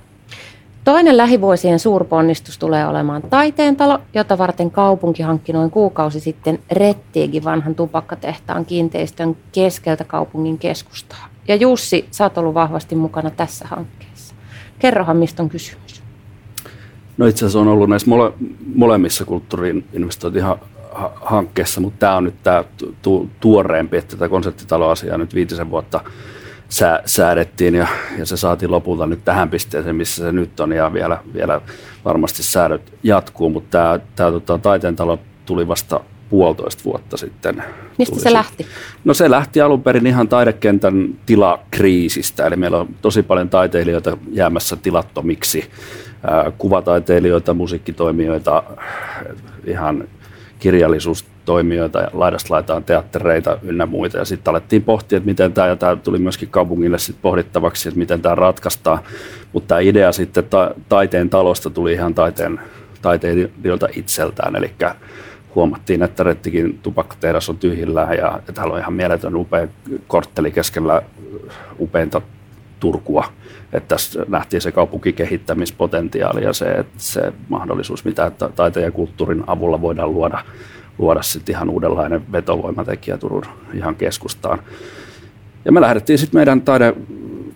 Toinen lähivuosien suurponnistus tulee olemaan taiteen talo, jota varten kaupunki hankki noin kuukausi sitten Rettiigi vanhan tupakkatehtaan kiinteistön keskeltä kaupungin keskustaa. Ja Jussi, sä oot ollut vahvasti mukana tässä hankkeessa. Kerrohan, mistä on kysymys. No itse asiassa on ollut näissä mole, molemmissa kulttuuriin investointihankkeissa, mutta tämä on nyt tämä tu, tuoreempi, että tätä konserttitaloasiaa nyt viitisen vuotta – sää, säädettiin ja, ja se saatiin lopulta nyt tähän pisteeseen, missä se nyt on ja vielä, vielä varmasti säädöt jatkuu, mutta tämä, tämä tota, taiteen talo tuli vasta puolitoista vuotta sitten. Mistä se lähti? No se lähti alun perin ihan taidekentän tilakriisistä, eli meillä on tosi paljon taiteilijoita jäämässä tilattomiksi, kuvataiteilijoita, musiikkitoimijoita, ihan kirjallisuus toimijoita ja laidasta laitaan teattereita ynnä muita. Ja sitten alettiin pohtia, että miten tämä, ja tämä tuli myöskin kaupungille sitten pohdittavaksi, että miten tämä ratkaistaan. Mutta tämä idea sitten ta- taiteen talosta tuli ihan taiteen, taiteilijoilta itseltään, eli huomattiin, että Rettikin tupakkatehdas on tyhjillään ja täällä on ihan mieletön upea kortteli keskellä upeinta Turkua. Että tässä nähtiin se kaupunkikehittämispotentiaali ja se, että se mahdollisuus, mitä taiteen ja kulttuurin avulla voidaan luoda luoda sitten ihan uudenlainen vetovoimatekijä Turun ihan keskustaan. Ja me lähdettiin sitten meidän taide,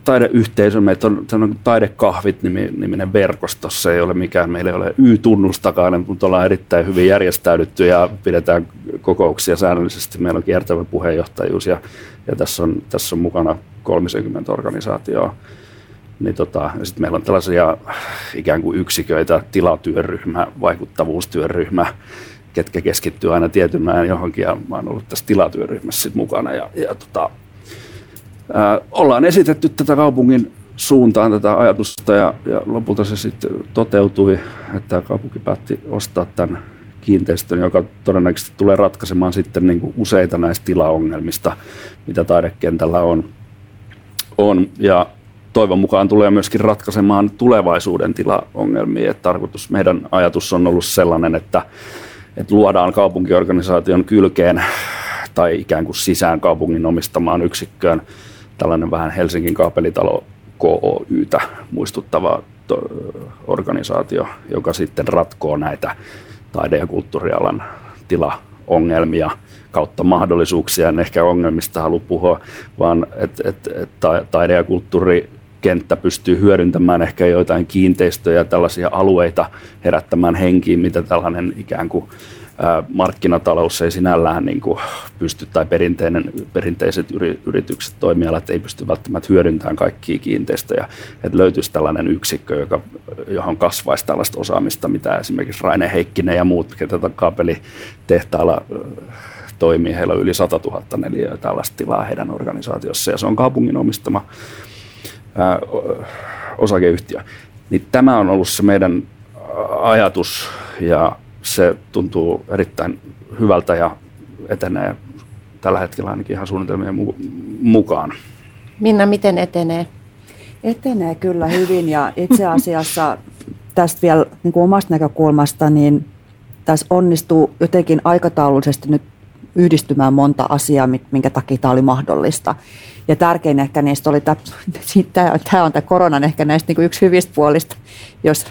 taideyhteisö, meitä on, on Taidekahvit niminen verkosto, se ei ole mikään, meillä ei ole Y-tunnustakaan, mutta ollaan erittäin hyvin järjestäydytty ja pidetään kokouksia säännöllisesti. Meillä on kiertävä puheenjohtajuus ja, ja tässä, on, tässä on mukana 30 organisaatioa. Niin tota, sitten meillä on tällaisia ikään kuin yksiköitä, tilatyöryhmä, vaikuttavuustyöryhmä, ketkä keskittyy aina tietymään johonkin, ja mä oon ollut tässä tilatyöryhmässä sit mukana. Ja, ja tota, ollaan esitetty tätä kaupungin suuntaan tätä ajatusta, ja, ja lopulta se sitten toteutui, että kaupunki päätti ostaa tämän kiinteistön, joka todennäköisesti tulee ratkaisemaan sitten niin kuin useita näistä tilaongelmista, mitä taidekentällä on. on. Ja toivon mukaan tulee myöskin ratkaisemaan tulevaisuuden tilaongelmia. Että tarkoitus, meidän ajatus on ollut sellainen, että että luodaan kaupunkiorganisaation kylkeen tai ikään kuin sisään kaupungin omistamaan yksikköön tällainen vähän Helsingin kaapelitalo KOYtä muistuttava organisaatio, joka sitten ratkoo näitä taide- ja kulttuurialan tilaongelmia kautta mahdollisuuksia. En ehkä ongelmista halua puhua, vaan että et, et taide- ja kulttuuri kenttä pystyy hyödyntämään ehkä joitain kiinteistöjä, tällaisia alueita herättämään henkiin, mitä tällainen ikään kuin markkinatalous ei sinällään niin kuin pysty, tai perinteinen, perinteiset yritykset, toimialat ei pysty välttämättä hyödyntämään kaikkia kiinteistöjä. Että löytyisi tällainen yksikkö, joka, johon kasvaisi tällaista osaamista, mitä esimerkiksi Raine Heikkinen ja muut, ketä kaapelitehtaalla toimii. Heillä on yli 100 000 neliöä tällaista tilaa heidän organisaatiossa ja se on kaupungin omistama ää, osakeyhtiö. Niin tämä on ollut se meidän ajatus ja se tuntuu erittäin hyvältä ja etenee tällä hetkellä ainakin ihan suunnitelmien mukaan. Minna, miten etenee? Etenee kyllä hyvin ja itse asiassa tästä vielä niin kuin omasta näkökulmasta, niin tässä onnistuu jotenkin aikataulullisesti nyt yhdistymään monta asiaa, minkä takia tämä oli mahdollista. Ja tärkein ehkä niistä oli, tämä, <laughs> tämä on tämä koronan ehkä näistä niin kuin yksi hyvistä puolista, jos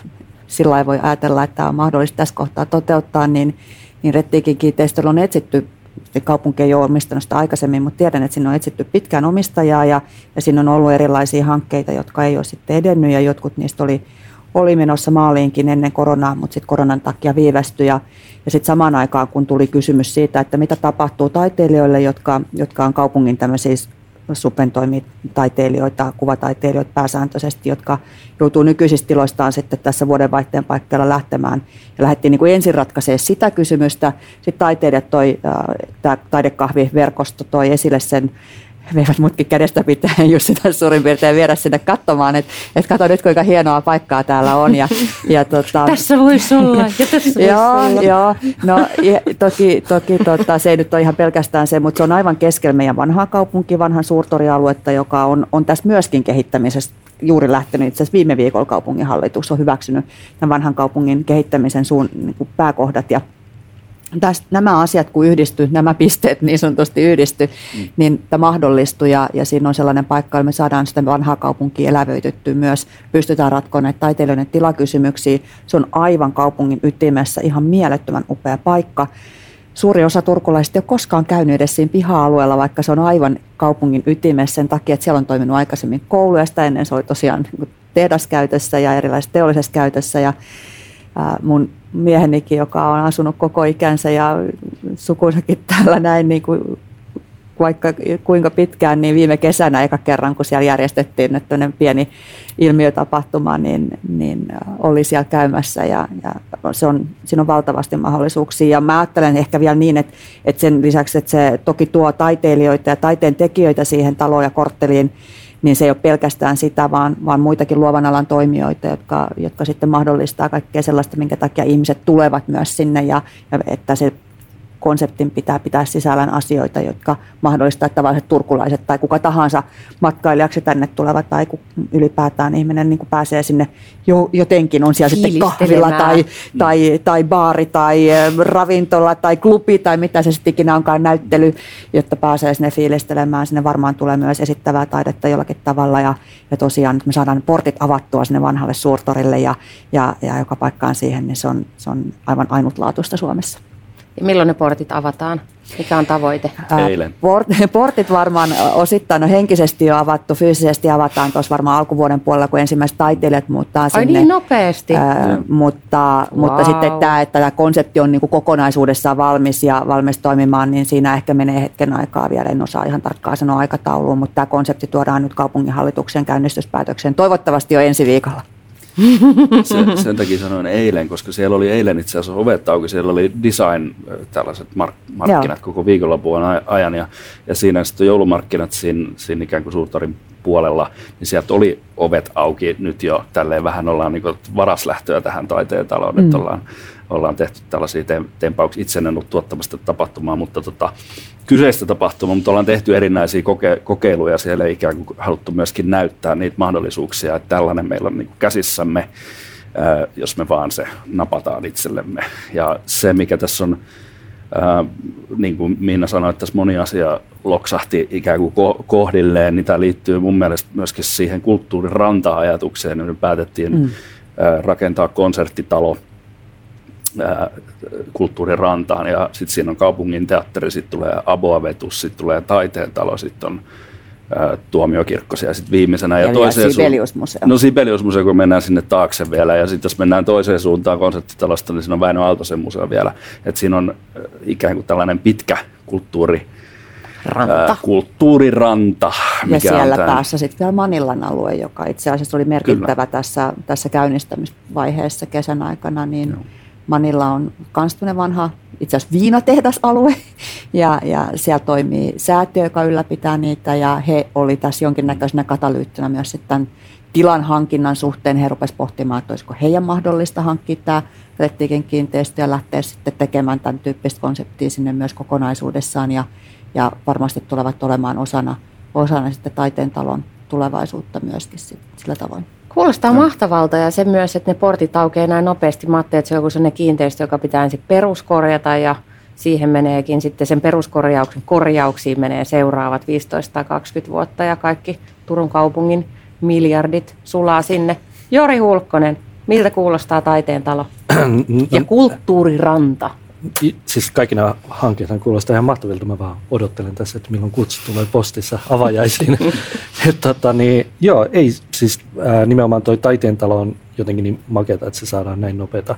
sillä voi ajatella, että on mahdollista tässä kohtaa toteuttaa, niin, niin Rettiikin kiinteistöllä on etsitty kaupunki ei ole omistanut sitä aikaisemmin, mutta tiedän, että sinne on etsitty pitkään omistajaa ja, ja siinä on ollut erilaisia hankkeita, jotka ei ole sitten edennyt ja jotkut niistä oli, oli menossa maaliinkin ennen koronaa, mutta sitten koronan takia viivästyi ja, ja sitten samaan aikaan, kun tuli kysymys siitä, että mitä tapahtuu taiteilijoille, jotka, jotka on kaupungin tämmöisiä taiteilijoita, kuvataiteilijoita pääsääntöisesti, jotka joutuu nykyisistä tiloistaan sitten tässä vuodenvaihteen paikkeilla lähtemään. Ja lähdettiin niin kuin ensin ratkaisemaan sitä kysymystä. Sitten taiteilijat toi, tämä taidekahviverkosto toi esille sen veivät mutkin kädestä pitää just sitä suurin piirtein viedä sinne katsomaan, että et kato nyt kuinka hienoa paikkaa täällä on. Ja, ja tota, tässä voisi olla ja tässä voisi joo, olla. Joo, no ja, toki, toki tota, se ei nyt ole ihan pelkästään se, mutta se on aivan keskellä meidän vanhaa kaupunki, vanhan suurtorialuetta, joka on, on tässä myöskin kehittämisessä juuri lähtenyt. Itse asiassa viime viikolla kaupunginhallitus on hyväksynyt tämän vanhan kaupungin kehittämisen suun, niin pääkohdat ja tästä, nämä asiat kun yhdistyy, nämä pisteet niin sanotusti yhdisty, mm. niin tämä mahdollistuu ja, ja siinä on sellainen paikka, että me saadaan sitä vanhaa kaupunkia elävöitettyä myös, pystytään ratkomaan näitä taiteilijoiden tilakysymyksiä. Se on aivan kaupungin ytimessä ihan mielettömän upea paikka. Suuri osa turkulaisista ei ole koskaan käynyt edes siinä piha-alueella, vaikka se on aivan kaupungin ytimessä sen takia, että siellä on toiminut aikaisemmin kouluja. Sitä ennen se oli tosiaan tehdaskäytössä ja erilaisessa teollisessa käytössä. Ja mun miehenikin, joka on asunut koko ikänsä ja sukunsakin <laughs> täällä näin niin kuin vaikka kuinka pitkään, niin viime kesänä eka kerran, kun siellä järjestettiin että pieni ilmiötapahtuma, niin, niin oli siellä käymässä ja, ja se on, siinä on valtavasti mahdollisuuksia. Ja mä ajattelen ehkä vielä niin, että, että sen lisäksi, että se toki tuo taiteilijoita ja taiteen tekijöitä siihen taloon ja kortteliin, niin se ei ole pelkästään sitä, vaan, vaan muitakin luovan alan toimijoita, jotka, jotka sitten mahdollistaa kaikkea sellaista, minkä takia ihmiset tulevat myös sinne ja, ja että se konseptin pitää pitää sisällään asioita, jotka mahdollistaa, että tavalliset turkulaiset tai kuka tahansa matkailijaksi tänne tulevat tai ylipäätään ihminen niin kuin pääsee sinne jo, jotenkin, on siellä sitten kahvilla tai, tai, tai baari tai ravintola tai klubi tai mitä se sitten ikinä onkaan näyttely, jotta pääsee sinne fiilistelemään. Sinne varmaan tulee myös esittävää taidetta jollakin tavalla ja, ja tosiaan että me saadaan portit avattua sinne vanhalle suurtorille ja, ja, ja joka paikkaan siihen, niin se on, se on aivan ainutlaatuista Suomessa. Milloin ne portit avataan? Mikä on tavoite? Eilen. <laughs> portit varmaan osittain on henkisesti jo avattu, fyysisesti avataan tuossa varmaan alkuvuoden puolella, kun ensimmäiset taiteilijat muuttaa sinne. Ai niin nopeasti? Ää, mutta, wow. mutta sitten tämä, että tämä konsepti on niin kuin kokonaisuudessaan valmis ja valmis toimimaan, niin siinä ehkä menee hetken aikaa vielä. En osaa ihan tarkkaan sanoa aikatauluun, mutta tämä konsepti tuodaan nyt kaupunginhallituksen käynnistyspäätökseen toivottavasti jo ensi viikolla. Se, sen takia sanoin eilen, koska siellä oli eilen itse asiassa ovet auki, siellä oli design, tällaiset mark, markkinat Joo. koko viikonlopun ajan ja, ja siinä sitten joulumarkkinat siinä, siinä ikään kuin suurtorin puolella, niin sieltä oli ovet auki nyt jo tälleen vähän ollaan niin varaslähtöä tähän taiteen taloon, mm. että ollaan, ollaan tehty tällaisia tempauksia. Itse en ollut tuottamasta tapahtumaa, mutta tota, kyseistä tapahtumaa, mutta ollaan tehty erinäisiä koke- kokeiluja siellä ikään kuin haluttu myöskin näyttää niitä mahdollisuuksia, että tällainen meillä on niin käsissämme, jos me vaan se napataan itsellemme. Ja se, mikä tässä on, ää, niin kuin Miina sanoi, että tässä moni asia loksahti ikään kuin kohdilleen, niin tämä liittyy mun mielestä myöskin siihen kulttuurin ranta-ajatukseen, niin me päätettiin mm. rakentaa konserttitalo – kulttuurin rantaan ja sitten siinä on kaupungin teatteri, sitten tulee Aboavetus, sitten tulee taiteen talo, sitten on ää, tuomiokirkko siellä sitten viimeisenä. Ja, ja toiseen Sibeliusmuseo. No Sibeliusmuseo, kun mennään sinne taakse vielä ja sitten jos mennään toiseen suuntaan konserttitalosta, niin siinä on Väinö Aaltosen museo vielä. Et siinä on ikään kuin tällainen pitkä kulttuuri, Ranta. Ää, kulttuuriranta. Mikä ja siellä on päässä sitten vielä Manillan alue, joka itse asiassa oli merkittävä tässä, tässä käynnistämisvaiheessa kesän aikana. Niin Joo Manilla on myös vanha itse asiassa viinatehdasalue <laughs> ja, ja siellä toimii säätiö, joka ylläpitää niitä ja he oli tässä jonkinnäköisenä katalyyttinä myös sitten tilan hankinnan suhteen. He rupesivat pohtimaan, että olisiko heidän mahdollista hankkia tämä Rettiikin kiinteistö ja lähteä sitten tekemään tämän tyyppistä konseptia sinne myös kokonaisuudessaan ja, ja varmasti tulevat olemaan osana, osana sitten taiteen talon tulevaisuutta myöskin sillä tavoin. Kuulostaa no. mahtavalta ja se myös, että ne portit aukeaa näin nopeasti. Mä että se on joku sellainen kiinteistö, joka pitää ensin peruskorjata ja siihen meneekin sitten sen peruskorjauksen korjauksiin menee seuraavat 15-20 vuotta ja kaikki Turun kaupungin miljardit sulaa sinne. Jori Hulkkonen, miltä kuulostaa taiteen talo <clears throat> ja kulttuuriranta? Siis kaikki nämä hankkeet kuulostaa ihan mahtavilta. Mä vaan odottelen tässä, että milloin kutsu tulee postissa avajaisiin. <laughs> tota, niin, joo, ei siis ää, nimenomaan toi taiteen talo on jotenkin niin makeata, että se saadaan näin nopeata,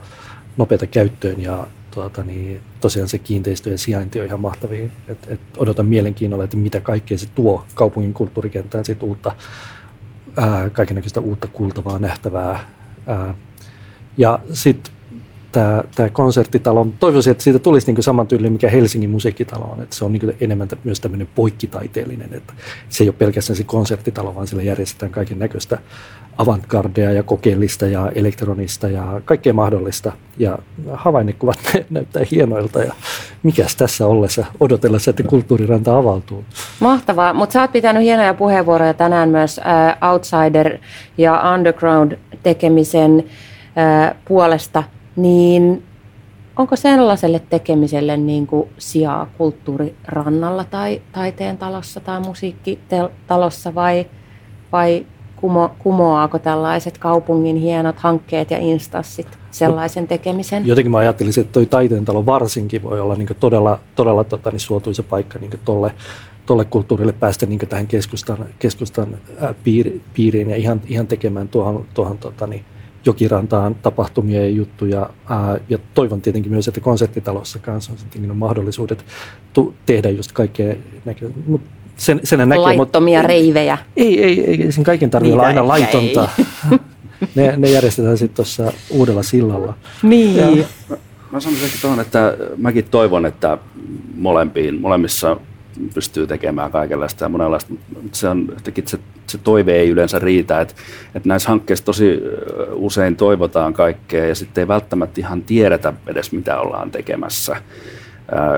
nopeata käyttöön ja tuota, niin, tosiaan se kiinteistö ja sijainti on ihan mahtavia. Et, et odotan mielenkiinnolla, että mitä kaikkea se tuo kaupungin kulttuurikenttään sit uutta, kaikenlaista uutta kuultavaa, nähtävää. Ää, ja sitten tämä, tämä konserttitalo. Toivoisin, että siitä tulisi niin saman tyyliin, mikä Helsingin musiikkitalo on. Että se on niin enemmän myös tämmöinen poikkitaiteellinen. Että se ei ole pelkästään se konserttitalo, vaan sillä järjestetään kaiken näköistä avantgardea ja kokeellista ja elektronista ja kaikkea mahdollista. Ja havainnekuvat <laughs> näyttää hienoilta ja mikäs tässä ollessa odotellessa, että kulttuuriranta avautuu. Mahtavaa, mutta sä oot pitänyt hienoja puheenvuoroja tänään myös äh, Outsider ja Underground tekemisen äh, puolesta – niin onko sellaiselle tekemiselle niin kuin sijaa kulttuurirannalla tai taiteen talossa tai musiikkitalossa vai, vai kumo, kumoaako tällaiset kaupungin hienot hankkeet ja instanssit sellaisen tekemisen? Jotenkin mä ajattelisin, että toi taiteen talo varsinkin voi olla niin todella, todella tota, niin suotuisa paikka niin tolle, tolle kulttuurille päästä niin tähän keskustan, keskustan ää, piiriin ja ihan, ihan tekemään tuohon, tuohon tota, niin, Jokirantaan tapahtumia ja juttuja. Ää, ja toivon tietenkin myös, että konserttitalossa kanssa on sitten niin mahdollisuudet tu- tehdä just kaikkea näkö- Mut sen, sen näkee, Laittomia mutta, reivejä. Ei, ei, ei, sen kaiken tarvitse olla aina laitonta. <laughs> ne, ne järjestetään sitten tuossa uudella sillalla. Niin. Ja, mä sanoisin ehkä tuohon, että mäkin toivon, että molempiin, molemmissa pystyy tekemään kaikenlaista ja monenlaista. Se, on, se, se toive ei yleensä riitä, että, että näissä hankkeissa tosi usein toivotaan kaikkea ja sitten ei välttämättä ihan tiedetä edes mitä ollaan tekemässä,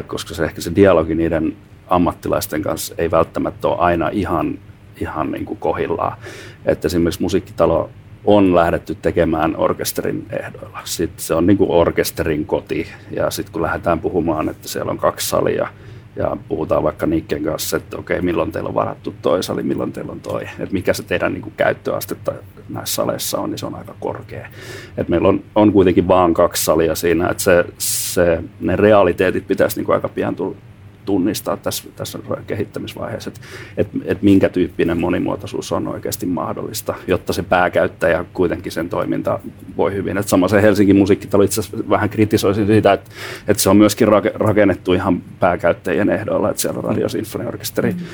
koska se ehkä se dialogi niiden ammattilaisten kanssa ei välttämättä ole aina ihan, ihan niin kuin kohillaan. Että esimerkiksi musiikkitalo on lähdetty tekemään orkesterin ehdoilla. Sitten se on niin kuin orkesterin koti ja sitten kun lähdetään puhumaan, että siellä on kaksi salia – ja puhutaan vaikka Nikken kanssa, että okei, milloin teillä on varattu toi sali, milloin teillä on toi, että mikä se teidän niin kuin, käyttöastetta näissä saleissa on, niin se on aika korkea. Et meillä on, on kuitenkin vaan kaksi salia siinä, että se, se, ne realiteetit pitäisi niin kuin, aika pian tulla tunnistaa tässä, tässä kehittämisvaiheessa, että, että, että minkä tyyppinen monimuotoisuus on oikeasti mahdollista, jotta se pääkäyttäjä kuitenkin sen toiminta voi hyvin. Että sama se Helsingin musiikkitalo itse asiassa vähän kritisoisin siitä, että, että se on myöskin rakennettu ihan pääkäyttäjien ehdoilla, että siellä on radiosinfoniorkesteri, mm-hmm.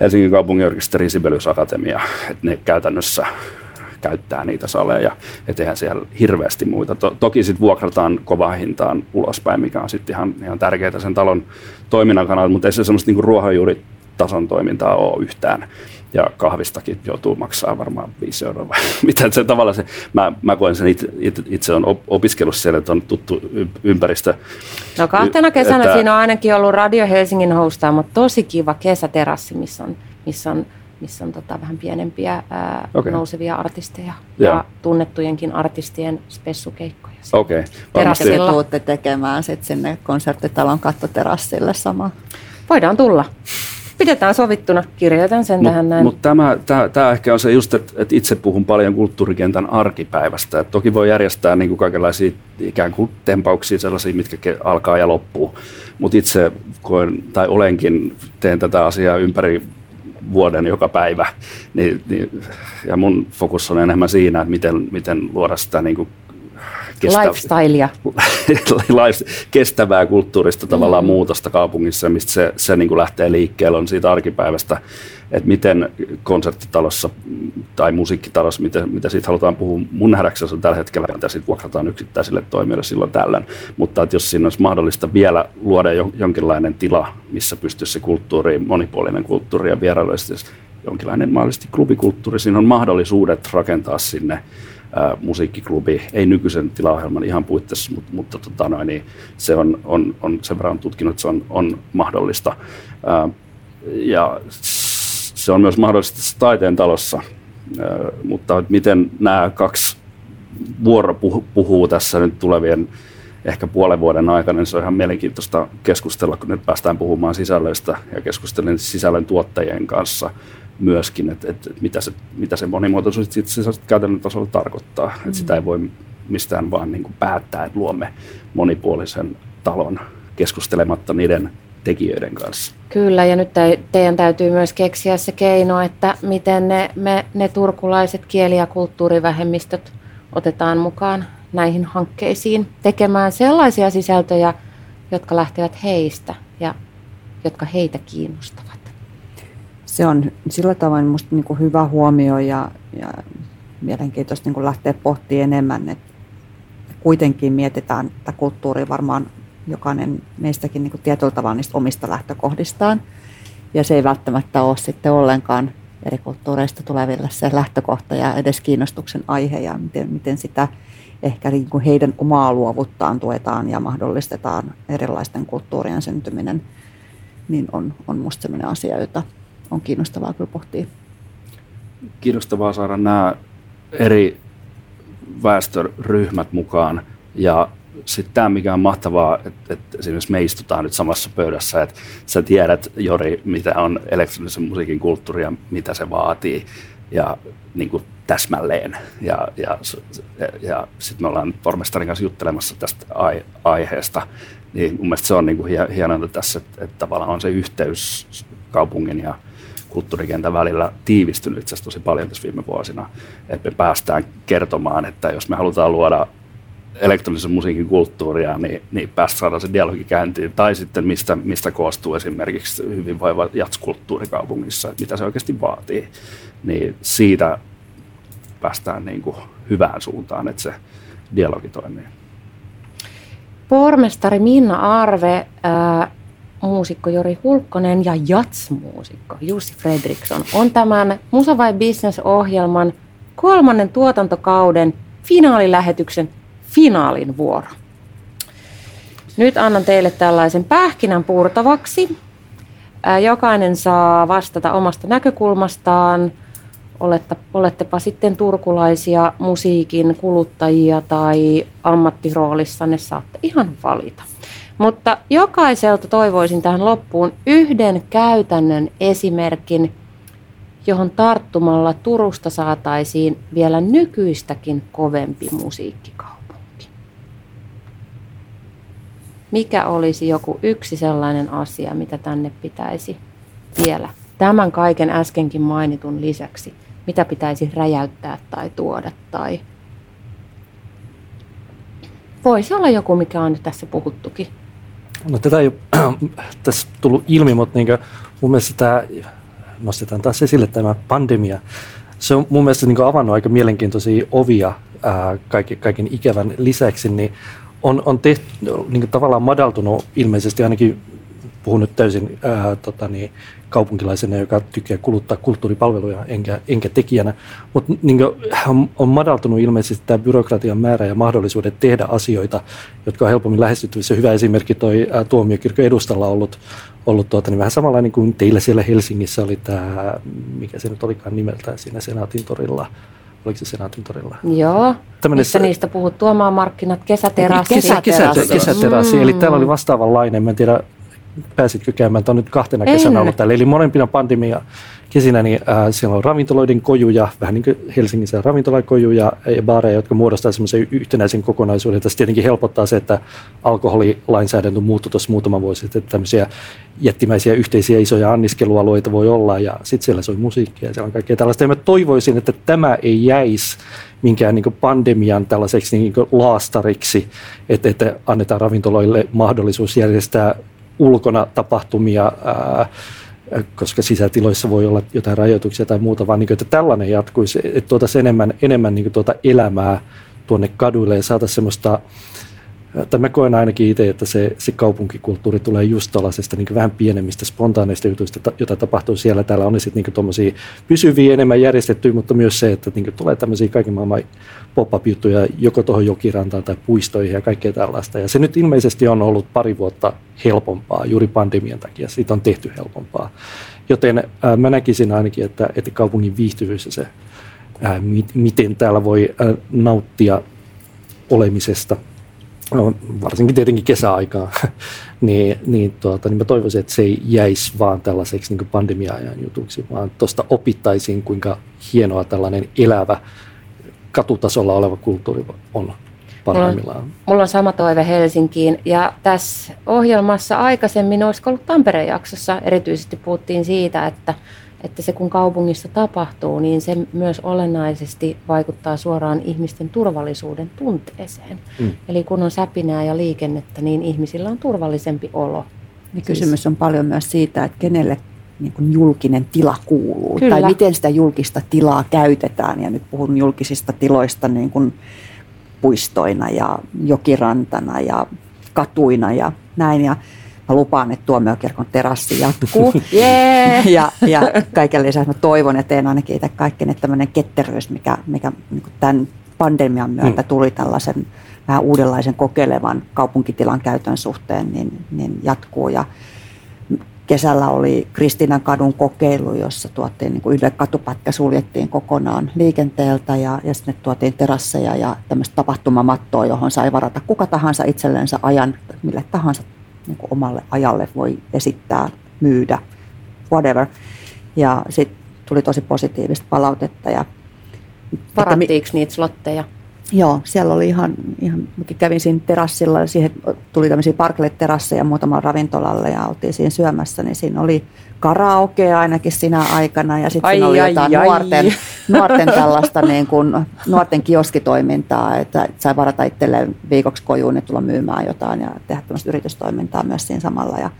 Helsingin kaupunginorkesteri, Sibelius Akatemia, että ne käytännössä käyttää niitä saleja, et eihän siellä hirveästi muita. To, toki sitten vuokrataan kovaa hintaan ulospäin, mikä on sitten ihan, ihan tärkeää sen talon toiminnan kannalta, mutta ei se semmoista niinku ruohonjuuritason toimintaa ole yhtään. Ja kahvistakin joutuu maksaa varmaan 5 euroa vai <laughs> mitä se tavallaan se, mä, mä koen sen itse, itse, itse on opiskellut siellä, että on tuttu ympäristö. No kahtena kesänä että, siinä on ainakin ollut Radio Helsingin mutta tosi kiva kesäterassi, missä on, missä on missä on tota vähän pienempiä ää, okay. nousevia artisteja ja. ja tunnettujenkin artistien spessukeikkoja. Okei. Okay. tuutte tekemään sit sinne konserttitalon kattoterassille sama. Voidaan tulla. Pidetään sovittuna, kirjoitan sen mut, tähän näin. Mutta tämä, tämä, tämä ehkä on se just, että, että itse puhun paljon kulttuurikentän arkipäivästä. Et toki voi järjestää niin kuin kaikenlaisia ikään kuin tempauksia, sellaisia, mitkä alkaa ja loppuu. Mutta itse koen, tai olenkin, teen tätä asiaa ympäri vuoden joka päivä. Niin, niin, ja mun fokus on enemmän siinä, että miten, miten luoda sitä niin kuin kestä, lifestylea. <laughs> kestävää kulttuurista tavallaan mm. muutosta kaupungissa, mistä se, se niin kuin lähtee liikkeelle, on siitä arkipäivästä, että miten konserttitalossa tai musiikkitalossa, mitä, mitä siitä halutaan puhua. Mun nähdäkseni on tällä hetkellä, mitä siitä vuokrataan yksittäisille toimijoille silloin tällöin, mutta että jos siinä olisi mahdollista vielä luoda jonkinlainen tila, missä pystyisi se kulttuuri, monipuolinen kulttuuri ja vierailuisesti jonkinlainen mahdollisesti klubikulttuuri, siinä on mahdollisuudet rakentaa sinne musiikkiklubi, ei nykyisen tilaohjelman ihan puitteissa, mutta, mutta tota noin, niin se on, on, on sen verran tutkinut, että se on, on mahdollista. Ää, ja se on myös mahdollista taiteen talossa, ää, mutta miten nämä kaksi vuoro puhuu tässä nyt tulevien ehkä puolen vuoden aikana, niin se on ihan mielenkiintoista keskustella, kun nyt päästään puhumaan sisällöistä ja keskustelen sisällön tuottajien kanssa myöskin, että, että mitä, se, mitä se monimuotoisuus itse asiassa käytännön tasolla tarkoittaa. Mm. Että sitä ei voi mistään vaan niin kuin päättää, että luomme monipuolisen talon keskustelematta niiden tekijöiden kanssa. Kyllä, ja nyt teidän täytyy myös keksiä se keino, että miten ne, me, ne turkulaiset kieli- ja kulttuurivähemmistöt otetaan mukaan näihin hankkeisiin tekemään sellaisia sisältöjä, jotka lähtevät heistä ja jotka heitä kiinnostavat se on sillä tavoin minusta niin kuin hyvä huomio ja, ja mielenkiintoista niin kuin lähteä pohtimaan enemmän, että kuitenkin mietitään että kulttuuri varmaan jokainen meistäkin niin kuin tietyllä tavalla niistä omista lähtökohdistaan. Ja se ei välttämättä ole sitten ollenkaan eri kulttuureista tuleville se lähtökohta ja edes kiinnostuksen aihe ja miten, miten sitä ehkä niin kuin heidän omaa luovuttaan tuetaan ja mahdollistetaan erilaisten kulttuurien syntyminen, niin on, on musta sellainen asia, jota on kiinnostavaa kyllä pohtia. Kiinnostavaa saada nämä eri väestöryhmät mukaan ja sitten tämä, mikä on mahtavaa, että, että esimerkiksi me istutaan nyt samassa pöydässä, että sä tiedät, Jori, mitä on elektronisen musiikin kulttuuri ja mitä se vaatii. Ja niin kuin täsmälleen. Ja, ja, ja, sitten me ollaan pormestarin kanssa juttelemassa tästä ai, aiheesta. Niin mun mielestä se on niin kuin hienointa tässä, että, että tavallaan on se yhteys kaupungin ja kulttuurikentän välillä tiivistynyt itse tosi paljon tässä viime vuosina. Että me päästään kertomaan, että jos me halutaan luoda elektronisen musiikin kulttuuria, niin, niin päästä saada se dialogi käyntiin. Tai sitten mistä, mistä koostuu esimerkiksi hyvinvoiva jatskulttuuri kaupungissa, mitä se oikeasti vaatii. Niin siitä päästään niin kuin hyvään suuntaan, että se dialogi toimii. Pormestari Minna Arve, ää, muusikko Jori Hulkkonen ja jatsmuusikko Jussi Fredriksson on tämän Musa vai Business-ohjelman kolmannen tuotantokauden finaalilähetyksen finaalin vuoro. Nyt annan teille tällaisen pähkinän purtavaksi. Jokainen saa vastata omasta näkökulmastaan. Olette, olettepa sitten turkulaisia musiikin kuluttajia tai ammattiroolissanne, saatte ihan valita. Mutta jokaiselta toivoisin tähän loppuun yhden käytännön esimerkin, johon tarttumalla Turusta saataisiin vielä nykyistäkin kovempi musiikkikaupunki. Mikä olisi joku yksi sellainen asia, mitä tänne pitäisi vielä tämän kaiken äskenkin mainitun lisäksi, mitä pitäisi räjäyttää tai tuoda tai voisi olla joku, mikä on tässä puhuttukin. No tätä ei <clears throat> tässä tullut ilmi, mutta niin mun mielestä tämä, nostetaan taas esille tämä pandemia. Se on mun mielestä niin avannut aika mielenkiintoisia ovia ää, kaiken, kaiken ikävän lisäksi, niin on, on tehty, niin tavallaan madaltunut ilmeisesti ainakin puhun nyt täysin ää, tota niin, kaupunkilaisena, joka tykkää kuluttaa kulttuuripalveluja enkä, enkä tekijänä. Mutta niin on, on madaltunut ilmeisesti tämä byrokratian määrä ja mahdollisuudet tehdä asioita, jotka on helpommin lähestyttävissä. Hyvä esimerkki toi ää, tuomiokirkon edustalla ollut, ollut tuota, niin vähän samanlainen kuin teillä siellä Helsingissä oli tämä, mikä se nyt olikaan nimeltään siinä Senaatin torilla oliko se Senaatin torilla? Joo, Tällainen missä niistä puhut, tuomaan markkinat, kesäterassi. Kesäterassi, kesäterassi. kesäterassi. Mm. eli täällä oli vastaavanlainen, mä en tiedä pääsitkö käymään, tämä on nyt kahtena kesänä ollut täällä, eli molempina pandemia kesinä, niin äh, siellä on ravintoloiden kojuja, vähän niin kuin Helsingissä ravintolakojuja ja baareja, jotka muodostaa semmoisen yhtenäisen kokonaisuuden. Tässä tietenkin helpottaa se, että alkoholilainsäädäntö muuttui tuossa muutama vuosi sitten, että tämmöisiä jättimäisiä yhteisiä isoja anniskelualueita voi olla ja sitten siellä soi musiikkia ja siellä on kaikkea tällaista. Ja mä toivoisin, että tämä ei jäisi minkään niin pandemian tällaiseksi niin laastariksi, että, että annetaan ravintoloille mahdollisuus järjestää ulkona tapahtumia, ää, koska sisätiloissa voi olla jotain rajoituksia tai muuta, vaan niin, että tällainen jatkuisi, että tuotaisiin enemmän, enemmän niin tuota elämää tuonne kaduille ja saataisiin semmoista tai mä koen ainakin itse, että se, se kaupunkikulttuuri tulee just tuollaisesta niin vähän pienemmistä spontaaneista jutuista, joita tapahtuu siellä. Täällä on sitten niin tuommoisia pysyviä enemmän järjestettyjä, mutta myös se, että niin tulee tämmöisiä kaiken maailman pop-up-juttuja joko tuohon jokirantaan tai puistoihin ja kaikkea tällaista. Ja se nyt ilmeisesti on ollut pari vuotta helpompaa juuri pandemian takia. Siitä on tehty helpompaa. Joten ää, mä näkisin ainakin, että, että kaupungin viihtyvyys ja se, ää, mi, miten täällä voi ää, nauttia olemisesta – no, varsinkin tietenkin kesäaikaa, <laughs> niin, niin, tuota, niin mä toivoisin, että se ei jäisi vaan tällaiseksi niin pandemia-ajan jutuksi, vaan tuosta opittaisiin, kuinka hienoa tällainen elävä katutasolla oleva kulttuuri on parhaimmillaan. Mulla on, mulla on sama toive Helsinkiin. Ja tässä ohjelmassa aikaisemmin, olisiko ollut Tampereen jaksossa, erityisesti puhuttiin siitä, että että se kun kaupungissa tapahtuu, niin se myös olennaisesti vaikuttaa suoraan ihmisten turvallisuuden tunteeseen. Mm. Eli kun on säpinää ja liikennettä, niin ihmisillä on turvallisempi olo. Niin kysymys on paljon myös siitä, että kenelle niin kuin julkinen tila kuuluu Kyllä. tai miten sitä julkista tilaa käytetään. Ja nyt puhun julkisista tiloista niin kuin puistoina ja jokirantana ja katuina ja näin. Ja Mä lupaan, että tuomiokirkon terassi jatkuu. <laughs> yeah. ja, ja kaiken lisäksi mä toivon ja teen ainakin itse kaikkeen, että tämmöinen ketteryys, mikä, mikä niin tämän pandemian myötä mm. tuli tällaisen vähän uudenlaisen kokeilevan kaupunkitilan käytön suhteen, niin, niin jatkuu. Ja kesällä oli Kristinan kadun kokeilu, jossa tuotiin niin kuin yhden katupätkä suljettiin kokonaan liikenteeltä ja, ja sinne tuotiin terasseja ja tämmöistä tapahtumamattoa, johon sai varata kuka tahansa itsellensä ajan, mille tahansa niin omalle ajalle voi esittää, myydä, whatever. Ja sitten tuli tosi positiivista palautetta. Ja, Varattiinko niitä slotteja? Joo, siellä oli ihan, ihan kävin siinä terassilla ja siihen tuli tämmöisiä parklet-terasseja muutamalle ravintolalle ja oltiin siinä syömässä, niin siinä oli karaoke ainakin sinä aikana ja sitten oli ai, jotain ai, nuorten, ai. nuorten tällaista niin kuin, nuorten kioskitoimintaa, että sai varata itselleen viikoksi kojuun ja tulla myymään jotain ja tehdä tämmöistä yritystoimintaa myös siinä samalla. Ja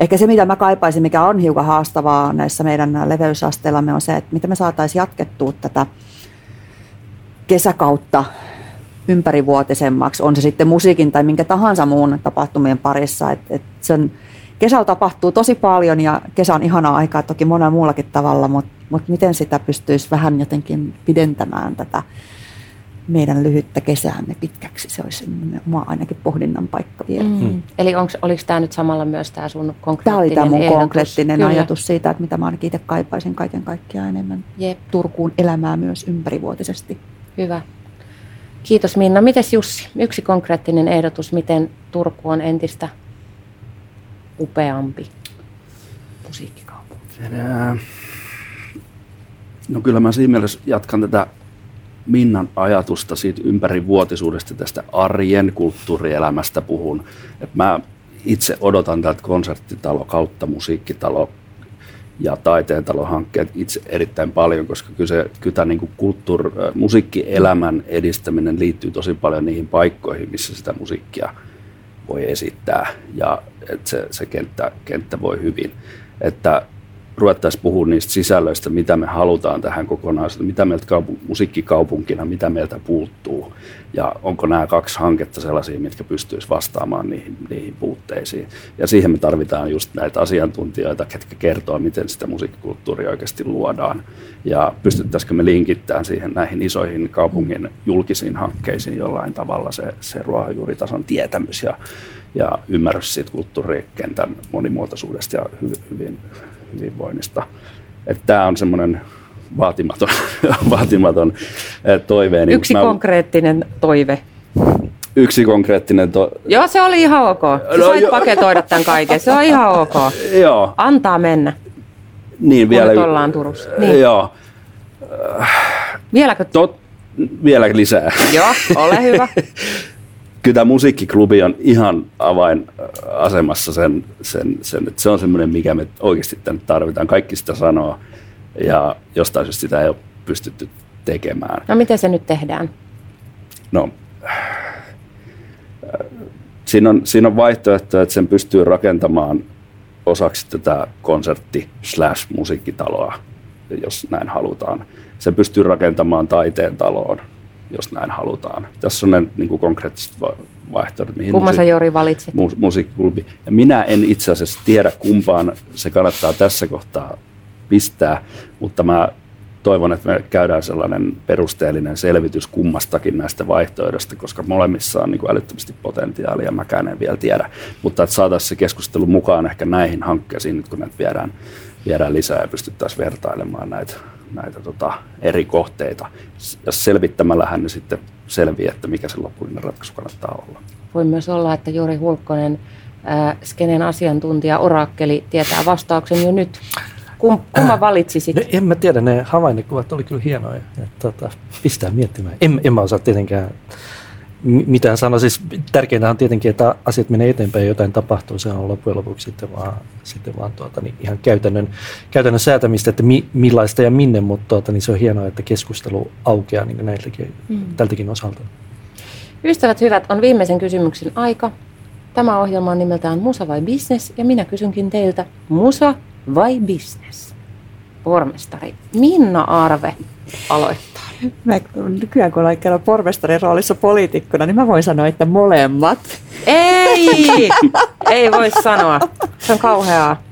ehkä se, mitä mä kaipaisin, mikä on hiukan haastavaa näissä meidän leveysasteillamme on se, että miten me saataisiin jatkettua tätä kesäkautta ympärivuotisemmaksi, on se sitten musiikin tai minkä tahansa muun tapahtumien parissa. Et, et sen, kesällä tapahtuu tosi paljon ja kesä on ihanaa aikaa toki monella muullakin tavalla, mutta mut miten sitä pystyisi vähän jotenkin pidentämään tätä meidän lyhyttä kesäämme pitkäksi. Se olisi oma ainakin pohdinnan paikka vielä. Mm. Mm. Eli onks, oliko tämä nyt samalla myös tämä sun konkreettinen Tämä oli tämä mun ehdotus? konkreettinen Kyllä. ajatus siitä, että mitä mä ainakin itse kaipaisin kaiken kaikkiaan enemmän Jep. Turkuun elämää myös ympärivuotisesti. Hyvä. Kiitos Minna. Mites Jussi? Yksi konkreettinen ehdotus, miten Turku on entistä upeampi musiikkikaupunki. No kyllä mä siinä mielessä jatkan tätä Minnan ajatusta siitä ympärivuotisuudesta, tästä arjen kulttuurielämästä puhun. Et mä itse odotan tältä konserttitalo kautta musiikkitalo ja taiteen hankkeet itse erittäin paljon, koska kyllä, se, kyllä tämä niin kulttuur, musiikkielämän edistäminen liittyy tosi paljon niihin paikkoihin, missä sitä musiikkia voi esittää ja että se, se kenttä, kenttä voi hyvin. Että ruvettaisiin puhua niistä sisällöistä, mitä me halutaan tähän kokonaisuuteen, mitä meiltä kaupu- musiikkikaupunkina, mitä meiltä puuttuu. Ja onko nämä kaksi hanketta sellaisia, mitkä pystyisivät vastaamaan niihin, niihin puutteisiin. Ja siihen me tarvitaan just näitä asiantuntijoita, ketkä kertoo, miten sitä musiikkikulttuuria oikeasti luodaan. Ja pystyttäisikö me linkittämään siihen näihin isoihin kaupungin julkisiin hankkeisiin jollain tavalla se, se ruohonjuuritason tietämys ja, ja ymmärrys siitä kulttuurikentän monimuotoisuudesta ja hy, hyvin, hyvinvoinnista. Että tämä on semmoinen vaatimaton, <laughs> vaatimaton toiveeni. Yksi Mä- konkreettinen toive. yksi konkreettinen to- Joo, se oli ihan ok. Sä No sait jo- paketoida tämän kaiken. Se on ihan ok. <laughs> Joo, Antaa mennä, niin vielä kun ollaan Turussa. Niin. Joo, Vieläkö? tot, vielä lisää. Joo, ole hyvä. <laughs> Kyllä tämä musiikkiklubi on ihan avainasemassa sen, sen, sen, että se on semmoinen, mikä me oikeasti tänne tarvitaan. Kaikki sitä sanoo ja jostain syystä sitä ei ole pystytty tekemään. No miten se nyt tehdään? No, siinä on, siinä on vaihtoehto, että sen pystyy rakentamaan osaksi tätä konsertti slash musiikkitaloa, jos näin halutaan. Sen pystyy rakentamaan taiteen taloon, jos näin halutaan. Tässä on ne niin kuin konkreettiset va- vaihtoehdot. Mihin Kumman sä Jori valitsit? mu- musiikkiklubi. Ja minä en itse asiassa tiedä kumpaan se kannattaa tässä kohtaa pistää, mutta mä toivon, että me käydään sellainen perusteellinen selvitys kummastakin näistä vaihtoehdoista, koska molemmissa on niin kuin älyttömästi potentiaalia, mäkään en vielä tiedä. Mutta että saataisiin se keskustelu mukaan ehkä näihin hankkeisiin, nyt kun näitä viedään, viedään lisää ja pystyttäisiin vertailemaan näitä, näitä tota, eri kohteita. Ja selvittämällähän ne sitten selviää, että mikä se lopullinen ratkaisu kannattaa olla. Voi myös olla, että Jori Hulkkonen, äh, skenen asiantuntija, orakkeli, tietää vastauksen jo nyt. Kum, kumman valitsisit? No, en mä tiedä, ne havainnekuvat oli kyllä hienoja. Ja, tota, pistää miettimään. En, en mä osaa tietenkään mi- mitään sanoa. Siis tärkeintä on tietenkin, että asiat menee eteenpäin ja jotain tapahtuu. Se on loppujen lopuksi sitten vaan, sitten vaan tuota, niin ihan käytännön, käytännön säätämistä, että mi, millaista ja minne, mutta tuota, niin se on hienoa, että keskustelu aukeaa niin näiltäkin, mm. tältäkin osalta. Ystävät hyvät, on viimeisen kysymyksen aika. Tämä ohjelma on nimeltään Musa vai Business ja minä kysynkin teiltä, Musa vai Business? Pormestari Minna Arve aloittaa. Mä, nykyään kun olen kerran pormestarin roolissa poliitikkona, niin mä voin sanoa, että molemmat. Ei! Ei voi sanoa. Se on kauheaa.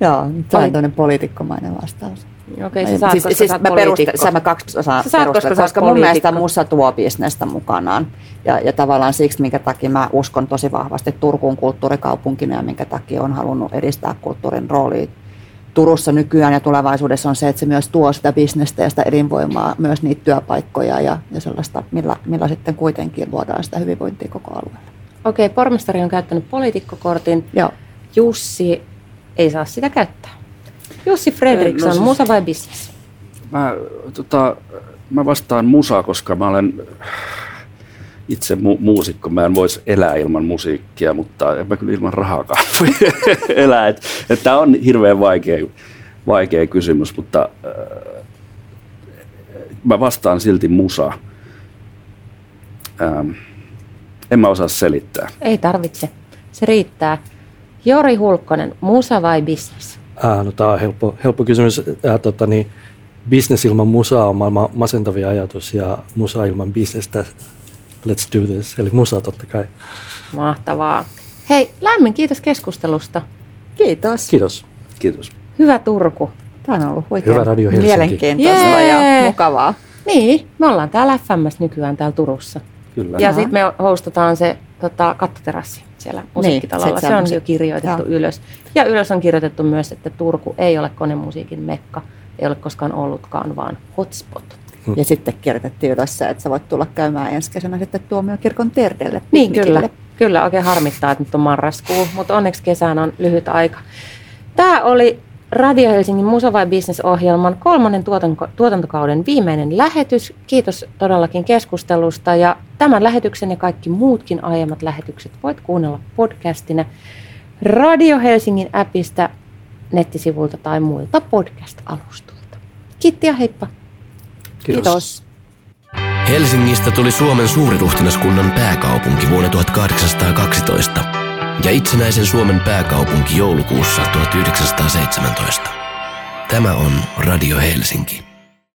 Joo, Vai- on tämmöinen poliitikkomainen vastaus. Okei, sä saat, siis, koska siis sä mä perustan, poliitikko. mä kaksi osaa Sä saat, koska perustella, sä koska mun mielestä musa tuo bisnestä mukanaan. Ja, ja tavallaan siksi, minkä takia mä uskon tosi vahvasti Turkuun kulttuurikaupunkina ja minkä takia on halunnut edistää kulttuurin roolia Turussa nykyään ja tulevaisuudessa on se, että se myös tuo sitä bisnestä ja sitä elinvoimaa, myös niitä työpaikkoja ja, ja sellaista, millä, millä sitten kuitenkin luodaan sitä hyvinvointia koko alueella. Okei, pormestari on käyttänyt poliitikkokortin. Joo. Jussi ei saa sitä käyttää. Jussi Fredriksson, No siis- musa vai business? Mä, tota, mä vastaan musaa, koska mä olen itse mu- muusikko. Mä en voisi elää ilman musiikkia, mutta en mä kyllä ilman rahaakaan <laughs> voi elää. Et, et Tämä on hirveän vaikea, vaikea kysymys, mutta äh, mä vastaan silti musa. Ähm, en mä osaa selittää. Ei tarvitse. Se riittää. Jori Hulkkonen, musa vai business? Ää, no, tämä on helppo, helppo kysymys. Ää, tota, niin, business ilman musaa on maailman masentavia ajatus ja musa ilman bisnestä, let's do this. Eli musa totta kai. Mahtavaa. Hei, lämmin kiitos keskustelusta. Kiitos. Kiitos. Kiitos. Hyvä Turku. Tämä on ollut huikein Hyvä Radio Helsinki. mielenkiintoista Jee! ja mukavaa. Niin, me ollaan täällä FMS nykyään täällä Turussa. Kyllä. Ja sitten me hostataan se tota, kattoterassi siellä musiikkitalolla. Niin, se- se on jo kirjoitettu joo. ylös. Ja ylös on kirjoitettu myös, että Turku ei ole konemusiikin mekka. Ei ole koskaan ollutkaan, vaan hotspot. Ja sitten kirjoitettiin ylös että sä voit tulla käymään ensi kesänä sitten tuomiokirkon terdelle. Niin, kyllä. Kyllä, oikein harmittaa, että nyt on marraskuu, mutta onneksi kesään on lyhyt aika. Tämä oli Radio Helsingin Musa vai Business-ohjelman kolmannen tuotanko- tuotantokauden viimeinen lähetys. Kiitos todellakin keskustelusta ja tämän lähetyksen ja kaikki muutkin aiemmat lähetykset voit kuunnella podcastina Radio Helsingin appista, nettisivulta tai muilta podcast-alustoilta. Kiitti ja heippa! Kiitos. Kiitos. Helsingistä tuli Suomen suuriruhtinaskunnan pääkaupunki vuonna 1812 ja itsenäisen Suomen pääkaupunki joulukuussa 1917. Tämä on Radio Helsinki.